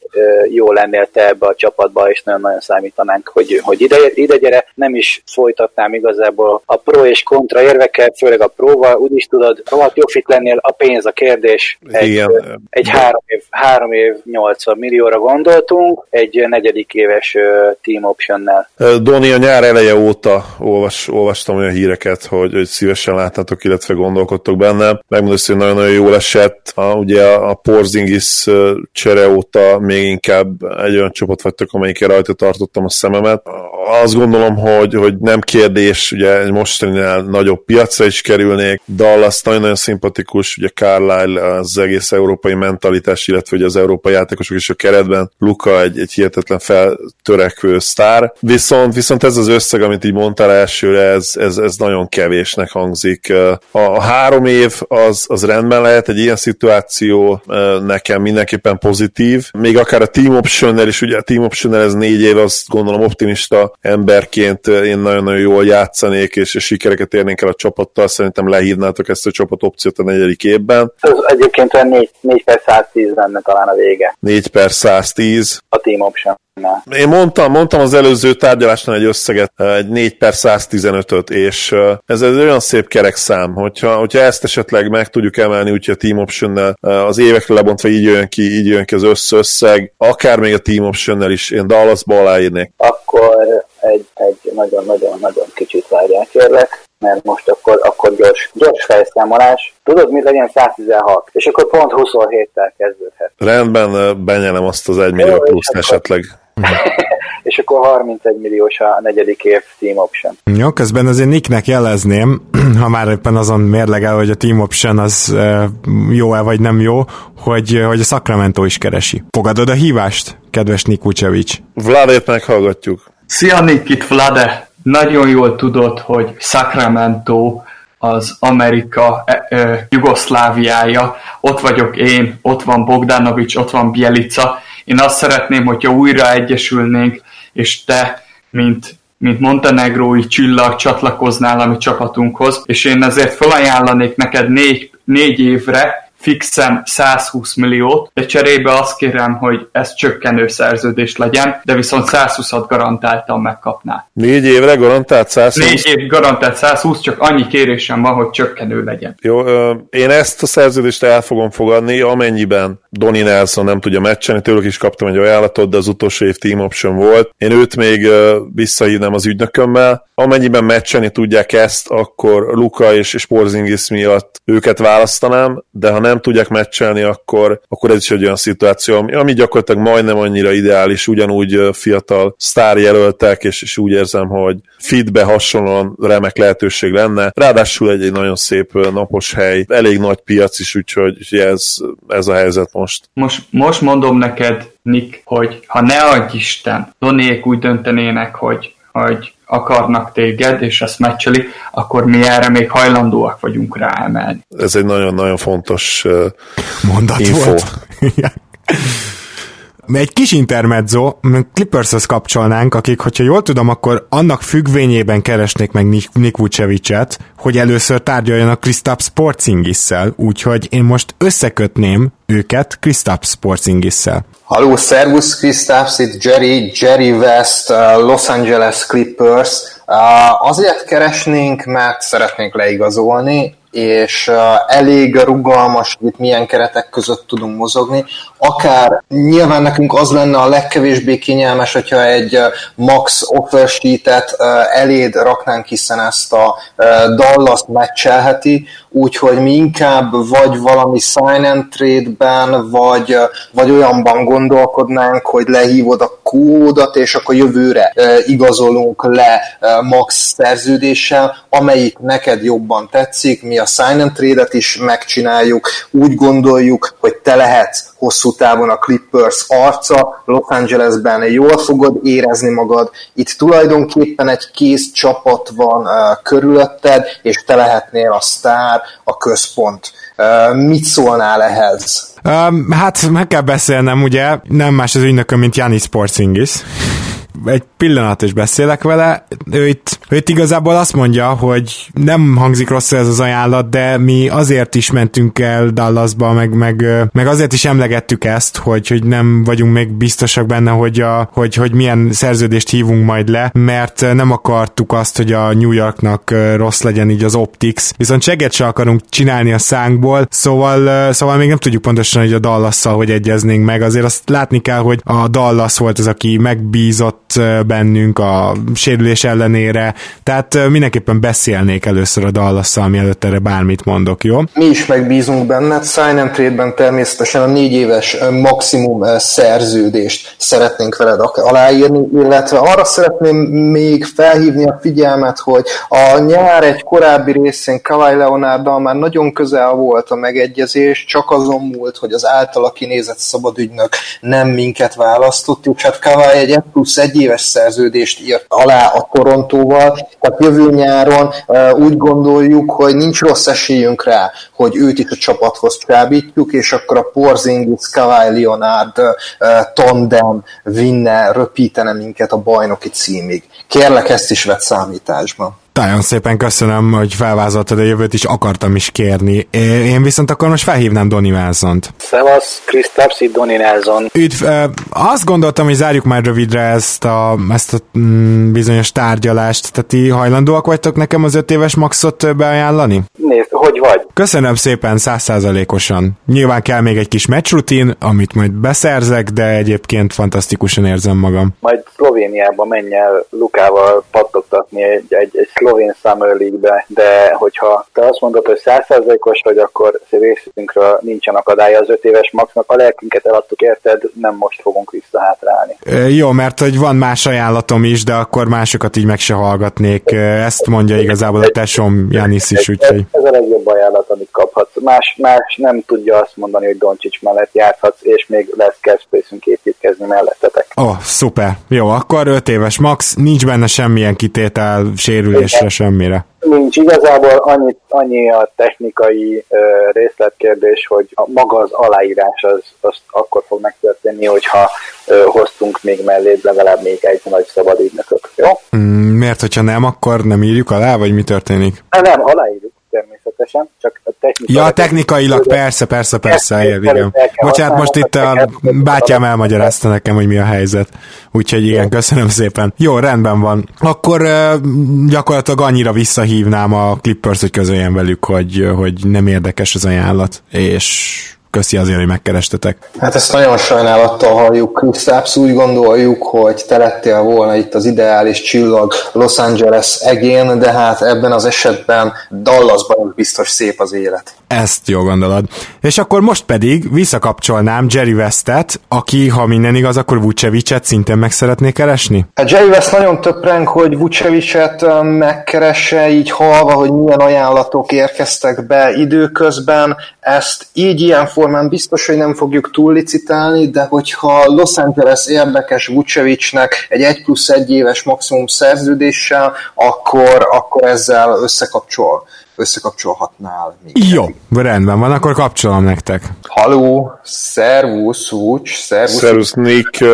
Speaker 6: jó lennél te ebbe a csapatba, és nagyon-nagyon számítanánk, hogy, hogy ide, ide gyere. Nem is folytatnám igazából a pro és kontra érveket, főleg a próval, úgyis tudod, rohadt jó fit lennél, a pénz a kérdés. Egy, Igen. egy három év, három év 80 millióra gondoltunk, egy negyedik éves team optionnel.
Speaker 2: Doni, a nyár eleje óta olvas, olvastam olyan híreket, hogy, hogy szívesen látnátok, illetve gondolkodtok benne. Megmondom, hogy nagyon-nagyon jól esett. A, ugye a, Porzingis csere óta még inkább egy olyan csapat vagytok, amelyikkel rajta tartottam a szememet. Azt gondolom, hogy, hogy nem kérdés, ugye egy mostaninál nagyobb piacra is kerülnék. Dallas nagyon-nagyon szimpatikus, ugye Carlisle az egész európai mentalitás, illetve ugye az európai játékosok is a keretben. Luka egy, egy hihetetlen feltörekvő sztár. Viszont, viszont ez az összeg, amit így mondtál elsőre, ez, ez, ez nagyon kevésnek hangzik. A, a három év az, az rendben lehet, egy ilyen szituáció nekem mindenképpen pozitív. Még akár a team option is, ugye a team option ez négy év, azt gondolom optimista emberként én nagyon-nagyon jól játszanék, és, és sikereket érnénk el a csapattal, szerintem lehívnátok ezt a csapat opciót a negyedik évben.
Speaker 6: Ez egyébként 4, 4 per 110 lenne talán a vége.
Speaker 2: 4 per 110.
Speaker 6: A team option.
Speaker 2: Én mondtam, mondtam az előző tárgyalásnál egy összeget, egy 4 per 115-öt, és ez egy olyan szép kerek szám, hogyha, hogyha ezt esetleg meg tudjuk emelni, úgyhogy a Team option az évekre lebontva így jön ki, így jön ki az összösszeg, akár még a Team option is, én Dallasba aláírnék.
Speaker 6: Akkor egy, egy nagyon-nagyon-nagyon kicsit várják, kérlek mert most akkor, akkor gyors, gyors felszámolás. Tudod, mit legyen 116, és akkor pont 27-tel kezdődhet.
Speaker 2: Rendben, benyelem azt az 1 millió plusz esetleg.
Speaker 6: és akkor 31 milliós a negyedik év Team Option.
Speaker 1: Jó, közben azért Nicknek jelezném, ha már éppen azon mérlegel, hogy a Team Option az jó-e vagy nem jó, hogy, hogy a Sacramento is keresi. Fogadod a hívást, kedves Nick Vucevic?
Speaker 2: Vladét meghallgatjuk.
Speaker 3: Szia Nick, itt Vlade! Nagyon jól tudod, hogy Sacramento az Amerika e, e, Jugoszláviája, ott vagyok én, ott van Bogdanovics, ott van Bielica, én azt szeretném, hogyha újra egyesülnénk, és te, mint mint montenegrói csillag csatlakoznál a mi csapatunkhoz, és én ezért felajánlanék neked négy, négy évre fixen 120 milliót, de cserébe azt kérem, hogy ez csökkenő szerződés legyen, de viszont 120-at garantáltan megkapná.
Speaker 2: Négy évre garantált 120?
Speaker 3: Négy év garantált 120, csak annyi kérésem van, hogy csökkenő legyen.
Speaker 2: Jó, én ezt a szerződést el fogom fogadni, amennyiben Donny Nelson nem tudja meccselni, tőlük is kaptam egy ajánlatot, de az utolsó év team option volt. Én őt még visszahívnám az ügynökömmel. Amennyiben meccselni tudják ezt, akkor Luka és, és Porzingis miatt őket választanám, de ha nem tudják meccselni, akkor, akkor ez is egy olyan szituáció, ami, gyakorlatilag majdnem annyira ideális, ugyanúgy fiatal sztárjelöltek, és, és úgy érzem, hogy fitbe hasonlóan remek lehetőség lenne. Ráadásul egy, egy nagyon szép napos hely, elég nagy piac is, úgyhogy ez, ez a helyzet most.
Speaker 3: Most, most mondom neked, Nick, hogy ha ne adj Isten, Donék úgy döntenének, hogy, hogy akarnak téged, és ezt meccselik, akkor mi erre még hajlandóak vagyunk ráemelni.
Speaker 2: Ez egy nagyon-nagyon fontos uh,
Speaker 1: mondat info. volt. egy kis intermezzo, Clippershez kapcsolnánk, akik, hogyha jól tudom, akkor annak függvényében keresnék meg Nick Vucevicet, hogy először tárgyaljanak Kristaps Porzingisszel, úgyhogy én most összekötném őket Kristaps Porzingisszel.
Speaker 7: Haló, szervusz Kristaps, itt Jerry, Jerry West, uh, Los Angeles Clippers. Uh, azért keresnénk, mert szeretnénk leigazolni, és elég rugalmas, hogy itt milyen keretek között tudunk mozogni. Akár nyilván nekünk az lenne a legkevésbé kényelmes, hogyha egy max offer sheet-et eléd raknánk, hiszen ezt a Dallas meccselheti, úgyhogy mi inkább vagy valami sign and trade-ben, vagy, vagy olyanban gondolkodnánk, hogy lehívod a kódot, és akkor jövőre igazolunk le max szerződéssel, amelyik neked jobban tetszik, mi a sign and trade-et is megcsináljuk, úgy gondoljuk, hogy te lehetsz hosszú távon a Clippers arca, Los Angelesben jól fogod érezni magad, itt tulajdonképpen egy kész csapat van körülötted, és te lehetnél a sztár, a központ. Mit szólnál ehhez?
Speaker 1: Um, hát meg kell beszélnem, ugye, nem más az ügynököm, mint Janis Porzingis egy pillanat is beszélek vele, ő itt, ő itt igazából azt mondja, hogy nem hangzik rossz ez az ajánlat, de mi azért is mentünk el Dallasba, meg, meg, meg azért is emlegettük ezt, hogy, hogy nem vagyunk még biztosak benne, hogy, a, hogy, hogy milyen szerződést hívunk majd le, mert nem akartuk azt, hogy a New Yorknak rossz legyen így az optics, viszont seget se akarunk csinálni a szánkból, szóval, szóval még nem tudjuk pontosan, hogy a dallas hogy egyeznénk meg, azért azt látni kell, hogy a Dallas volt az, aki megbízott bennünk a sérülés ellenére, tehát mindenképpen beszélnék először a dallas mielőtt erre bármit mondok, jó?
Speaker 7: Mi is megbízunk benned, sign and trade-ben természetesen a négy éves maximum szerződést szeretnénk veled aláírni, illetve arra szeretném még felhívni a figyelmet, hogy a nyár egy korábbi részén Kawhi Leonarddal már nagyon közel volt a megegyezés, csak azon múlt, hogy az általa kinézett szabadügynök nem minket választott, és hát Kawhi egy plusz egy éves szerződést írt alá a Torontóval, tehát jövő nyáron úgy gondoljuk, hogy nincs rossz esélyünk rá, hogy őt is a csapathoz csábítjuk, és akkor a Porzingis, Kawhi Leonard tandem vinne, röpítene minket a bajnoki címig. Kérlek ezt is vett számításba.
Speaker 1: Nagyon szépen köszönöm, hogy felvázoltad a jövőt, és akartam is kérni. Én viszont akkor most felhívnám Donny Nelson-t.
Speaker 6: Szevasz, Krisztapszi, Donny Nelson.
Speaker 1: Üdv, azt gondoltam, hogy zárjuk már rövidre ezt a, ezt a mm, bizonyos tárgyalást. Tehát ti hajlandóak vagytok nekem az öt éves maxot beajánlani?
Speaker 6: Nézd, hogy vagy?
Speaker 1: Köszönöm szépen, százszázalékosan. Nyilván kell még egy kis meccsrutin, amit majd beszerzek, de egyébként fantasztikusan érzem magam.
Speaker 6: Majd Szlovéniába menj el Lukával pattogtatni egy, egy, egy szlovén Summer League-be, de hogyha te azt mondod, hogy százszerzékos vagy, akkor részünkről nincsen akadálya az öt éves maxnak, a lelkünket eladtuk, érted, nem most fogunk visszahátrálni.
Speaker 1: E, jó, mert hogy van más ajánlatom is, de akkor másokat így meg se hallgatnék. Ezt mondja igazából a tesom Janis is, úgyhogy...
Speaker 6: Ez, a legjobb ajánlat, amit kaphatsz. Más, más nem tudja azt mondani, hogy Doncsics mellett játszhatsz, és még lesz space építkezni mellettetek.
Speaker 1: Ó, oh, szuper. Jó, akkor 5 éves max, nincs benne semmilyen kitétel, sérülés nincs semmire.
Speaker 6: Nincs igazából annyi, annyi a technikai uh, részletkérdés, hogy a, maga az aláírás az, az akkor fog megtörténni, hogyha uh, hoztunk még mellé legalább még egy nagy szabad ügynökök. Jó?
Speaker 1: Mm, miért, hogyha nem, akkor nem írjuk alá, vagy mi történik?
Speaker 6: Nem, aláírjuk természetesen, csak technikailag.
Speaker 1: Ja, technikailag, persze, persze, persze, igen, igen. Bocsánat, most itt a bátyám elmagyarázta nekem, hogy mi a helyzet. Úgyhogy igen, köszönöm szépen. Jó, rendben van. Akkor gyakorlatilag annyira visszahívnám a Clippers, hogy közöljen velük, hogy, hogy nem érdekes az ajánlat, és köszi azért, hogy megkerestetek.
Speaker 7: Hát ezt nagyon sajnálattal halljuk, Krisztápsz, úgy gondoljuk, hogy te lettél volna itt az ideális csillag Los Angeles egén, de hát ebben az esetben Dallasban biztos szép az élet.
Speaker 1: Ezt jó gondolod. És akkor most pedig visszakapcsolnám Jerry Westet, aki, ha minden igaz, akkor Vucevicet szintén meg szeretné keresni?
Speaker 7: Hát Jerry West nagyon töprenk, hogy Vucevicet megkeresse, így halva, hogy milyen ajánlatok érkeztek be időközben. Ezt így ilyen formán biztos, hogy nem fogjuk túllicitálni, de hogyha Los Angeles érdekes Vucevicnek egy 1 plusz 1 éves maximum szerződéssel, akkor, akkor ezzel összekapcsol összekapcsolhatnál
Speaker 1: minket. Jó, rendben van, akkor kapcsolom nektek.
Speaker 7: Haló, szervusz, Vucs, szervusz.
Speaker 2: Szervusz, Nick, uh,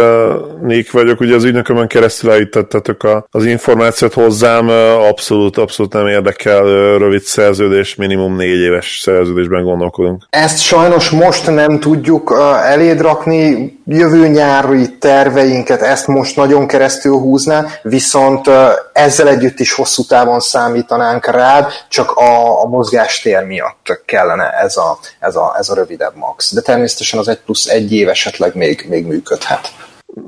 Speaker 2: Nick vagyok, ugye az ügynökömön keresztül elítettetek a, az információt hozzám, abszolút, abszolút nem érdekel, rövid szerződés, minimum négy éves szerződésben gondolkodunk.
Speaker 7: Ezt sajnos most nem tudjuk eléd rakni, jövő nyári terveinket ezt most nagyon keresztül húzná, viszont ezzel együtt is hosszú távon számítanánk rád, csak a a, mozgástér miatt kellene ez a, ez, a, ez a rövidebb max. De természetesen az egy plusz egy év esetleg még, még működhet.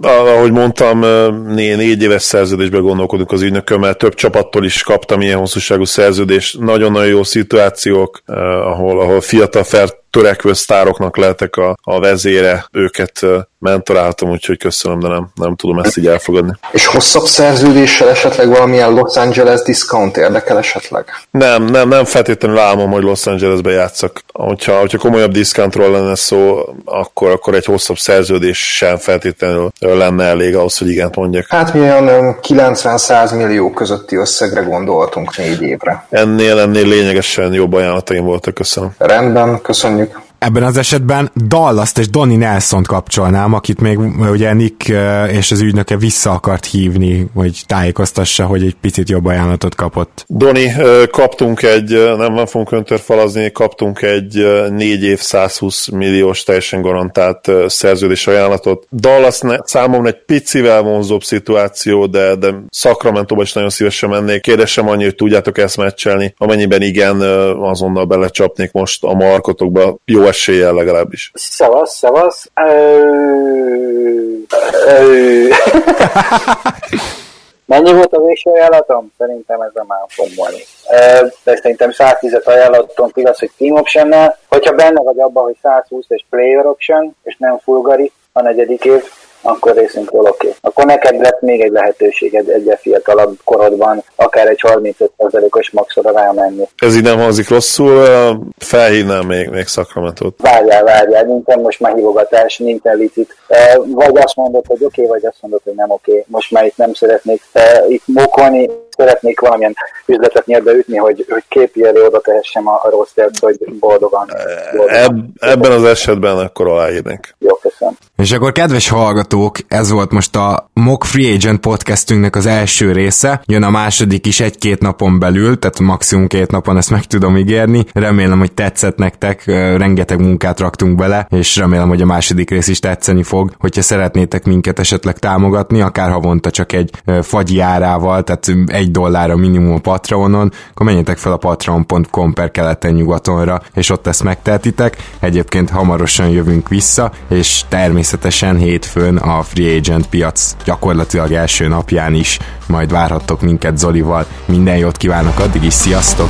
Speaker 2: Ahogy mondtam, né- négy éves szerződésben gondolkodunk az ügynökömmel, több csapattól is kaptam ilyen hosszúságú szerződést, nagyon-nagyon jó szituációk, ahol, ahol fiatal fel törekvő sztároknak lehetek a, a vezére, őket mentoráltam, úgyhogy köszönöm, de nem, nem tudom ezt így elfogadni.
Speaker 7: És hosszabb szerződéssel esetleg valamilyen Los Angeles discount érdekel esetleg?
Speaker 2: Nem, nem, nem feltétlenül álmom, hogy Los Angelesbe játszak. Hogyha, hogyha komolyabb discountról lenne szó, akkor, akkor egy hosszabb szerződés sem feltétlenül lenne elég ahhoz, hogy igent mondjak.
Speaker 7: Hát mi olyan 90-100 millió közötti összegre gondoltunk négy évre.
Speaker 2: Ennél, ennél lényegesen jobb ajánlataim voltak, köszönöm.
Speaker 7: Rendben, köszönjük.
Speaker 1: Ebben az esetben dallas és Donny nelson kapcsolnám, akit még ugye Nick és az ügynöke vissza akart hívni, hogy tájékoztassa, hogy egy picit jobb ajánlatot kapott.
Speaker 2: Doni, kaptunk egy, nem, nem fogunk öntörfalazni, kaptunk egy 4 év 120 milliós teljesen garantált szerződés ajánlatot. Dallas számomra egy picivel vonzóbb szituáció, de, de Sacramento is nagyon szívesen mennék. Kérdésem annyi, hogy tudjátok ezt meccselni. Amennyiben igen, azonnal belecsapnék most a markotokba. Jó eséllyel legalábbis.
Speaker 6: Szevasz, szevasz. Mennyi volt a végső ajánlatom? Szerintem ez a már fog múlni. De szerintem 110-et ajánlatunk igaz, hogy team option Hogyha benne vagy abban, hogy 120 és player option, és nem fulgari a negyedik év, akkor részünkről oké. Okay. Akkor neked lett még egy lehetőséged egy fiatalabb korodban, akár egy 35%-os maxra rámenni.
Speaker 2: Ez így nem hangzik rosszul, felhívnám még, még Sacramento-t.
Speaker 6: Várjál, várjál, nincsen most már hívogatás, nincsen licit. Vagy azt mondod, hogy oké, okay, vagy azt mondod, hogy nem oké. Okay. Most már itt nem szeretnék itt mokolni, szeretnék valamilyen üzletet nyerbe ütni, hogy, hogy képi elé oda tehessem a, a rossz tert, hogy boldogan. boldogan.
Speaker 2: Eb, ebben az esetben akkor aláírnék.
Speaker 6: Jó, köszönöm.
Speaker 1: És akkor kedves hallgatók, ez volt most a Mock Free Agent podcastünknek az első része. Jön a második is egy-két napon belül, tehát maximum két napon ezt meg tudom ígérni. Remélem, hogy tetszett nektek, rengeteg munkát raktunk bele, és remélem, hogy a második rész is tetszeni fog. Hogyha szeretnétek minket esetleg támogatni, akár havonta csak egy fagyi árával, tehát egy dollár a minimum a Patreonon, akkor menjetek fel a patreon.com per keleten nyugatonra, és ott ezt megtehetitek. Egyébként hamarosan jövünk vissza, és természetesen hétfőn a Free Agent piac gyakorlatilag első napján is majd várhattok minket Zolival. Minden jót kívánok addig is, sziasztok!